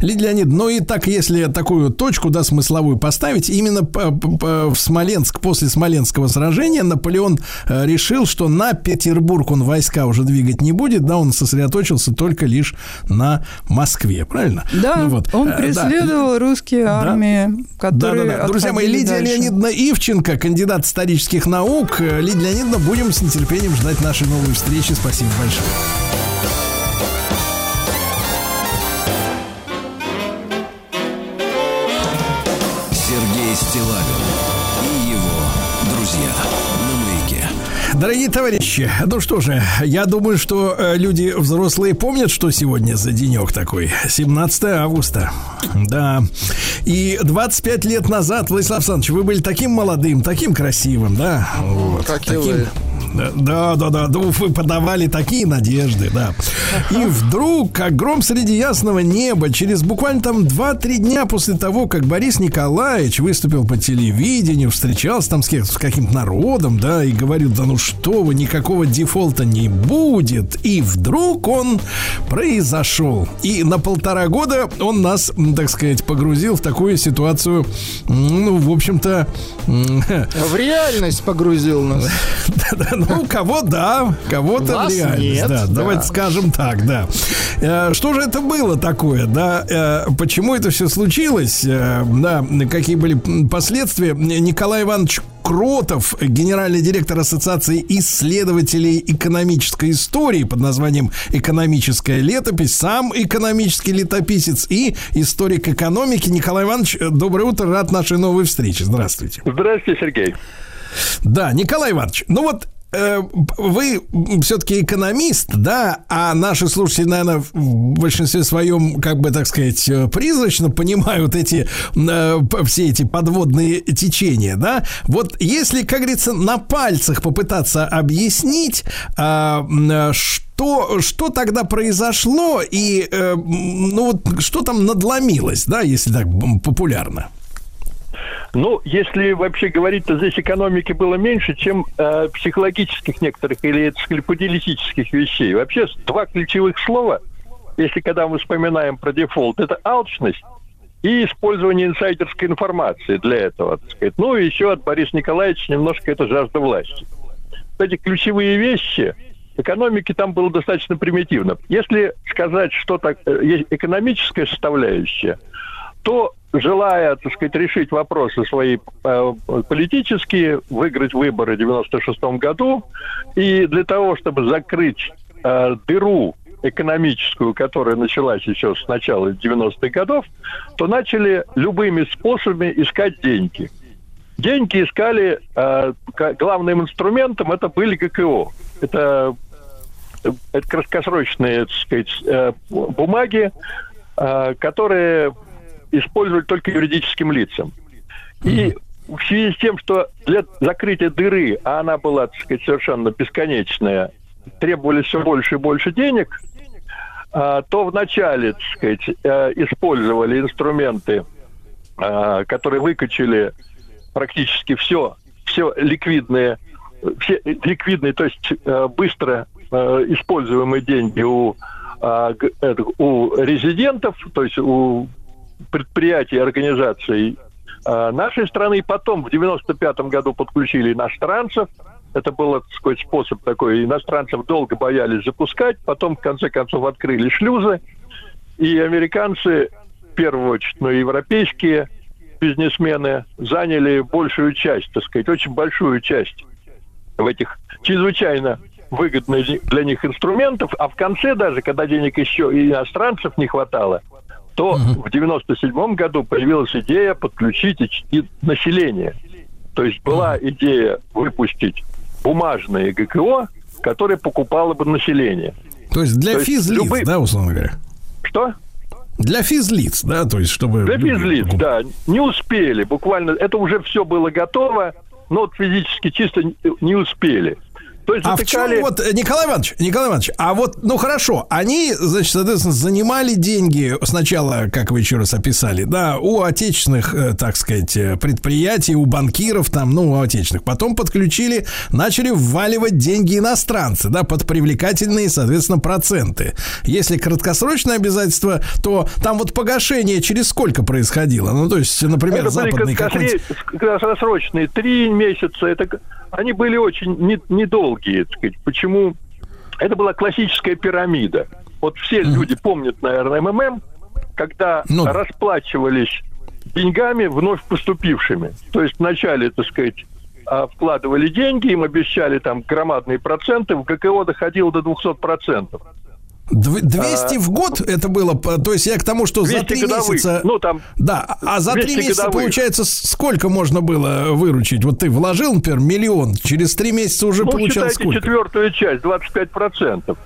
Лидия Леонид, ну и так, если такую точку, да, смысловую поставить, именно по- по- в Смоленск, после Смоленского сражения Наполеон э, решил, что на Петербург он войска уже двигать не будет, да, он сосредоточился только лишь на Москве, правильно? Да, Ну вот, он э, да. преследовал русские армии, которые Да-да-да. Друзья мои, Лидия дальше. Леонидовна Ивченко, кандидат исторических наук. Э, Лидия Леонидовна, будем с нетерпением ждать нашей новой встречи. Спасибо большое. Дорогие товарищи, ну что же, я думаю, что э, люди взрослые помнят, что сегодня за денек такой. 17 августа. Да. И 25 лет назад, Владислав Александрович, вы были таким молодым, таким красивым, да? Вот, Как и таким... вы. Да, да, да, ну, вы подавали такие надежды, да. И вдруг, как гром среди ясного неба, через буквально там 2-3 дня после того, как Борис Николаевич выступил по телевидению, встречался там с, с каким-то народом, да, и говорил, да ну что вы, никакого дефолта не будет. И вдруг он произошел. И на полтора года он нас, так сказать, погрузил в такую ситуацию, ну, в общем-то, В реальность погрузил нас. да, ну, кого да, кого-то Вас в реальность, нет, да, да. Давайте скажем так, да. Э, Что же это было такое, да? Э, Почему это все случилось? Э, Да, какие были последствия? Николай Иванович Кротов, генеральный директор Ассоциации исследователей экономической истории под названием «Экономическая летопись», сам экономический летописец и историк экономики. Николай Иванович, доброе утро, рад нашей новой встрече. Здравствуйте. Здравствуйте, Сергей. Да, Николай Иванович, ну вот вы все-таки экономист, да, а наши слушатели, наверное, в большинстве своем, как бы так сказать, э, призрачно понимают эти э, все эти подводные течения, да. Вот если, как говорится, на пальцах попытаться объяснить, а, э, что, что тогда произошло и, э, ну вот, что там надломилось, да, если так популярно. Ну, если вообще говорить, то здесь экономики было меньше, чем э, психологических некоторых или, политических вещей. Вообще, два ключевых слова, если когда мы вспоминаем про дефолт, это алчность и использование инсайдерской информации для этого, так сказать. Ну, и еще от Бориса Николаевича немножко это жажда власти. Эти ключевые вещи экономики там было достаточно примитивно. Если сказать, что так, э, есть экономическая составляющая, то желая, так сказать, решить вопросы свои э, политические, выиграть выборы в 96 году, и для того, чтобы закрыть э, дыру экономическую, которая началась еще с начала 90-х годов, то начали любыми способами искать деньги. Деньги искали, э, главным инструментом это были ГКО. Это, э, это краткосрочные, так сказать, э, бумаги, э, которые использовали только юридическим лицам. И в связи с тем, что для закрытия дыры, а она была, так сказать, совершенно бесконечная, требовались все больше и больше денег, а, то вначале, так сказать, э, использовали инструменты, а, которые выкачали практически все, все ликвидные, все ликвидные, то есть э, быстро э, используемые деньги у, а, у резидентов, то есть у предприятий, организаций э, нашей страны. И потом в 95 году подключили иностранцев. Это был так сказать, способ такой. Иностранцев долго боялись запускать. Потом, в конце концов, открыли шлюзы. И американцы, в первую очередь, но и европейские бизнесмены заняли большую часть, так сказать, очень большую часть в этих чрезвычайно выгодных для них инструментов, а в конце даже, когда денег еще и иностранцев не хватало, то в 97 году появилась идея подключить и население. То есть была идея выпустить бумажные ГКО, которые покупало бы население. То есть для То физлиц, любые- да, условно говоря? Что? Для физлиц, да, то есть чтобы... Для физлиц, да. Не успели, буквально. Это уже все было готово, но вот физически чисто не успели. То есть А в чем вот, э, Николай Иванович, Николай Иванович, а вот, ну хорошо, они, значит, соответственно, занимали деньги сначала, как вы еще раз описали, да, у отечественных, э, так сказать, э, предприятий, у банкиров там, ну, у отечественных. Потом подключили, начали вваливать деньги иностранцы, да, под привлекательные, соответственно, проценты. Если краткосрочное обязательство, то там вот погашение через сколько происходило? Ну, то есть, например, это западный какой-нибудь... краткосрочные, три месяца. Это, они были очень не- так сказать. Почему? Это была классическая пирамида. Вот все люди помнят, наверное, МММ, когда Ну расплачивались деньгами вновь поступившими. То есть вначале, так сказать, а, вкладывали деньги, им обещали там громадные проценты, в ГКО доходило до 200%. Дв- 200 А, в год это было, то есть я к тому, что за 200 три месяца... Ну, там Да, а за три 200 месяца, годовых. получается, сколько можно было выручить? Вот ты вложил, например, миллион, через три месяца уже ну, получал сколько? четвертую часть, 25%.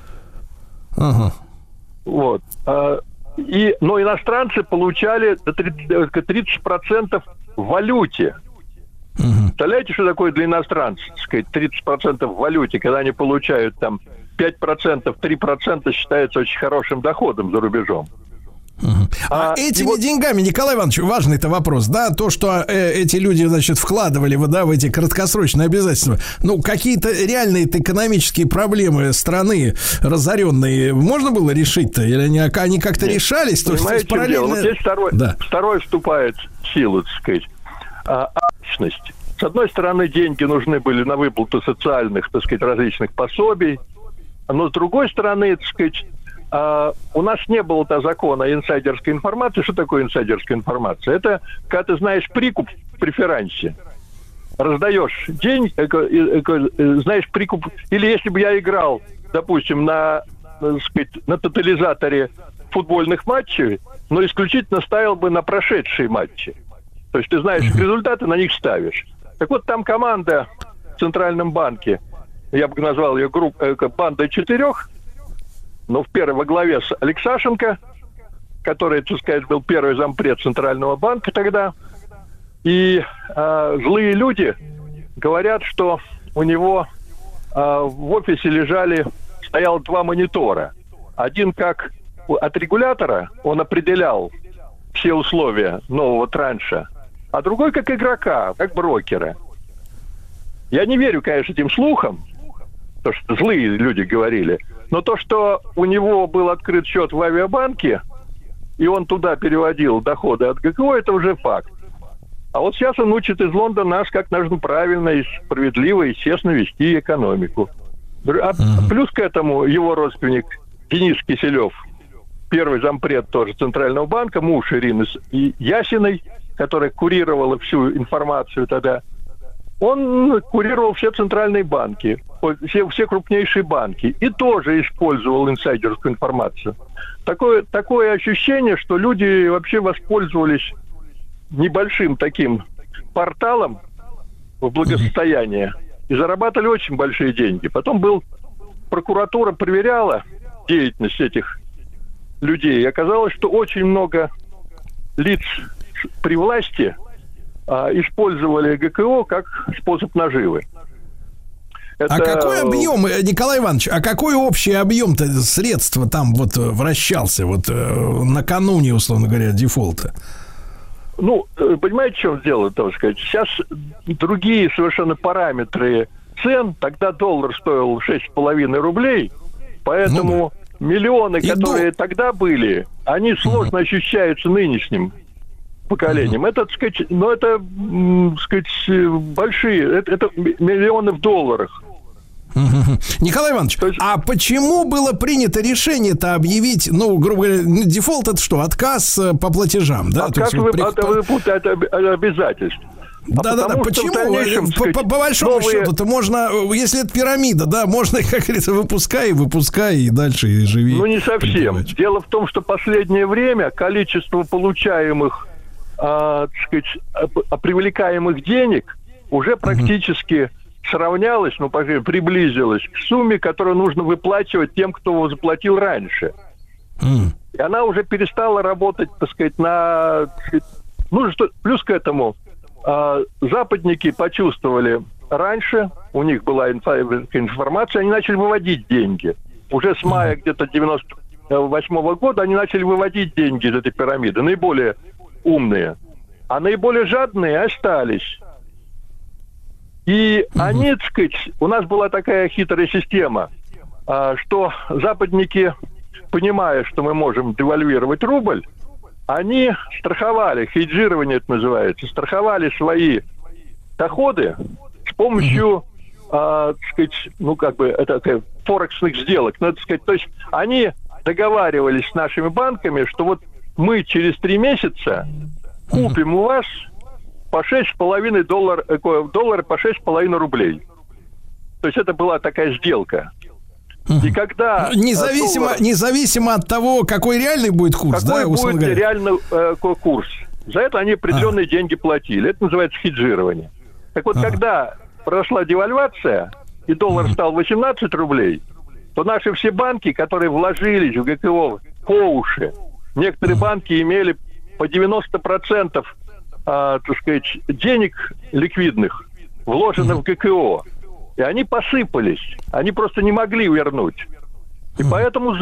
Ага. Вот. А, И, но иностранцы получали до 30%, э, 30% в валюте. Представляете, что такое для иностранцев, так сказать, 30% в валюте, когда они получают там 5%, 3% считается очень хорошим доходом за рубежом. А, этими деньгами, Николай Иванович, важный это вопрос, да, то, что э, эти люди, значит, вкладывали в, да, в эти краткосрочные обязательства, ну, какие-то реальные экономические проблемы страны разоренные можно было решить-то? Или они, они как-то решались? То есть, Понимаете, чем дело? Вот здесь второй, Да. второй вступает в силу, так сказать, а, алчность. С одной стороны, деньги нужны были на выплату социальных, так сказать, различных пособий, но с другой стороны, так сказать, а, у нас не было то закона инсайдерской информации. Что такое инсайдерская информация? Это когда ты знаешь прикуп в преферансе, раздаешь день, э, э, э, э, знаешь прикуп. Или если бы я играл, допустим, на, э, сказать, на тотализаторе футбольных матчей, но исключительно ставил бы на прошедшие матчи. То есть ты знаешь результаты, на них ставишь. Так вот, там команда в Центральном банке, я бы назвал ее групп, э, бандой четырех, но в первой во главе с Алексашенко, который, так сказать, был первый зампред Центрального банка тогда. И э, злые люди говорят, что у него э, в офисе лежали, стояло два монитора. Один как от регулятора, он определял все условия нового транша, а другой как игрока, как брокера. Я не верю, конечно, этим слухам, то, что злые люди говорили, но то, что у него был открыт счет в авиабанке, и он туда переводил доходы от ГКО, это уже факт. А вот сейчас он учит из Лондона нас, как нужно правильно и справедливо, и честно вести экономику. А плюс к этому его родственник Денис Киселев, первый зампред тоже Центрального банка, муж Ирины Ясиной, которая курировала всю информацию тогда, он курировал все центральные банки, все, все крупнейшие банки, и тоже использовал инсайдерскую информацию. Такое, такое ощущение, что люди вообще воспользовались небольшим таким порталом в благосостояние и зарабатывали очень большие деньги. Потом был прокуратура проверяла деятельность этих людей, и оказалось, что очень много лиц при власти использовали ГКО как способ наживы. А Это- какой объем, э, Николай Иванович, а какой общий объем-то средства там вот э, вращался вот э, накануне, условно говоря, дефолта? Ну, э, понимаете, в чем дело, так сказать? Сейчас другие совершенно параметры цен. Тогда доллар стоил 6,5 рублей, поэтому миллионы, И которые тогда были, они сложно ощущаются нынешним поколением. Это, так сказать, ну, это, так сказать, э, большие, это, это миллионы в долларах. Николай Иванович, а почему было принято решение-то объявить, ну, грубо говоря, ну, дефолт это что, отказ э, по платежам, да? А То есть вы, при- от выплаты от об- обязательств? А Да-да-да, потому что в почему? дальнейшем, По, сказать, по- по большому новые- счету-то можно, э, если это пирамида, да, можно, как говорится, выпускай, выпускай и дальше и живи. Ну, не совсем. Дело в том, что последнее время количество получаемых, а, так сказать, а, привлекаемых денег уже практически сравнялось, ну, приблизилось к сумме, которую нужно выплачивать тем, кто его заплатил раньше. И она уже перестала работать, так сказать, на... Ну, что, плюс к этому, а, западники почувствовали раньше, у них была инфа- информация, они начали выводить деньги. Уже с мая где-то 98 года они начали выводить деньги из этой пирамиды, наиболее умные. А наиболее жадные остались. И они, так сказать, у нас была такая хитрая система, а, что западники, понимая, что мы можем девальвировать рубль, они страховали, хеджирование это называется, страховали свои доходы с помощью, а, так сказать, ну как бы это такая форексных сделок, ну, так сказать, то есть они договаривались с нашими банками, что вот мы через три месяца купим у вас по 6,5 доллар, э, доллара по 6,5 рублей. То есть это была такая сделка. И когда... э, Независимо, доллар- независимо от того, какой реальный будет курс, какой да, будет говоря. реально э, ку- курс. За это они определенные деньги платили. Это называется хеджирование. Так вот, когда прошла девальвация, и доллар стал 18 рублей, то наши все банки, которые вложились в ГКО по уши, некоторые банки имели по 90% а, так сказать, денег ликвидных вложено в ГКО. И они посыпались. Они просто не могли вернуть. И поэтому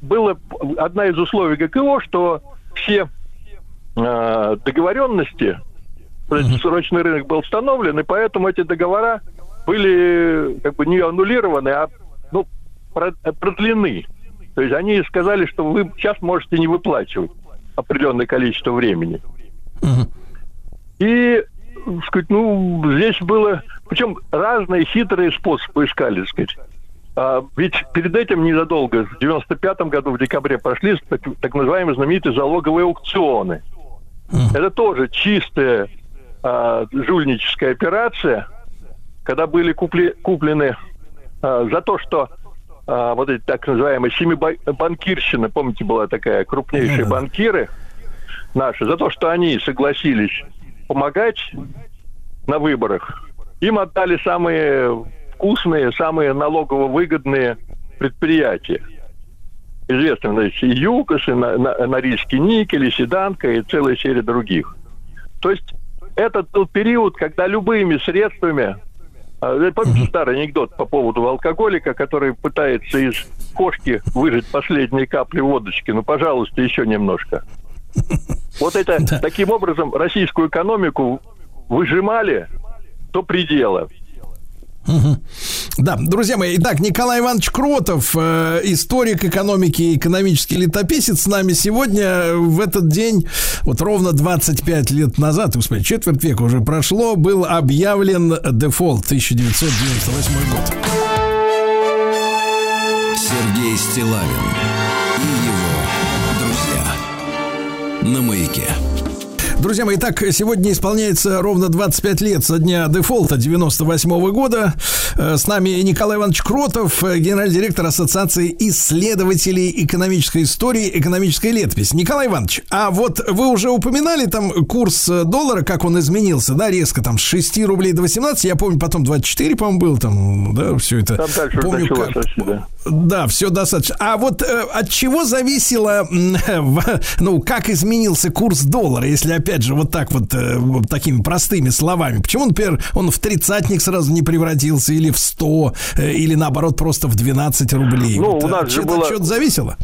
было одна из условий ГКО, что все э, договоренности, срочный рынок был установлен, и поэтому эти договора были как бы не аннулированы, а ну, про- продлены. То есть они сказали, что вы сейчас можете не выплачивать определенное количество времени. И, так сказать, ну, здесь было... Причем разные хитрые способы искали, сказать. А, ведь перед этим незадолго, в 95 году, в декабре, прошли так, так называемые знаменитые залоговые аукционы. Это тоже чистая а, жульническая операция, когда были купли- куплены а, за то, что а, вот эти так называемые семибанкирщины, помните, была такая крупнейшие банкиры наши, за то, что они согласились помогать на выборах, им отдали самые вкусные, самые налогово выгодные предприятия. Известные, значит, и ЮКОС, и Норильский никель, и Седанка, и целая серия других. То есть это тот период, когда любыми средствами Помните старый анекдот по поводу алкоголика, который пытается из кошки выжать последние капли водочки? Ну, пожалуйста, еще немножко. Вот это таким образом российскую экономику выжимали до предела. Да, друзья мои, итак, Николай Иванович Кротов, э, историк экономики и экономический летописец, с нами сегодня в этот день, вот ровно 25 лет назад, господи, четверть века уже прошло, был объявлен дефолт 1998 год. Сергей Стилавин и его друзья на маяке. Друзья мои, так, сегодня исполняется ровно 25 лет со дня дефолта 98 года. Э, С нами Николай Иванович Кротов, э, генеральный директор Ассоциации исследователей экономической истории, экономической летопись. Николай Иванович, а вот вы уже упоминали там курс э, доллара, как он изменился, да, резко там с 6 рублей до 18, я помню, потом 24, по-моему, был там, да, все это. Там дальше помню, как- вообще, да. Да, все достаточно. А вот э, от чего зависело, м, в- ну, как изменился курс доллара, если опять же вот так вот, э, вот такими простыми словами? Почему, например, он в тридцатник сразу не превратился, или в 100, э, или наоборот просто в 12 рублей? Ну, Вот, у нас от же было- от зависело?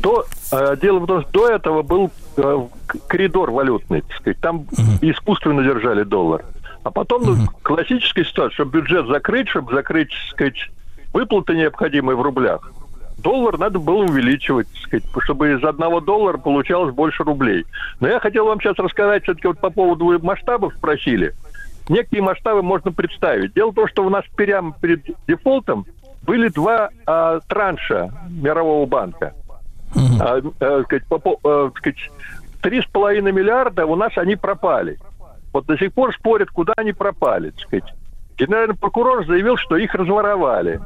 До, э, дело в том, что до этого был э, коридор валютный, так сказать, там искусственно держали доллар. А потом, ну, классическая ситуация, чтобы бюджет закрыть, чтобы закрыть, так сказать, выплаты необходимые в рублях, доллар надо было увеличивать, так сказать, чтобы из одного доллара получалось больше рублей. Но я хотел вам сейчас рассказать все-таки вот по поводу масштабов спросили. Некие масштабы можно представить. Дело в том, что у нас прямо перед дефолтом были два а, транша Мирового банка. А, э, сказать, по- э, сказать, три с половиной миллиарда у нас они пропали. Вот до сих пор спорят, куда они пропали. так сказать. Генеральный прокурор заявил, что их разворовали.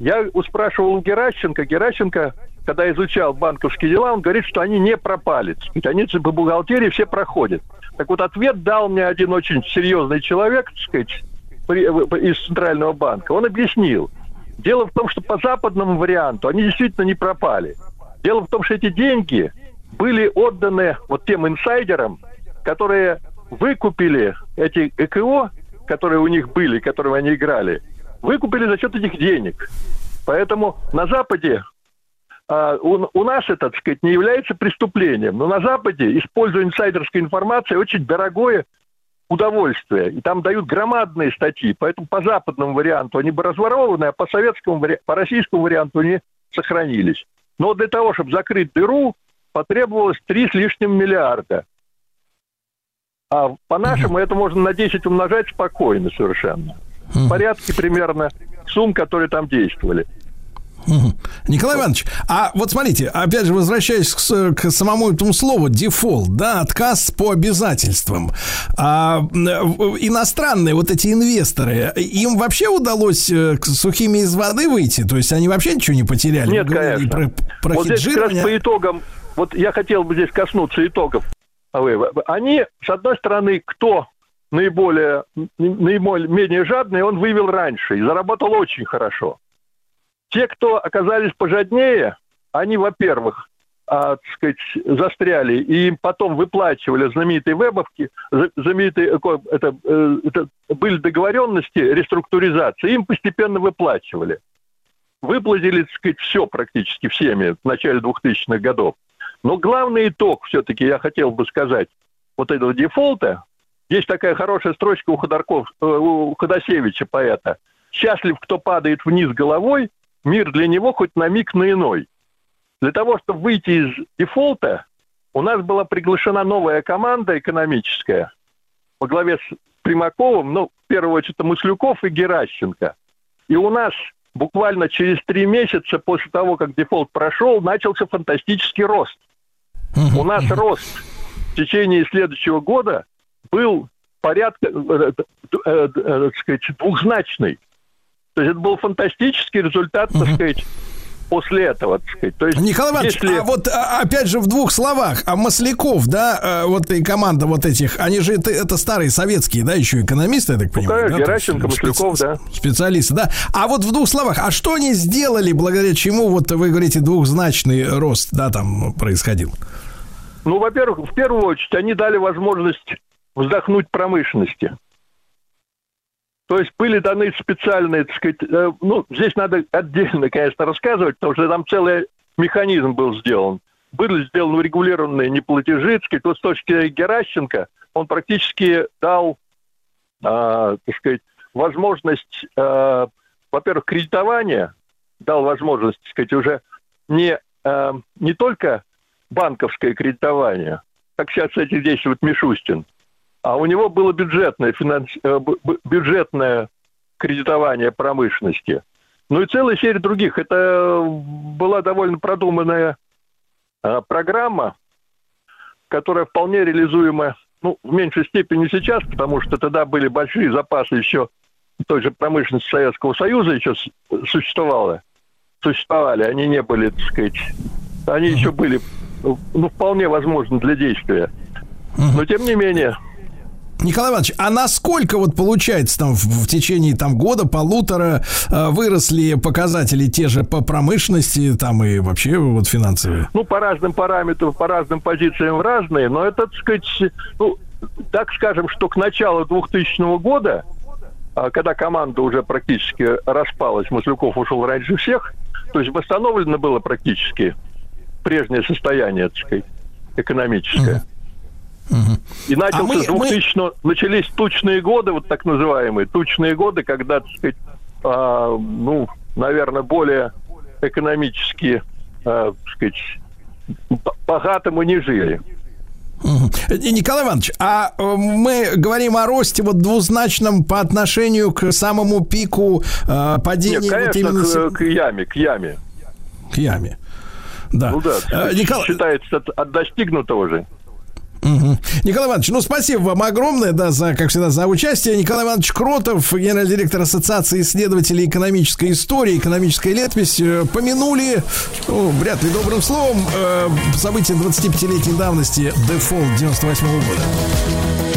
Я спрашивал у Геращенко. Геращенко, когда изучал банковские дела, он говорит, что они не пропали. сказать. Они по бухгалтерии все проходят. Так вот, ответ дал мне один очень серьезный человек, так сказать, э, из Центрального банка. Он объяснил. Дело в том, что по западному варианту они действительно не пропали. Дело в том, что эти деньги были отданы вот тем инсайдерам, которые выкупили эти ЭКО, которые у них были, которыми они играли, выкупили за счет этих денег. Поэтому на Западе а, у, у нас это, так сказать, не является преступлением. Но на Западе использование инсайдерской информации очень дорогое удовольствие. И там дают громадные статьи. Поэтому по западному варианту они бы разворованы, а по советскому, по российскому варианту они сохранились. Но для того, чтобы закрыть дыру, потребовалось 3 с лишним миллиарда. А по-нашему это можно на 10 умножать спокойно совершенно. В порядке примерно сумм, которые там действовали. Мгм. Николай Иванович, а вот смотрите, опять же, возвращаясь к, к самому этому слову, дефолт, да, отказ по обязательствам. А, иностранные вот эти инвесторы, им вообще удалось э, сухими из воды выйти? То есть они вообще ничего не потеряли? Нет, говорили конечно. Про, про вот здесь как раз по итогам, вот я хотел бы здесь коснуться итогов. АВ. Они, с одной стороны, кто наиболее, наиболее менее жадный, он вывел раньше и заработал очень хорошо. Те, кто оказались пожаднее, они, во-первых, а, так сказать, застряли, и им потом выплачивали знаменитые вебовки, знаменитые, э, это, э, это были договоренности реструктуризации, им постепенно выплачивали выплатили, так сказать, все практически всеми в начале 2000-х годов. Но главный итог все-таки я хотел бы сказать вот этого дефолта. Есть такая хорошая строчка у, Ходорков, э, у Ходосевича, поэта. «Счастлив, кто падает вниз головой, мир для него хоть на миг на иной». Для того, чтобы выйти из дефолта, у нас была приглашена новая команда экономическая во главе с Примаковым, ну, в первую очередь, это Маслюков и Геращенко. И у нас буквально через три месяца после того, как дефолт прошел, начался фантастический рост. У нас рост в течение следующего года был порядка, э, э, э, э, так сказать, двухзначный. То есть это был фантастический результат, так сказать, после этого, так сказать. То есть, Николай Иванович, если- а вот а, опять же в двух словах, а Масляков, да, э, вот и команда вот этих, они же это, это старые советские, да, еще экономисты, я так понимаю. конечно, да, Геращенко, есть, Масляков, специ- да. Специалисты, да. А вот в двух словах, а что они сделали, благодаря чему, вот вы говорите, двухзначный рост, да, там происходил? Ну, во-первых, в первую очередь, они дали возможность вздохнуть промышленности. То есть были даны специальные, так сказать, э, ну, здесь надо отдельно, конечно, рассказывать, потому что там целый механизм был сделан. Были сделаны урегулированные неплатежи, так сказать, вот с точки зрения Геращенко, он практически дал, а, так сказать, возможность, а, во-первых, кредитования, дал возможность, так сказать, уже не, а, не только банковское кредитование, как сейчас этим действует Мишустин, а у него было бюджетное, финанс... э, бюджетное кредитование промышленности. Ну и целая серия других. Это была довольно продуманная э, программа, которая вполне реализуема, ну, в меньшей степени сейчас, потому что тогда были большие запасы еще той же промышленности Советского Союза еще существовало, существовали, они не были, так сказать, они еще были, ну, вполне возможны для действия. Но тем не менее, Николай Иванович, а насколько вот получается там в, в течение там года, полутора э, выросли показатели те же по промышленности там и вообще вот финансовые? ну, по разным параметрам, по разным позициям разные, но это, так сказать, ну, так скажем, что к началу 2000 года, а, когда команда уже практически распалась, Маслюков ушел раньше всех, то есть восстановлено было практически прежнее состояние, так сказать, экономическое. И начался А мы- с 2000 начались тучные годы, вот так называемые, тучные годы, когда, так сказать, а, ну, наверное, более экономически, а, так сказать, б- богато мы не жили. Николай Иванович, а э, мы говорим о росте вот двузначном по отношению к самому пику э, падения Нет, вот конечно, именно с- к, к яме, к яме. к яме. Да. Ну да, Э, Николай- считается от, от достигнутого же. Мгм. Николай Иванович, ну спасибо вам огромное, да, за, как всегда, за участие. Николай Иванович Кротов, генеральный директор Ассоциации исследователей экономической истории, экономическая летопись, э, помянули, ну, вряд ли добрым словом, э, события 25-летней давности, дефолт 98 года.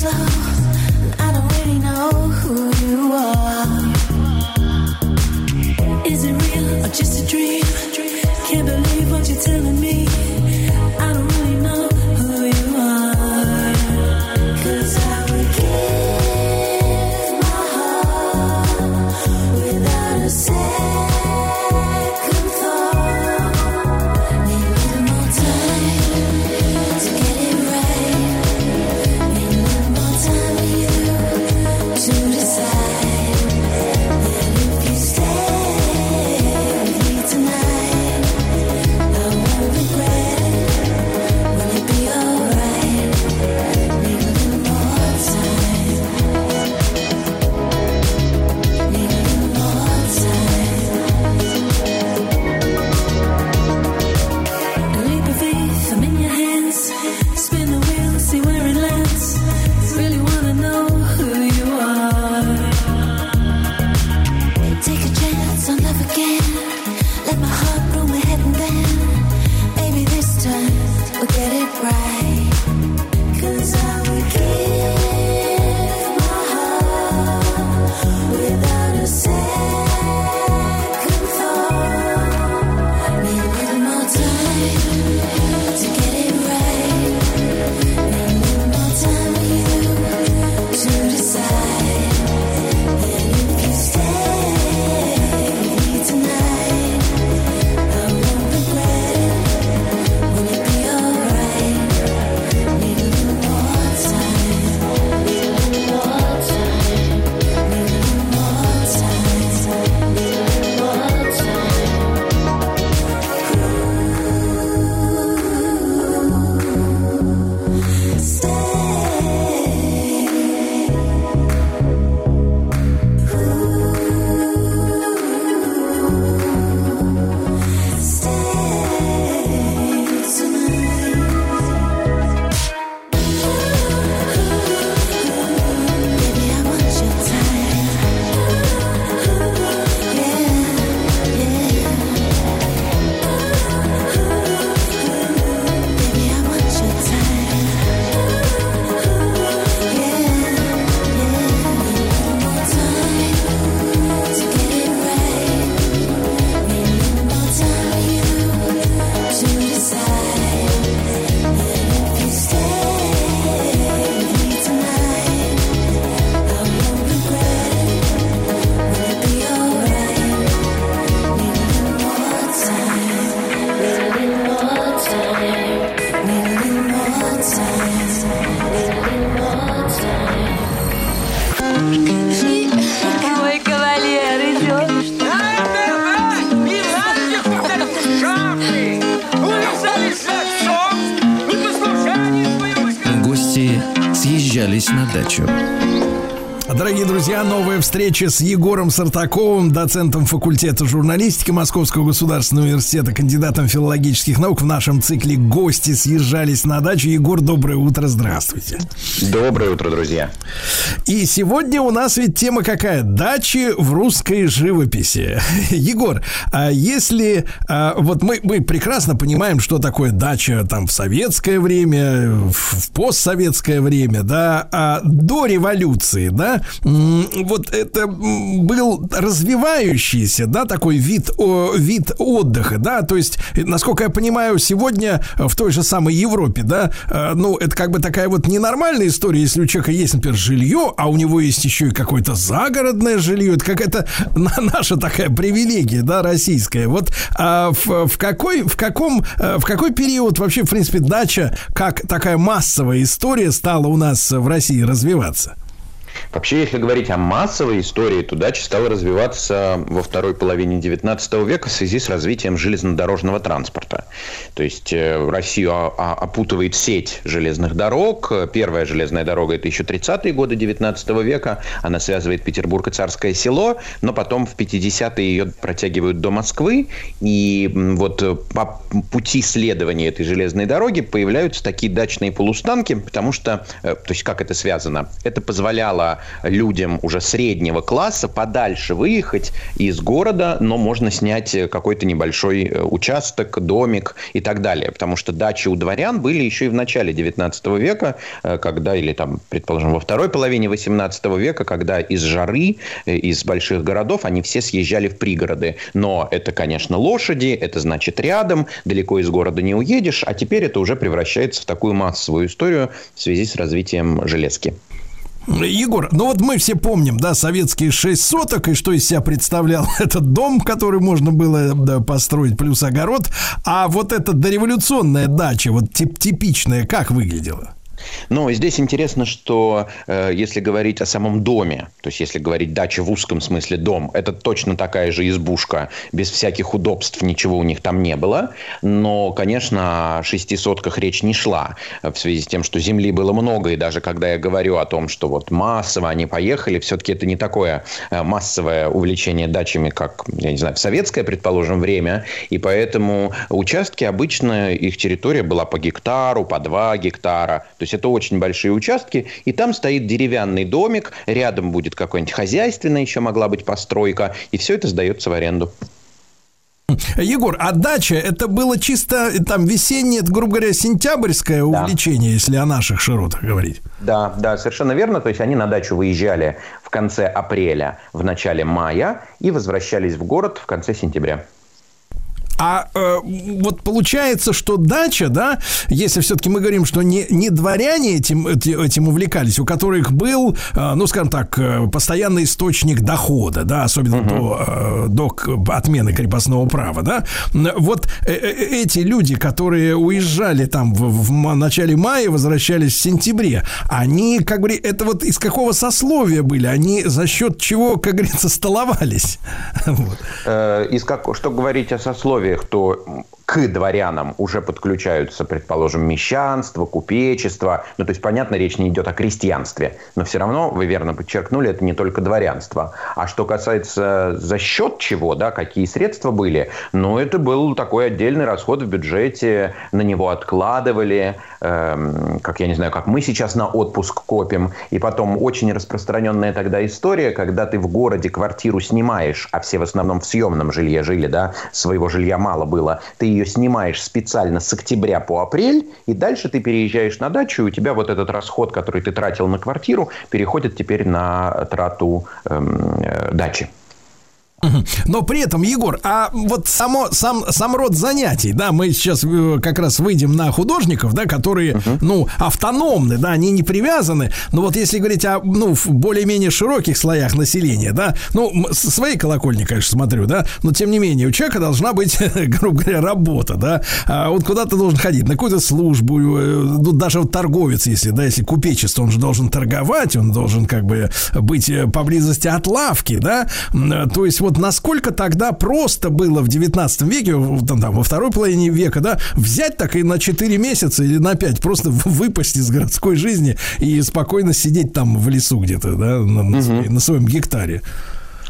Is it real or just a dream? Can't believe what you're telling me. Встреча с Егором Сартаковым, доцентом факультета журналистики Московского государственного университета, кандидатом филологических наук в нашем цикле «Гости съезжались на дачу». Егор, доброе утро, здравствуйте. Доброе утро, друзья. И сегодня у нас ведь тема какая? Дачи в русской живописи. Егор, а если а, вот мы, мы прекрасно понимаем, что такое дача там в советское время, в, в постсоветское время, да, а до революции, да, вот это был развивающийся, да, такой вид, о, вид отдыха, да, то есть, насколько я понимаю, сегодня в той же самой Европе, да, э, ну, это как бы такая вот ненормальная история, если у человека есть, например, жилье, а у него есть еще и какое-то загородное жилье, это какая-то на- наша такая привилегия, да, российская. Вот а, в, в какой, в каком, э, в какой период вообще, в принципе, дача как такая массовая история стала у нас в России развиваться? Вообще, если говорить о массовой истории, то дача стала развиваться во второй половине 19 века в связи с развитием железнодорожного транспорта. То есть э, Россию опутывает сеть железных дорог. Первая железная дорога – это еще 30-е годы 19 века. Она связывает Петербург и Царское село, но потом в 50-е ее протягивают до Москвы. И вот э, по пути следования этой железной дороги появляются такие дачные полустанки, потому что, э, то есть как это связано? Это позволяло людям уже среднего класса подальше выехать из города, но можно снять какой-то небольшой э, участок, домик и так далее. Потому что дачи у дворян были еще и в начале 19 века, э, когда, или там, предположим, во второй половине 18 века, когда из жары, э, из больших городов они все съезжали в пригороды. Но это, конечно, лошади, это значит рядом, далеко из города не уедешь, а теперь это уже превращается в такую массовую историю в связи с развитием железки. Егор, ну вот мы все помним, да, советские шесть соток, и что из себя представлял этот дом, который можно было да, построить, плюс огород. А вот эта дореволюционная дача, вот тип типичная, как выглядела? Но здесь интересно, что э, если говорить о самом доме, то есть если говорить дача в узком смысле дом, это точно такая же избушка, без всяких удобств, ничего у них там не было. Но, конечно, о шести сотках речь не шла э, в связи с тем, что земли было много. И даже когда я говорю о том, что вот массово они поехали, все-таки это не такое э, массовое увлечение дачами, как, я не знаю, в советское, предположим, время. И поэтому участки обычно, их территория была по гектару, по два гектара. То есть это очень большие участки, и там стоит деревянный домик, рядом будет какое-нибудь хозяйственное еще могла быть постройка, и все это сдается в аренду. Егор, а дача это было чисто там весеннее, грубо говоря, сентябрьское увлечение, если о наших широтах говорить. Да, да, совершенно верно. То есть они на дачу выезжали в конце апреля, в начале мая и возвращались в город в конце сентября. А э, вот получается, что дача, да, если все-таки мы говорим, что не, не дворяне этим, эти- этим увлекались, у которых был, э, ну, скажем так, э, постоянный источник дохода, да, особенно до, э, до отмены крепостного права, да, вот э, э, эти люди, которые уезжали там в, в начале мая, возвращались в сентябре, они, как бы, это вот из какого сословия были? Они за счет чего, как говорится, столовались? Э, из как, что говорить о сословиях, то к дворянам уже подключаются, предположим, мещанство, купечество. Ну, то есть, понятно, речь не идет о крестьянстве. Но все равно, вы верно подчеркнули, это не только дворянство. А что касается за счет чего, да, какие средства были, ну, это был такой отдельный расход в бюджете, на него откладывали, эм, как я не знаю, как мы сейчас на отпуск копим. И потом очень распространенная тогда история, когда ты в городе квартиру снимаешь, а все в основном в съемном жилье жили, да, своего жилья мало было, ты ее снимаешь специально с октября по апрель, и дальше ты переезжаешь на дачу, и у тебя вот этот расход, который ты тратил на квартиру, переходит теперь на трату эм, э, дачи. Но при этом, Егор, а вот само, сам, сам род занятий, да, мы сейчас э, как раз выйдем на художников, да, которые, ну, автономны, да, они не привязаны, но вот если говорить о, ну, более-менее широких слоях населения, да, ну, м- с своей колокольни, конечно, смотрю, да, но тем не менее, у человека должна быть, грубо говоря, работа, да, а вот куда ты должен ходить, на какую-то службу, э, ну, даже вот торговец, если, да, если купечество, он же должен торговать, он должен как бы быть э, поблизости от лавки, да, то есть вот насколько тогда просто было в 19 веке, там, там, во второй половине века, да, взять так и на 4 месяца или на 5 просто выпасть из городской жизни и спокойно сидеть там в лесу где-то, да, на, своей- на своем гектаре.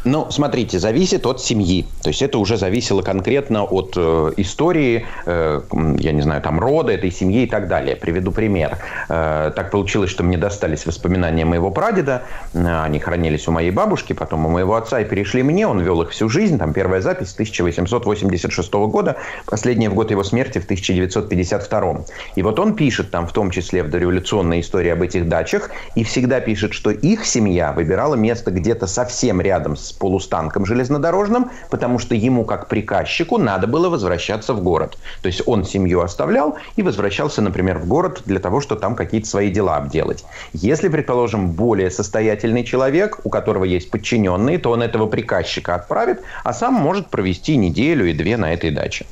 Ну, смотрите, зависит от семьи. То есть это уже зависело конкретно от э, истории, э, я не знаю, там рода этой семьи и так далее. Приведу пример. Э, так получилось, что мне достались воспоминания моего прадеда. Э, Они хранились у моей бабушки, потом у моего отца и перешли мне. Он вел их всю жизнь. Там первая запись 1886 года, последняя в год его смерти в 1952. И вот он пишет там, в том числе в дореволюционной истории об этих дачах, и всегда пишет, что их семья выбирала место где-то совсем рядом с полустанком железнодорожным, потому что ему, как приказчику, надо было возвращаться в город. То есть он семью оставлял и возвращался, например, в город для того, чтобы там какие-то свои дела обделать. Если, предположим, более состоятельный человек, у которого есть подчиненные, то он этого приказчика отправит, а сам может провести неделю и две на этой даче.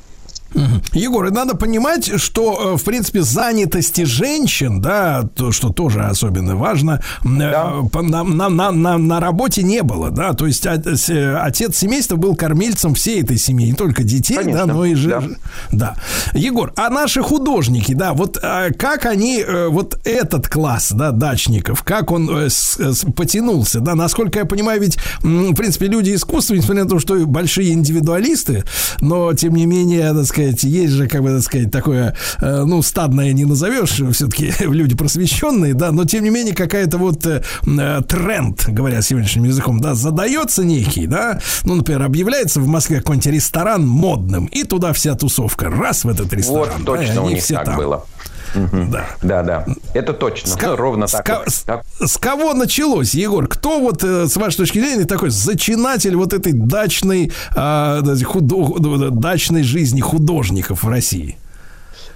Егор, и надо понимать, что, э, в принципе, занятости женщин, да, то, что тоже особенно важно, э, по- на, на, на, на, на работе не было, да, то есть э, отец семейства был кормильцем всей этой семьи, не только детей, да, но и же, да. Егор, а наши художники, да, вот как они, вот этот класс, да, дачников, как он потянулся, да, насколько я понимаю, ведь, в принципе, люди искусства, несмотря на то, что большие индивидуалисты, но, тем не менее, так сказать, сказать, есть же, как бы, так сказать, такое, э, ну, стадное не назовешь, все-таки люди просвещенные, да, но тем не менее какая-то вот э, э, тренд, говоря сегодняшним языком, да, задается некий, да, ну, например, объявляется в Москве какой-нибудь ресторан модным, и туда вся тусовка, раз в этот ресторан. Вот да, точно у они них все так там. было. Да. Да, да. Это точно. С ко- Ровно с так. ко- с- Так. С кого началось, Егор? Кто вот, э, с вашей точки зрения, такой зачинатель вот этой дачной, да, худо- дачной жизни художников в России?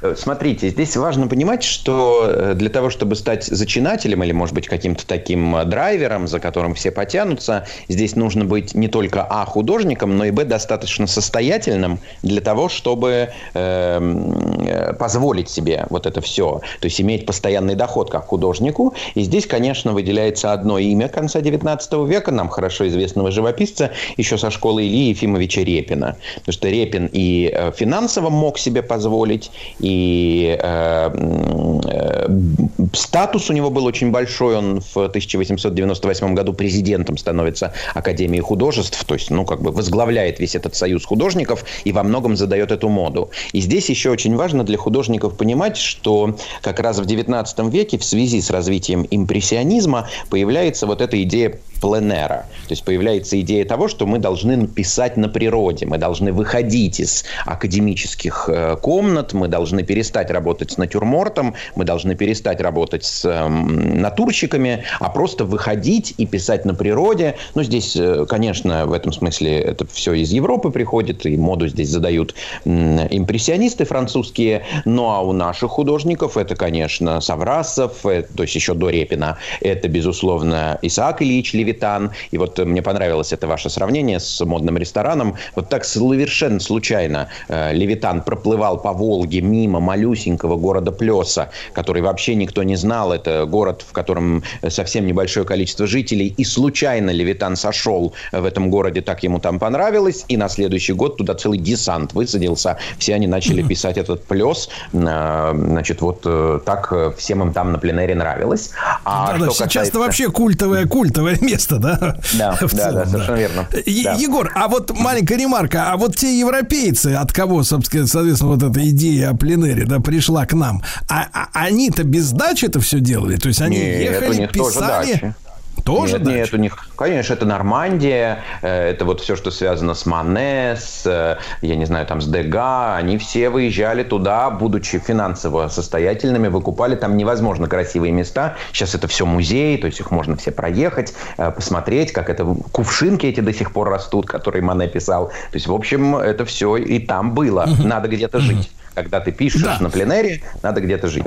Э, Смотрите, здесь важно понимать, что э, для того, чтобы стать зачинателем или, может быть, каким-то таким э, драйвером, за которым все потянутся, здесь нужно быть не только а художником, но и б достаточно состоятельным для того, чтобы эм, э, позволить себе вот это все, то есть иметь постоянный доход как художнику. И здесь, конечно, выделяется одно имя конца XIX века, нам хорошо известного живописца, еще со школы Ильи Ефимовича Репина. Потому что Репин и финансово мог себе позволить, и э, м, э, статус у него был очень большой. Он в 1898 году президентом становится Академии художеств, то есть, ну, как бы возглавляет весь этот союз художников и во многом задает эту моду. И здесь еще очень важно для художников понимать, что как раз в 19 веке в связи с развитием импрессионизма появляется вот эта идея пленера. То есть появляется идея того, что мы должны писать на природе, мы должны выходить из академических э, комнат, мы должны перестать работать с натюрмортом, мы должны перестать работать с эм, натурщиками, а просто выходить и писать на природе. Ну, здесь, э, конечно, в этом смысле это все из Европы приходит, и моду здесь задают импрессионисты французские. Ну, а у наших художников это, конечно, Саврасов, э, то есть еще до Репина, это, безусловно, Исаак Ильич Левитан. И вот э, мне понравилось это ваше сравнение с модным рестораном. Вот так совершенно случайно э, Левитан проплывал по Волге мимо малюсенького города Плеса, который вообще никто не знал. Это город, в котором совсем небольшое количество жителей. И случайно Левитан сошел в этом городе, так ему там понравилось. И на следующий год туда целый десант высадился. Все они начали писать этот Плес. Э, Значит, вот э, так э, всем им там на пленэре нравилось. А что сейчас касается- это вообще культовое, культовое место, да? Да, да, целом, да, совершенно верно. Е- Да. Егор, а вот маленькая ремарка, а вот те европейцы, от кого, собственно, соответственно, вот эта идея о пленэре, да, пришла к нам, а, а они-то без дачи это все делали? То есть они Нет, у ехали, них тоже писали... дачи. Тоже нет, дача? нет, у них, конечно, это Нормандия, э, это вот все, что связано с Мане, с, э, я не знаю, там, с Дега, они все выезжали туда, будучи финансово состоятельными, выкупали там невозможно красивые места. Сейчас это все музей, то есть их можно все проехать, э, посмотреть, как это кувшинки эти до сих пор растут, которые Мане писал. То есть, в общем, это все и там было. Надо где-то жить. Когда ты пишешь Да. на пленэре, надо где-то жить.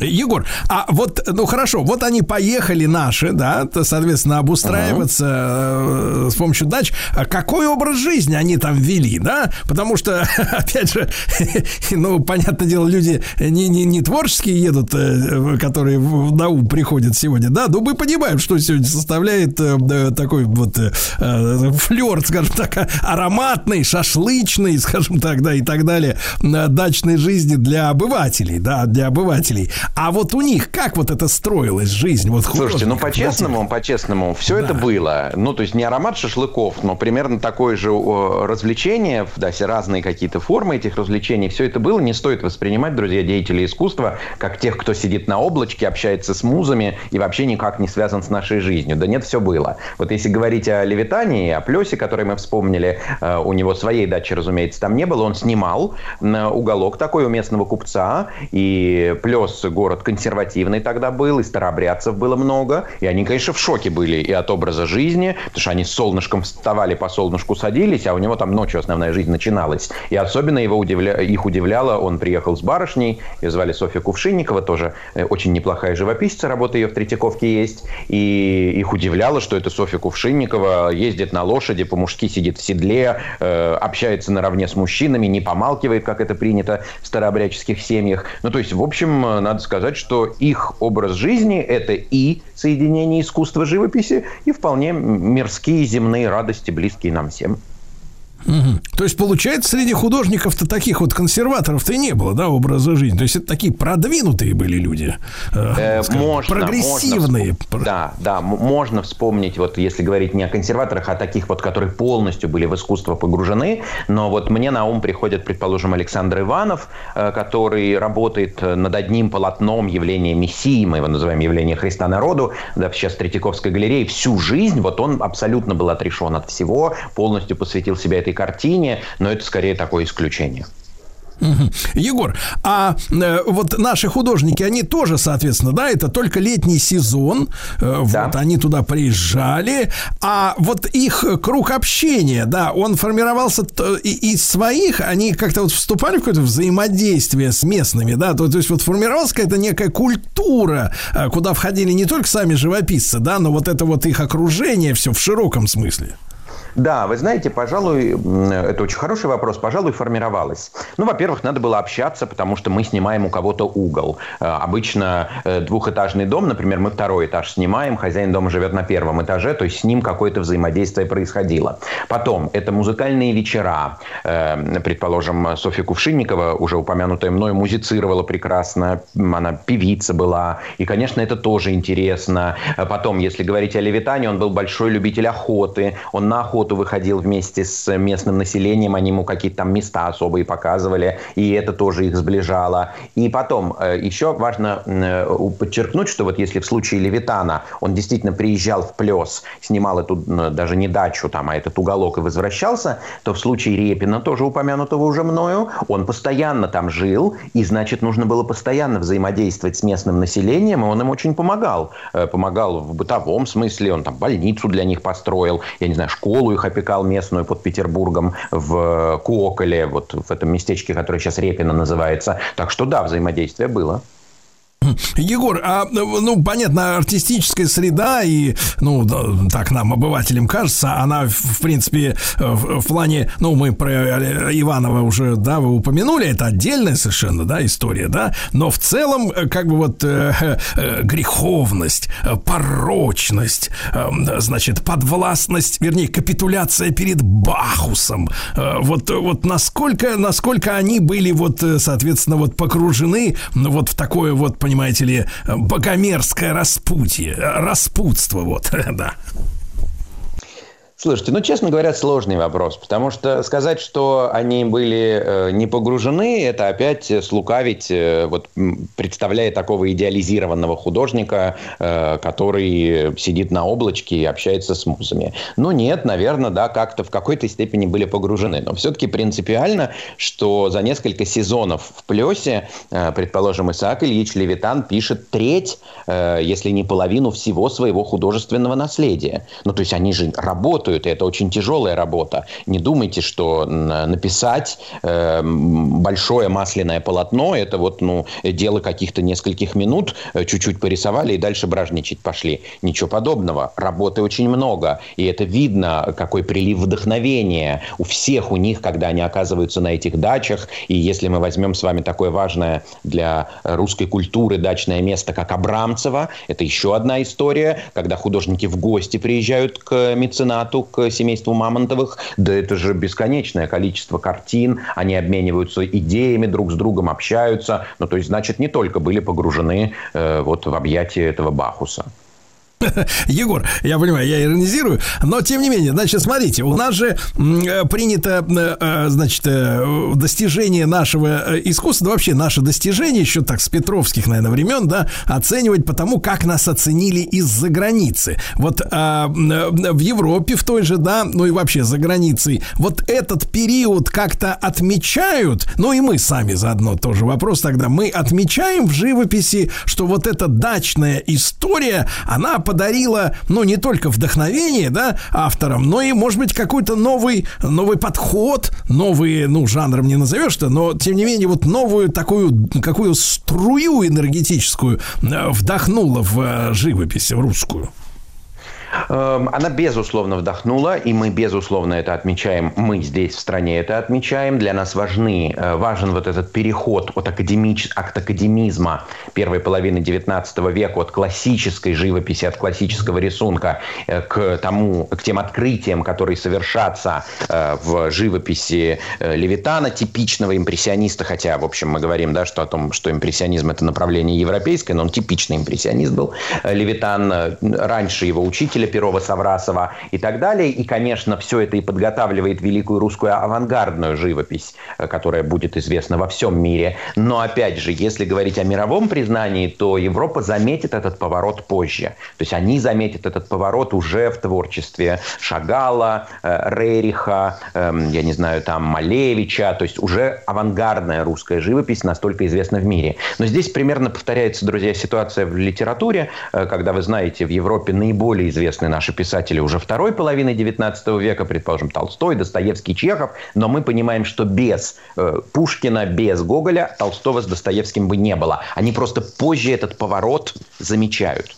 Егор, а вот, ну хорошо, вот они поехали наши, да, то, соответственно, обустраиваться э, с помощью дач. А какой образ жизни они там вели, да? Потому что, опять же, ну, понятное дело, люди не, не, не творческие едут, э, которые в на ум приходят сегодня, да, но мы понимаем, что сегодня составляет э, такой вот флер, скажем так, ароматный, шашлычный, скажем так, да, и так далее, дачной жизни для обывателей, да, для обывателей. А вот у них как вот это строилась жизнь? Вот Слушайте, ну по-честному, по-честному, все это было. Ну, то есть не аромат шашлыков, но примерно такое же развлечение, да, все разные какие-то формы этих развлечений, все это было. Не стоит воспринимать, друзья, деятелей искусства, как тех, кто сидит на облачке, общается с музами и вообще никак не связан с нашей жизнью. Да нет, все было. Вот если говорить о Левитании, о Плесе, который мы вспомнили, э, у него своей дачи, разумеется, там не было. Он снимал уголок такой у местного купца, и Плес город консервативный тогда был, и старообрядцев было много, и они, конечно, в шоке были и от образа жизни, потому что они с солнышком вставали, по солнышку садились, а у него там ночью основная жизнь начиналась. И особенно его удивля... их удивляло, он приехал с барышней, ее звали Софья Кувшинникова, тоже э, очень неплохая живописца, работа ее в Третьяковке есть, и их удивляло, что это Софья Кувшинникова ездит на лошади, по-мужски сидит в седле, э, общается наравне с мужчинами, не помалкивает, как это принято в старообрядческих семьях. Ну, то есть, в общем, э, надо сказать, что их образ жизни – это и соединение искусства живописи, и вполне мирские земные радости, близкие нам всем. Мгм. То есть, получается, среди художников-то таких вот консерваторов-то и не было, да, образа жизни. То есть, это такие продвинутые были люди. э, Э, скажем, можно, прогрессивные. можно вспом- да, да, можно вспомнить, вот если говорить не о консерваторах, а таких вот, которые полностью были в искусство погружены. Но вот мне на ум приходит, предположим, Александр Иванов, э, который работает над одним полотном явления Мессии, мы его называем явление Христа народу, да, сейчас Третьяковской галерее. Всю жизнь вот он абсолютно был отрешен от всего, полностью посвятил себя этой картине, но это скорее такое исключение. Егор, а э, вот наши художники, они тоже, соответственно, да, это только летний сезон, э, вот они туда приезжали, а вот их круг общения, да, он формировался и- из своих, они как-то вот вступали в какое-то взаимодействие с местными, да, то, то есть вот формировалась какая-то некая культура, э, куда входили не только сами живописцы, да, но вот это вот их окружение, все в широком смысле. Да, вы знаете, пожалуй, это очень хороший вопрос, пожалуй, формировалось. Ну, во-первых, надо было общаться, потому что мы снимаем у кого-то угол. Э, Обычно э, двухэтажный дом, например, мы второй этаж снимаем, хозяин дома живет на первом этаже, то есть с ним какое-то взаимодействие происходило. Потом, это музыкальные вечера. Э, Предположим, Софья Кувшинникова, уже упомянутая мной, музицировала прекрасно, она певица была, и, конечно, это тоже интересно. Э, Потом, если говорить о Левитане, он был большой любитель охоты, он на охоту выходил вместе с местным населением, они ему какие-то там места особые показывали, и это тоже их сближало. И потом, э, еще важно э, подчеркнуть, что вот если в случае Левитана он действительно приезжал в Плес, снимал эту даже не дачу там, а этот уголок и возвращался, то в случае Репина, тоже упомянутого уже мною, он постоянно там жил, и значит нужно было постоянно взаимодействовать с местным населением, и он им очень помогал. Э, Помогал в бытовом смысле, он там больницу для них построил, я не знаю, школу их опекал местную под Петербургом в Куоколе, вот в этом местечке, которое сейчас Репино называется. Так что да, взаимодействие было. Егор, а, ну, понятно, артистическая среда и, ну, так нам, обывателям кажется, она, в принципе, в, в плане, ну, мы про Иванова уже, да, вы упомянули, это отдельная совершенно, да, история, да, но в целом, э, как бы вот э, э, греховность, э, порочность, э, значит, подвластность, вернее, капитуляция перед Бахусом, э, вот, вот насколько, насколько они были вот, э, соответственно, вот погружены ну, вот в такое вот, понимаете ли, э, богомерзкое распутье, э, распутство, вот, да. Слушайте, ну, честно говоря, сложный вопрос, потому что сказать, что они были э, не погружены, это опять слукавить, э, вот, представляя такого идеализированного художника, э, который сидит на облачке и общается с музами. Ну, нет, наверное, да, как-то в какой-то степени были погружены. Но все-таки принципиально, что за несколько сезонов в «Плесе», предположим, Исаак Ильич Левитан пишет треть, если не половину всего своего художественного наследия. Ну, то есть они же работают, и это очень тяжелая работа. Не думайте, что написать э, большое масляное полотно – это вот, ну, дело каких-то нескольких минут, э, чуть-чуть порисовали и дальше бражничать пошли. Ничего подобного. Работы очень много. И это видно, какой прилив вдохновения у всех у них, когда они оказываются на этих дачах. И если мы возьмем с вами такое важное для русской культуры дачное место, как Абрамцево, это еще одна история, когда художники в гости приезжают к меценату, к семейству Мамонтовых. Да это же бесконечное количество картин. Они обмениваются идеями друг с другом, общаются. Ну, то есть, значит, не только были погружены э, вот в объятия этого Бахуса. Егор, я понимаю, я иронизирую, но тем не менее, значит, смотрите, у нас же э, принято, э, э, значит, достижение нашего искусства, да вообще наше достижение, еще так с петровских, наверное, времен, да, оценивать по тому, как нас оценили из-за границы. Вот а, в Европе в той же, да, ну и вообще за границей, вот этот период как-то отмечают, ну и мы сами заодно тоже вопрос тогда, мы отмечаем в живописи, что вот эта дачная история, она подарила, ну, не только вдохновение, да, авторам, но и, может быть, какой-то новый, новый подход, новый, ну, жанром не назовешь-то, но, тем не менее, вот новую такую, какую струю энергетическую э, вдохнула в э, живопись в русскую. Эм, Она, безусловно, вдохнула, и мы, безусловно, это отмечаем. Мы здесь, в стране, это отмечаем. Для нас важны, э, важен вот этот переход от, академич... от академизма первой половины XIX века, от классической живописи, от классического рисунка э, к тому, к тем открытиям, которые совершатся э, в живописи Левитана, типичного импрессиониста, хотя, в общем, мы говорим, да, что о том, что импрессионизм это направление европейское, но он типичный импрессионист был. Левитан раньше его учителя Перова Саврасова и так далее. И, конечно, все это и подготавливает великую русскую авангардную живопись, э, которая будет известна во всем мире. Но, опять же, если говорить о мировом признании, то Европа заметит этот поворот позже. То есть они заметят этот поворот уже в творчестве Шагала, э, Рериха, эм, я не знаю, там Малевича. То есть уже авангардная русская живопись настолько известна в мире. Но здесь примерно повторяется, друзья, ситуация в литературе, э, когда, вы знаете, в Европе наиболее известны наши писатели уже второй половины XIX века, предположим, Толстой, Достоевский, Чехов, но мы понимаем, что без э, Пушкина, без Гоголя Толстого с Достоевским бы не было. Они просто позже этот поворот замечают.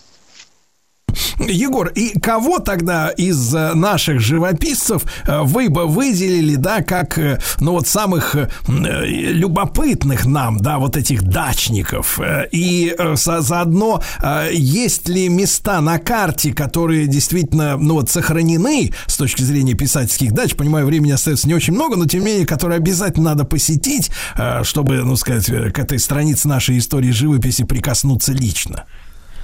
Егор, и кого тогда из э, наших живописцев э, вы бы выделили, да, как, э, ну вот самых любопытных нам, да, вот этих дачников? И заодно есть ли места на карте, которые действительно, ну вот, сохранены с точки зрения писательских дач? Понимаю, времени остается не очень много, но тем не менее, которые обязательно надо посетить, чтобы, ну сказать, к этой странице нашей истории живописи прикоснуться лично.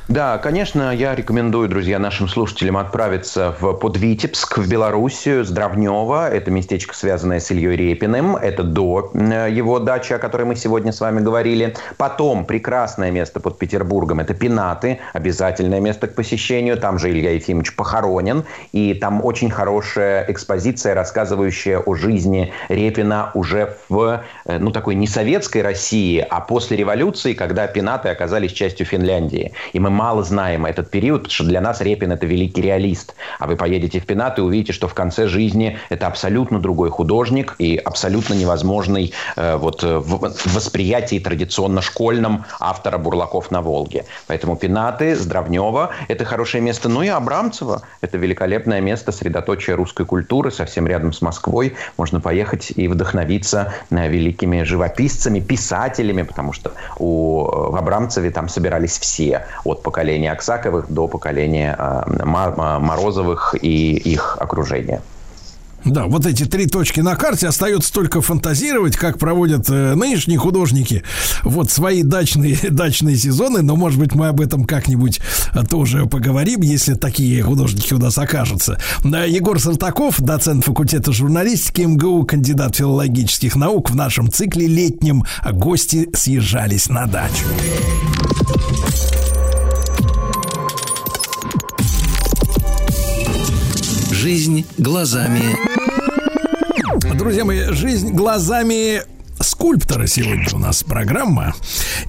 Да, конечно, я рекомендую, друзья, нашим слушателям отправиться в под Витебск, в Белоруссию, Здравнево. Это местечко, связанное с Ильей Репиным. Это до э, его дачи, о которой мы сегодня с вами говорили. Потом прекрасное место под Петербургом – это Пенаты. Обязательное место к посещению. Там же Илья Ефимович похоронен. И там очень хорошая экспозиция, рассказывающая о жизни Репина уже в, э, ну, такой не советской России, а после революции, когда Пенаты оказались частью Финляндии. И мы мало знаем этот период, потому что для нас Репин – это великий реалист. А вы поедете в Пенаты и увидите, что в конце жизни это абсолютно другой художник и абсолютно невозможный э, вот, э, в восприятии традиционно школьном автора «Бурлаков на Волге». Поэтому Пенаты, Здравнева – это хорошее место. Ну и Абрамцево – это великолепное место, средоточие русской культуры, совсем рядом с Москвой. Можно поехать и вдохновиться э, великими живописцами, писателями, потому что у, э, в Абрамцеве там собирались все, от поколения Аксаковых до поколения Ма- Ма- Морозовых и их окружения. Да, вот эти три точки на карте остается только фантазировать, как проводят э, нынешние художники вот свои дачные, дачные сезоны, но, может быть, мы об этом как-нибудь э, тоже поговорим, если такие художники у нас окажутся. Егор Сартаков, доцент факультета журналистики МГУ, кандидат филологических наук в нашем цикле летнем «Гости съезжались на дачу». Жизнь глазами Друзья мои, жизнь глазами скульптора сегодня у нас программа.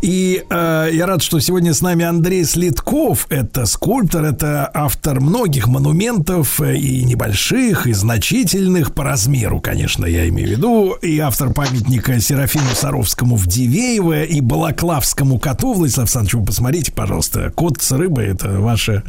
И э, я рад, что сегодня с нами Андрей Слитков. Это скульптор, это автор многих монументов э, и небольших, и значительных по размеру, конечно, я имею в виду. И автор памятника Серафиму Саровскому в Дивеево и Балаклавскому коту. Владислав Александрович, вы посмотрите, пожалуйста. Кот с рыбой – это ваше,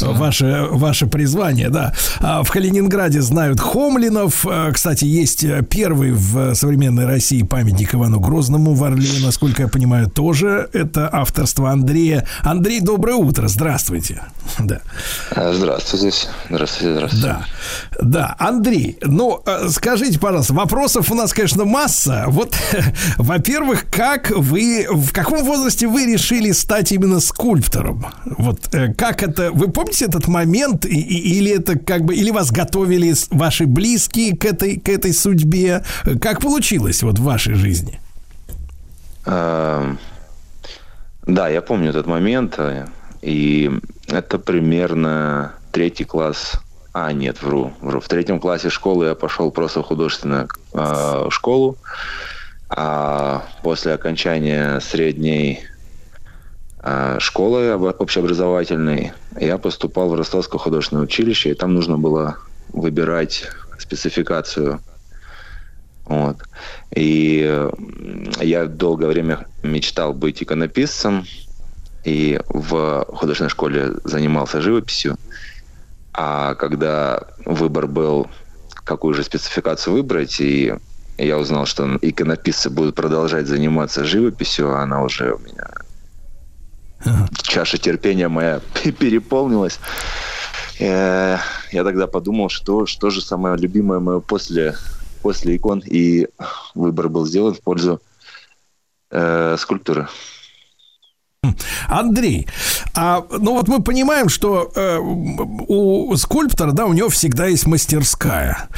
ваше, ваше призвание, да. А В Калининграде знают Хомлинов. А, Кстати, есть э, первый в современной России памятник Ивану Грозному в Орле, насколько я понимаю, тоже это авторство Андрея. Андрей, доброе утро, здравствуйте. Да. Здравствуйте. Здравствуйте, здравствуйте. Да, да, Андрей, ну э, скажите, пожалуйста, вопросов у нас, конечно, масса. Вот, во-первых, как вы, в каком возрасте вы решили стать именно скульптором? Вот, э, как это, вы помните этот момент, и- и- или это как бы, или вас готовили ваши близкие к этой, к этой судьбе? Как получилось вот в вашей жизни? Эм, Да, я помню этот момент. э, И это примерно третий класс. А, нет, вру, вру. В третьем классе школы я пошел просто в художественную э, школу. А после окончания средней э, школы об- общеобразовательной я поступал в Ростовское художественное училище, и там нужно было выбирать спецификацию Вот. И э, я долгое время мечтал быть иконописцем, и в художественной школе занимался живописью. А когда выбор был, какую же спецификацию выбрать, и я узнал, что иконописцы будут продолжать заниматься живописью, а она уже у меня... Чаша терпения моя переполнилась. Э, Я тогда подумал, что, что же самое любимое мое после, после икон, и выбор был сделан в пользу э, скульптуры. Андрей, а, ну вот мы понимаем, что э, у скульптора, да, у него всегда есть мастерская.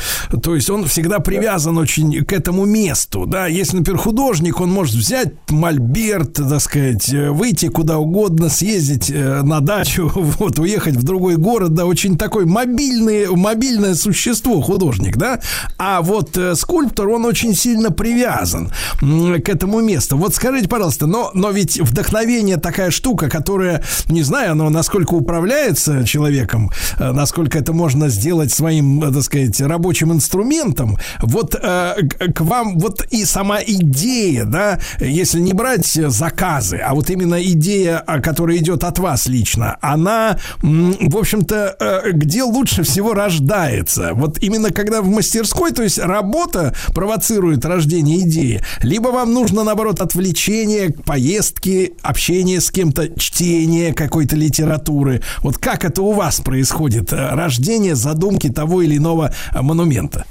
То есть он всегда привязан очень к этому месту, да. Если, например, художник, он может взять мольберт, так сказать, э, выйти куда угодно, съездить э, на дачу, вот, уехать в другой город, да, очень такой мобильный, мобильное существо художник, да. А вот э, скульптор, он очень сильно привязан к этому месту. Вот скажите, пожалуйста, но, но ведь вдохновение такая штука, которая, не знаю, оно насколько управляется человеком, э, насколько это можно сделать своим, э, так сказать, рабочим инструментом. Вот э, к вам вот и сама идея, да, если не брать заказы, а вот именно идея, а, которая идет от вас лично, она, в общем-то, где лучше всего рождается? Вот именно когда в мастерской, то есть работа провоцирует рождение идеи, либо вам нужно, наоборот, отвлечение, поездки, общение с кем-то, чтение какой-то литературы. Вот как это у вас происходит? э, Рождение задумки того или иного э, монумента?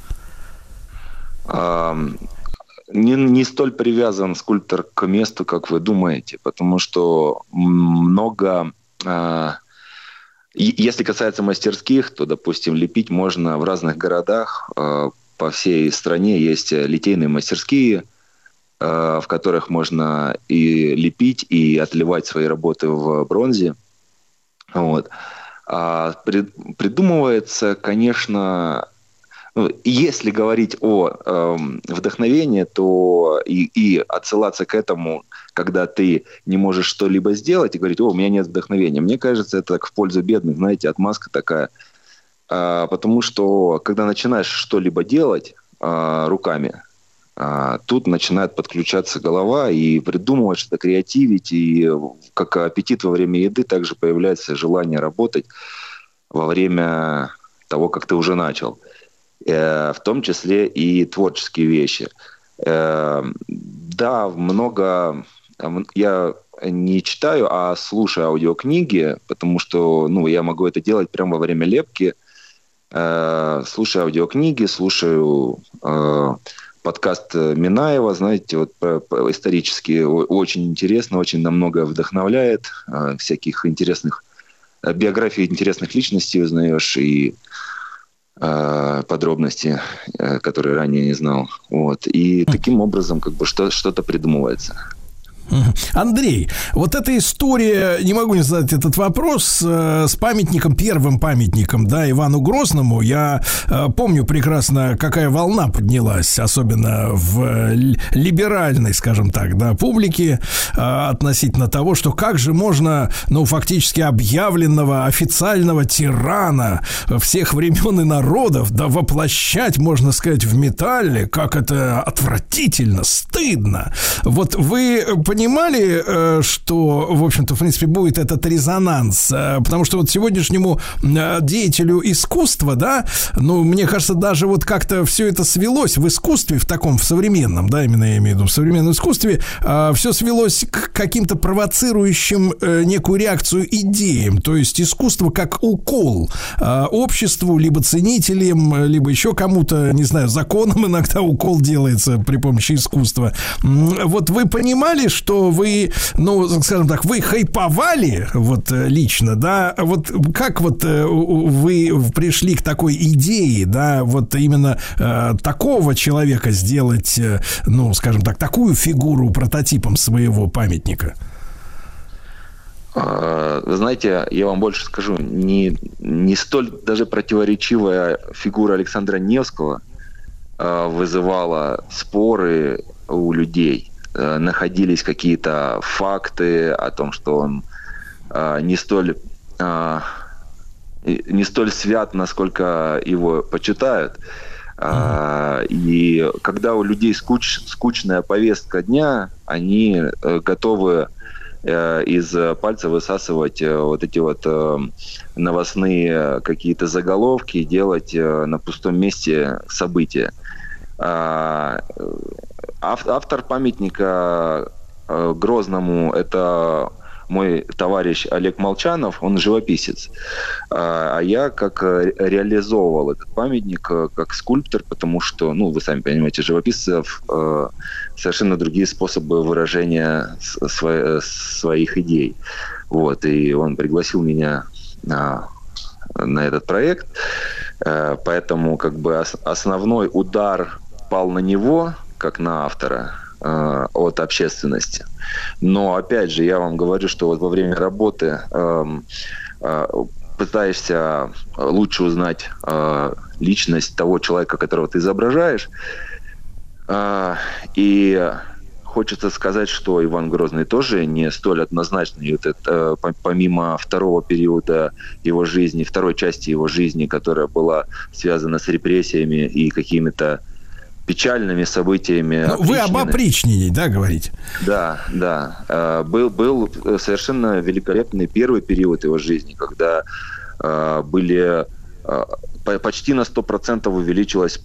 Не, не столь привязан скульптор к месту, как вы думаете, потому что много... и- если касается мастерских, то, допустим, лепить можно в разных городах. а, По всей стране есть э, литейные мастерские, в которых можно и лепить, и отливать свои работы в бронзе. Вот. А прид- придумывается, конечно, ну, если говорить о эм, вдохновении, то и, и отсылаться к этому, когда ты не можешь что-либо сделать, и говорить, о, у меня нет вдохновения. Мне кажется, это так в пользу бедных, знаете, отмазка такая. А, потому что, когда начинаешь что-либо делать а, руками, а, тут начинает подключаться голова и придумывать, что-то креативить, и как аппетит во время еды, также появляется желание работать во время того, как ты уже начал. Э, в том числе и творческие вещи. Э, да, много... Я не читаю, а слушаю аудиокниги, потому что ну, я могу это делать прямо во время лепки. Э, слушаю аудиокниги, слушаю э, подкаст Минаева, знаете, вот исторически очень интересно, очень на многое вдохновляет, э, всяких интересных э, биографий интересных личностей узнаешь и э, подробности, э, которые ранее не знал. Вот. И таким образом как бы что- что-то придумывается. Андрей, вот эта история, не могу не задать этот вопрос, э, с памятником, первым памятником, да, Ивану Грозному, я э, помню прекрасно, какая волна поднялась, особенно в э, либеральной, скажем так, да, публике, относительно того, что как же можно, ну, фактически объявленного официального тирана всех времен и народов, да, воплощать, можно сказать, в металле, как это отвратительно, стыдно. Вот вы понимали, э, что, в общем-то, в принципе, будет этот резонанс? Э, Потому что вот сегодняшнему э, деятелю искусства, да, ну, мне кажется, даже вот как-то все это свелось в искусстве, в таком, в современном, да, именно я имею в виду, в современном искусстве, все свелось к каким-то провоцирующим некую реакцию идеям. То есть искусство как укол обществу, либо ценителям, либо еще кому-то, не знаю, законом иногда укол делается при помощи искусства. Вот вы понимали, что вы, ну, скажем так, вы хайповали вот э, лично, да, вот как вот э, вы пришли к такой идее, да, вот именно э, такого человека сделать, э, ну, скажем так, такую фигуру прототипом своего памятника? А, Вы знаете, я вам больше скажу, не, не столь даже противоречивая фигура Александра Невского а, вызывала споры у людей. Э, Находились какие-то факты о том, что он а, не столь а, и- не столь свят, насколько его почитают. А, И когда у людей скуч- скучная повестка дня, они э, готовы э, из э, пальца высасывать э, вот эти вот э, новостные какие-то заголовки, делать э, на пустом месте события. Ав- автор памятника э, Грозному это мой товарищ Олег Молчанов, он живописец. А а я как э, реализовывал этот памятник э, как скульптор, потому что, ну, вы сами понимаете, живописцев совершенно другие способы выражения своих идей. Вот, и он пригласил меня на, на этот проект. Поэтому как бы ос- основной удар пал на него, как на автора, э, от общественности. Но опять же, я вам говорю, что вот во время работы эм, э, пытаешься лучше узнать э, личность того человека, которого ты изображаешь. Э, И хочется сказать, что Иван Грозный тоже не столь однозначный. Вот это, по- помимо второго периода его жизни, второй части его жизни, которая была связана с репрессиями и какими-то печальными событиями. Ну, вы об опричнине, да, говорите? Да, да. Э, Был, был совершенно великолепный первый период его жизни, когда э, были э, по- почти на 100% увеличилась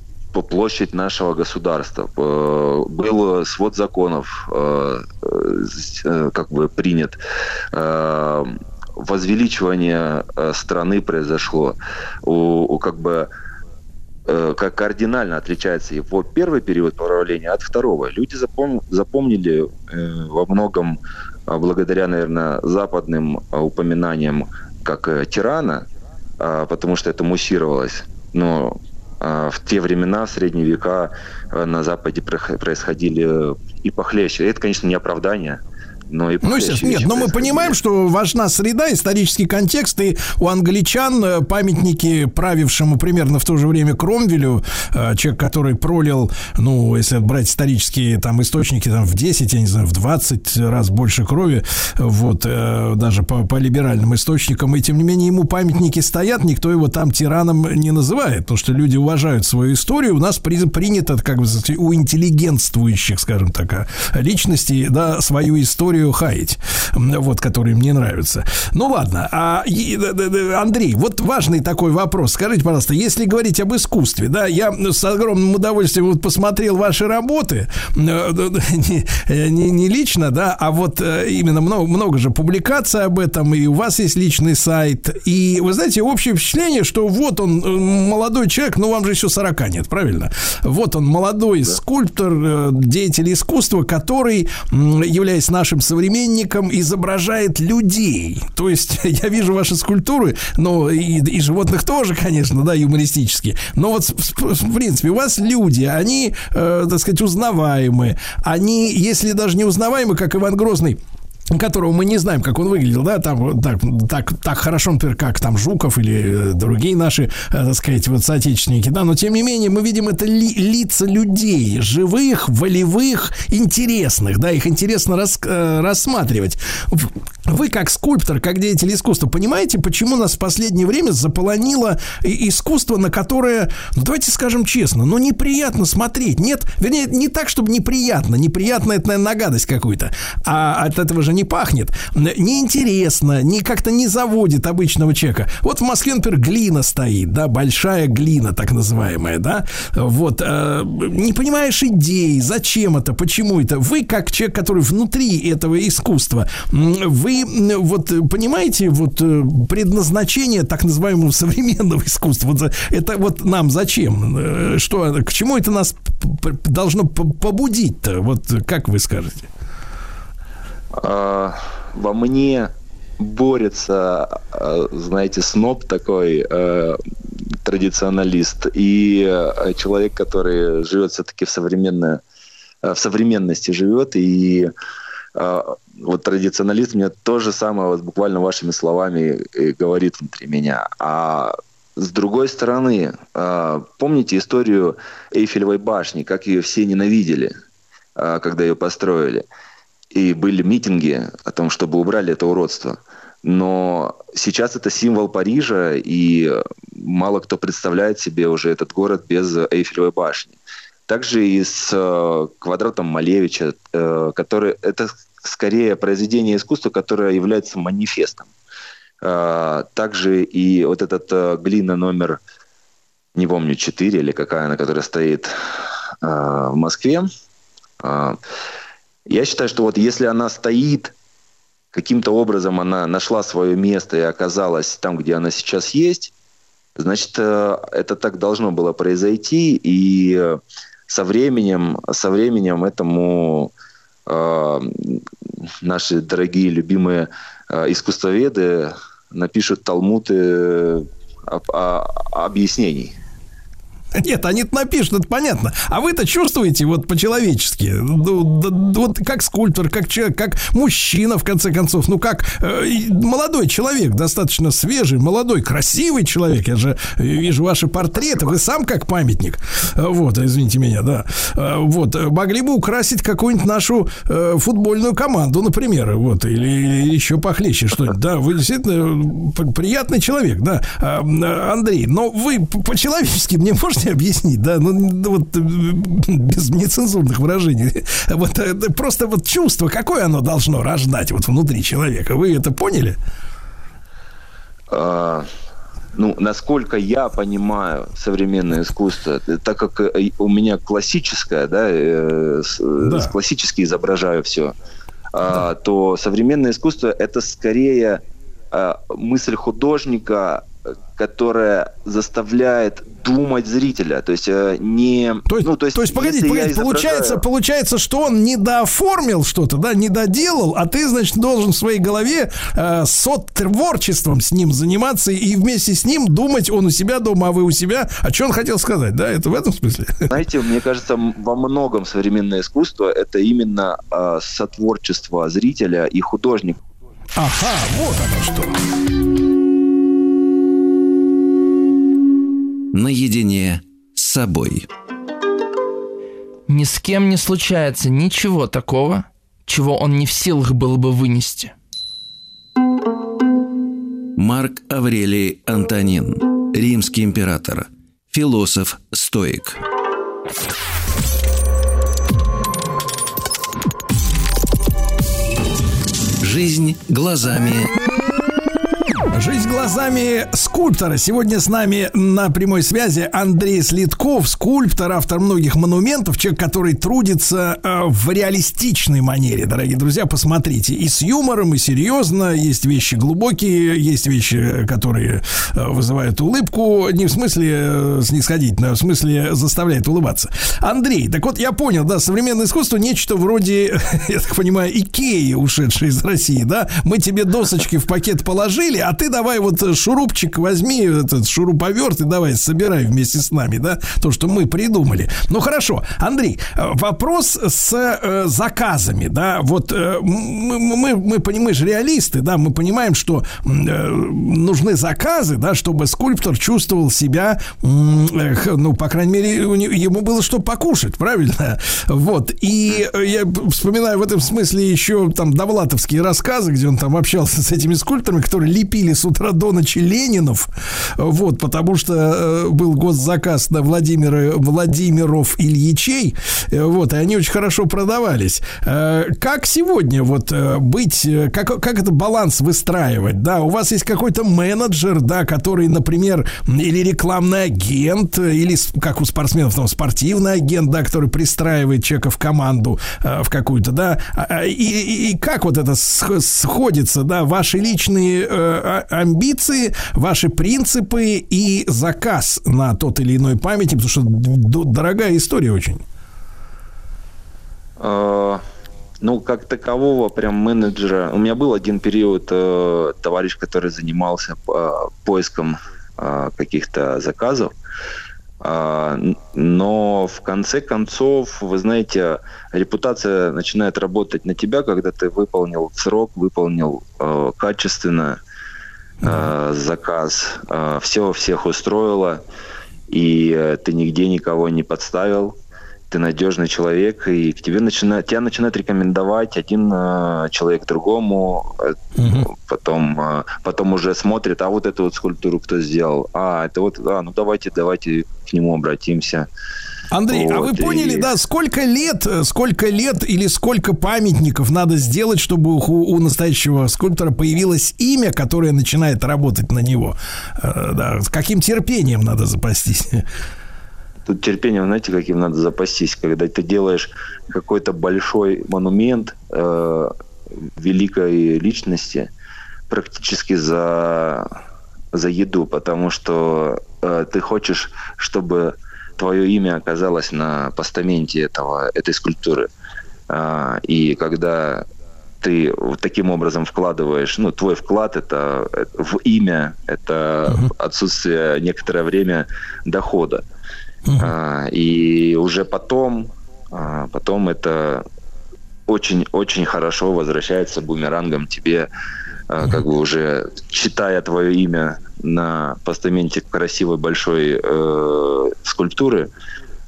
площадь нашего государства. Э, Был свод законов, э, э, э, как бы принят. Э, Возвеличивание э, страны произошло. У, у как бы э, как кардинально отличается его первый период правления от второго. Люди запом- запомнили э, во многом а, благодаря, наверное, западным а, упоминаниям как э, тирана, а, потому что это муссировалось. Но а, в те времена, в средние века, э, на Западе происходили и похлеще. Это, конечно, не оправдание, но и Ну, естественно, нет, но мы понимаем, что важна среда, исторический контекст, и у англичан э, памятники правившему примерно в то же время Кромвелю, э, человек, который пролил, ну, если брать исторические там источники, там в 10, я не знаю, в 20 раз больше крови, вот, э, даже по, по либеральным источникам, и тем не менее ему памятники стоят, никто его там тираном не называет, потому что люди уважают свою историю, у нас при- принято, как бы, у интеллигентствующих, скажем так, а, личностей, да, свою историю хаять, м, вот, которые мне нравятся. Ну, ладно, а, да, да, да, Андрей, вот важный такой вопрос. Скажите, пожалуйста, если говорить об искусстве, да, я с огромным удовольствием вот посмотрел ваши работы, э, да, да, не, э, не, не лично, да, а вот э, именно много, много же публикаций об этом, и у вас есть личный сайт, и вы знаете, общее впечатление, что вот он, э, молодой человек, ну, вам же еще 40 нет, правильно? Вот он, молодой скульптор, э, деятель искусства, который, являясь нашим современником, изображает людей. То есть я вижу ваши скульптуры, но и, и животных тоже, конечно, да, юмористические. Но вот, в принципе, у вас люди, они, э, так сказать, узнаваемы. Они, если даже не узнаваемы, как Иван Грозный, которого мы не знаем, как он выглядел, да, там так, так, так хорошо, например, как там Жуков или э, другие наши, э, так сказать, вот соотечественники, да, но тем не менее мы видим это ли- лица людей, живых, волевых, интересных, да, их интересно рас- э, рассматривать. Вы как скульптор, как деятель искусства, понимаете, почему нас в последнее время заполонило искусство, на которое, ну давайте скажем честно, ну неприятно смотреть, нет, вернее, не так, чтобы неприятно, неприятно это, наверное, на гадость какую-то, а от этого же не пахнет, неинтересно, не как-то не заводит обычного человека. Вот в Москве, например, глина стоит, да, большая глина, так называемая, да, вот, э, не понимаешь идей, зачем это, почему это. Вы, как человек, который внутри этого искусства, вы вот понимаете вот э, предназначение так называемого современного искусства? Вот это вот нам зачем? Э, Что, к чему это нас должно побудить-то? Вот как вы скажете? А, во мне борется, а, знаете, сноб такой, э, традиционалист, и э, человек, который живет все-таки в современной, э, в современности живет, и э, вот традиционалист мне то же самое, вот буквально вашими словами э, говорит внутри меня. А с другой стороны, э, помните историю Эйфелевой башни, как ее все ненавидели, э, когда ее построили? И были митинги о том, чтобы убрали это уродство. Но сейчас это символ Парижа, и мало кто представляет себе уже этот город без Эйфелевой башни. Также и с э, квадратом Малевича, э, который это скорее произведение искусства, которое является манифестом. А, Также и вот этот э, глина номер, не помню, 4 или какая она, которая стоит в Москве. Я считаю, что вот если она стоит, каким-то образом она нашла свое место и оказалась там, где она сейчас есть, значит, э, это так должно было произойти, и э, со временем, со временем этому э, наши дорогие, любимые э, искусствоведы напишут талмуды об- о- объяснений. Нет, они напишут, это понятно. А вы-то чувствуете вот по-человечески, ну, да, вот как скульптор, как человек, как мужчина, в конце концов, ну как э, молодой человек, достаточно свежий, молодой, красивый человек. Я же вижу ваши портреты, вы сам как памятник. Э, Вот, извините меня, да. Э, Вот, э, могли бы украсить какую-нибудь нашу э, футбольную команду, например, вот, или, или еще похлеще что-нибудь. Да, вы действительно приятный человек, да. Э, Андрей, но вы по-человечески мне можете объяснить, да, ну, ну, вот э, без нецензурных выражений. Вот э, да, просто вот чувство, какое оно должно рождать вот внутри человека. Вы это поняли? А, ну, насколько я понимаю современное искусство, так как э, у меня классическое, да, э, с- с- классически изображаю все, то современное искусство это скорее а, мысль художника, которая заставляет думать зрителя, то есть э, не, то есть, ну, то есть, То есть, погодите, погодите, получается, изображаю- получается, что он не дооформил что-то, да, не доделал, а ты, значит, должен в своей голове э, сотворчеством с ним заниматься и вместе с ним думать, он у себя дома, а вы у себя. А что он хотел сказать, да, это в этом смысле? Знаете, мне кажется, во многом современное искусство это именно э, сотворчество зрителя и художника. Ага, вот оно что. Наедине с собой. Ни с кем не случается ничего такого, чего он не в силах был бы вынести. Марк Аврелий Антонин. Римский император. Философ, стоик. Жизнь глазами Жизнь глазами скульптора. Сегодня с нами на прямой связи Андрей Слитков, скульптор, автор многих монументов, человек, который трудится э, в реалистичной манере, дорогие друзья. Посмотрите, и с юмором, и серьезно. Есть вещи глубокие, есть вещи, которые э, вызывают улыбку. Не в смысле э, снисходительно, а в смысле заставляет улыбаться. Андрей, так вот я понял, да, современное искусство нечто вроде, я так понимаю, Икеи, ушедшей из России, да? Мы тебе досочки в пакет положили, а ты давай вот э, шурупчик возьми, этот шуруповерт и давай собирай вместе с нами, да, то, что мы придумали. Ну хорошо, Андрей, э, вопрос с э, заказами, да, вот э, мы, мы, мы, пони- мы же реалисты, да, мы понимаем, что э, нужны заказы, да, чтобы скульптор чувствовал себя, э, ну, по крайней мере, ему было что покушать, правильно? Вот, и э, я вспоминаю в этом смысле еще там довлатовские рассказы, где он там общался с этими скульпторами, которые лепили с утра до ночи Ленинов, вот, потому что э, был госзаказ на Владимира, Владимиров Ильичей, э, вот, и они очень хорошо продавались. Э, Как сегодня вот быть, как, как это баланс выстраивать, да, у вас есть какой-то менеджер, да, который, например, или рекламный агент, или, как у спортсменов, там, спортивный агент, да, который пристраивает человека в команду, в какую-то, да, А, а, и, и- и как вот это сх- сходится, да, ваши личные а- амбиции, ваши принципы и заказ на тот или иной памятник, потому что дорогая история очень. Э, Ну, как такового прям менеджера. У меня был один период э, товарищ, который занимался э, поиском э, каких-то заказов. А, н- Но в конце концов, вы знаете, репутация начинает работать на тебя, когда ты выполнил срок, выполнил э, качественно э, заказ, все всех устроило, и э, ты нигде никого не подставил, ты надежный человек, и к тебе начинает, тебя начинает рекомендовать один э, человек другому, э, потом, э, потом уже смотрит, а вот эту вот скульптуру кто сделал, а это вот, а, ну давайте, давайте к нему обратимся. Андрей, а вы Вот, и- поняли, да, сколько лет, э, сколько лет или сколько памятников надо сделать, чтобы у, у настоящего скульптора появилось имя, которое начинает работать на него? Э, Да, с каким терпением надо запастись? Тут терпением, знаете, каким надо запастись, когда ты делаешь какой-то большой монумент э, великой личности практически за, за еду, потому что э, ты хочешь, чтобы твое имя оказалось на постаменте этого, этой скульптуры. А, и когда ты таким образом вкладываешь, ну, твой вклад это, это в имя, это отсутствие некоторое время дохода. А, и уже потом, а, потом это очень-очень хорошо возвращается бумерангом тебе, как бы уже читая твое имя на постаменте красивой большой э, скульптуры,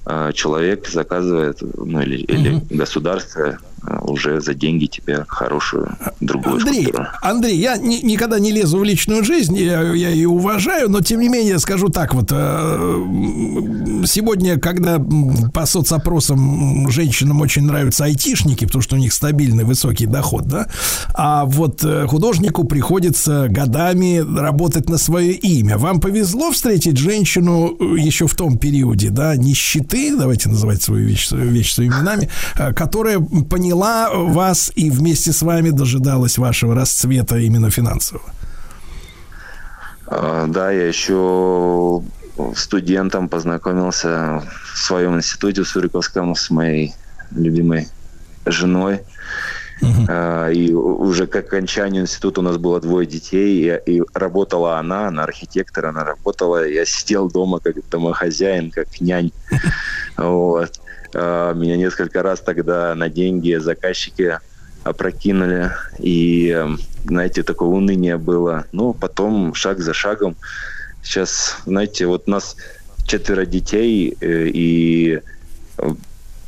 а, человек заказывает, ну или, или государство а, уже за деньги тебе хорошую другую Андрей, скульптуру. Андрей, я ни- никогда не лезу в личную жизнь, я, я ее уважаю, но тем не менее скажу так вот. э, Сегодня, когда по соцопросам женщинам очень нравятся айтишники, потому что у них стабильный высокий доход, да, а вот э, художнику приходится годами работать на свое имя. Вам повезло встретить женщину э, еще в том периоде, да, нищеты, давайте называть свою вещь, вещь своими именами, которая поняла вас и вместе с вами дожидалась вашего расцвета именно финансового. А, Да, я еще студентом познакомился в своем институте в Суриковском с моей любимой женой. А, И уже к окончанию института у нас было двое детей, и, и работала она, она архитектор, она работала, я сидел дома как домохозяин, как нянь. Вот. А, Меня несколько раз тогда на деньги заказчики опрокинули, и, эм, знаете, такое уныние было. Ну, потом шаг за шагом. Сейчас, знаете, вот у нас четверо детей, э, и э,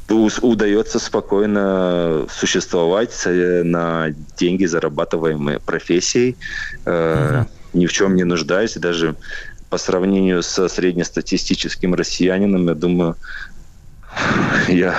удается спокойно существовать э, на деньги, зарабатываемые профессией. Ни в чем не нуждаюсь. Даже по сравнению со среднестатистическим россиянином, я думаю, я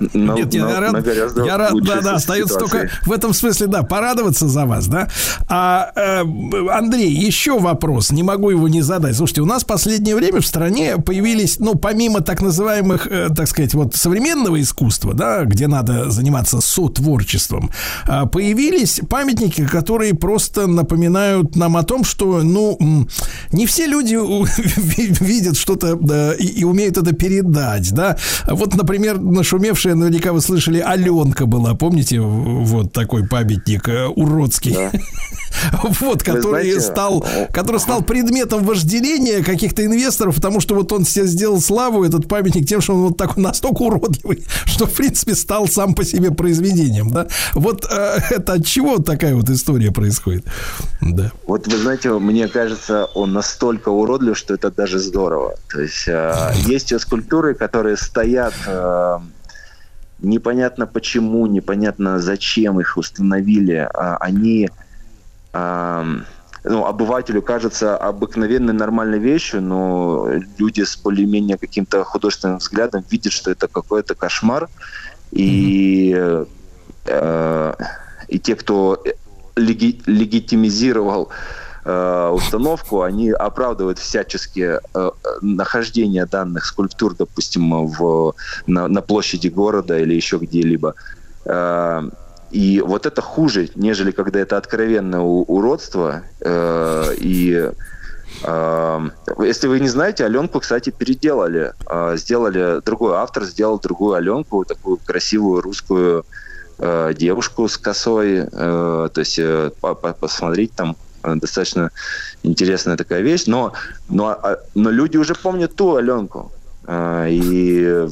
на, Нет, я на- рад, я рад, да, да, остается ситуации. только в этом смысле, да, порадоваться за вас, да. А, э, Андрей, еще вопрос, не могу его не задать. Слушайте, у нас в последнее время в стране появились, ну, помимо так называемых, э, так сказать, вот современного искусства, да, где надо заниматься сотворчеством, а, появились памятники, которые просто напоминают нам о том, что, ну, не все люди видят что-то да, и, и умеют это передать, да. Вот, например, нашумевшая, наверняка вы слышали, Аленка была, помните, вот такой памятник э, уродский. Вот, который знаете, стал, который стал предметом вожделения каких-то инвесторов, потому что вот он себе сделал славу, этот памятник, тем, что он вот такой настолько уродливый, что, в принципе, стал сам по себе произведением, да. Вот э, это от чего такая вот история происходит? Да. Вот вы знаете, мне кажется, он настолько уродлив, что это даже здорово. То есть э, есть скульптуры, которые стоят э, непонятно почему, непонятно зачем их установили. А они э, ну, обывателю кажется обыкновенной нормальной вещью, но люди с более-менее каким-то художественным взглядом видят, что это какой-то кошмар. И, э, и те, кто леги- легитимизировал э, установку, они оправдывают всячески э, нахождение данных скульптур, допустим, в, на, на площади города или еще где-либо. Э, и вот это хуже, нежели когда это откровенное уродство. Э, и э, если вы не знаете, Аленку, кстати, переделали. Э, сделали другой автор, сделал другую Аленку, такую красивую русскую э, девушку с косой. Э, то есть э, по- по- посмотреть там э, достаточно интересная такая вещь. Но, но, а, но люди уже помнят ту Аленку. Э, и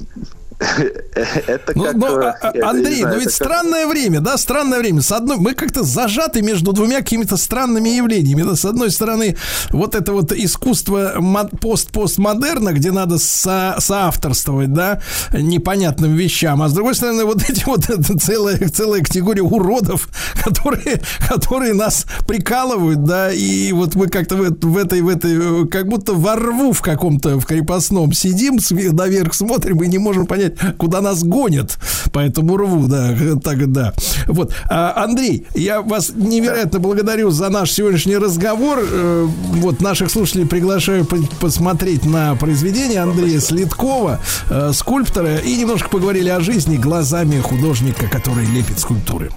Это Ну, как... но, э, а, Андрей, знаю, но ведь это как- странное время, да, странное время. С одной, мы как-то зажаты между двумя какими-то странными явлениями. Да, с одной стороны, вот это вот искусство мо- пост-постмодерна, где надо со- соавторствовать, да, непонятным вещам, а с другой стороны, вот эти вот это целая, целая категория уродов, которые, которые нас прикалывают, да, и вот мы как-то в, в этой, в этой, как будто во рву в каком-то, в крепостном сидим, наверх смотрим и не можем понять, куда нас гонят по этому рву, да, так, да. Вот, А, Андрей, я вас невероятно благодарю за наш сегодняшний разговор. Э, Вот, наших слушателей приглашаю по- посмотреть на произведение Андрея Следкова, э, скульптора, и немножко поговорили о жизни глазами художника, который лепит скульптуры.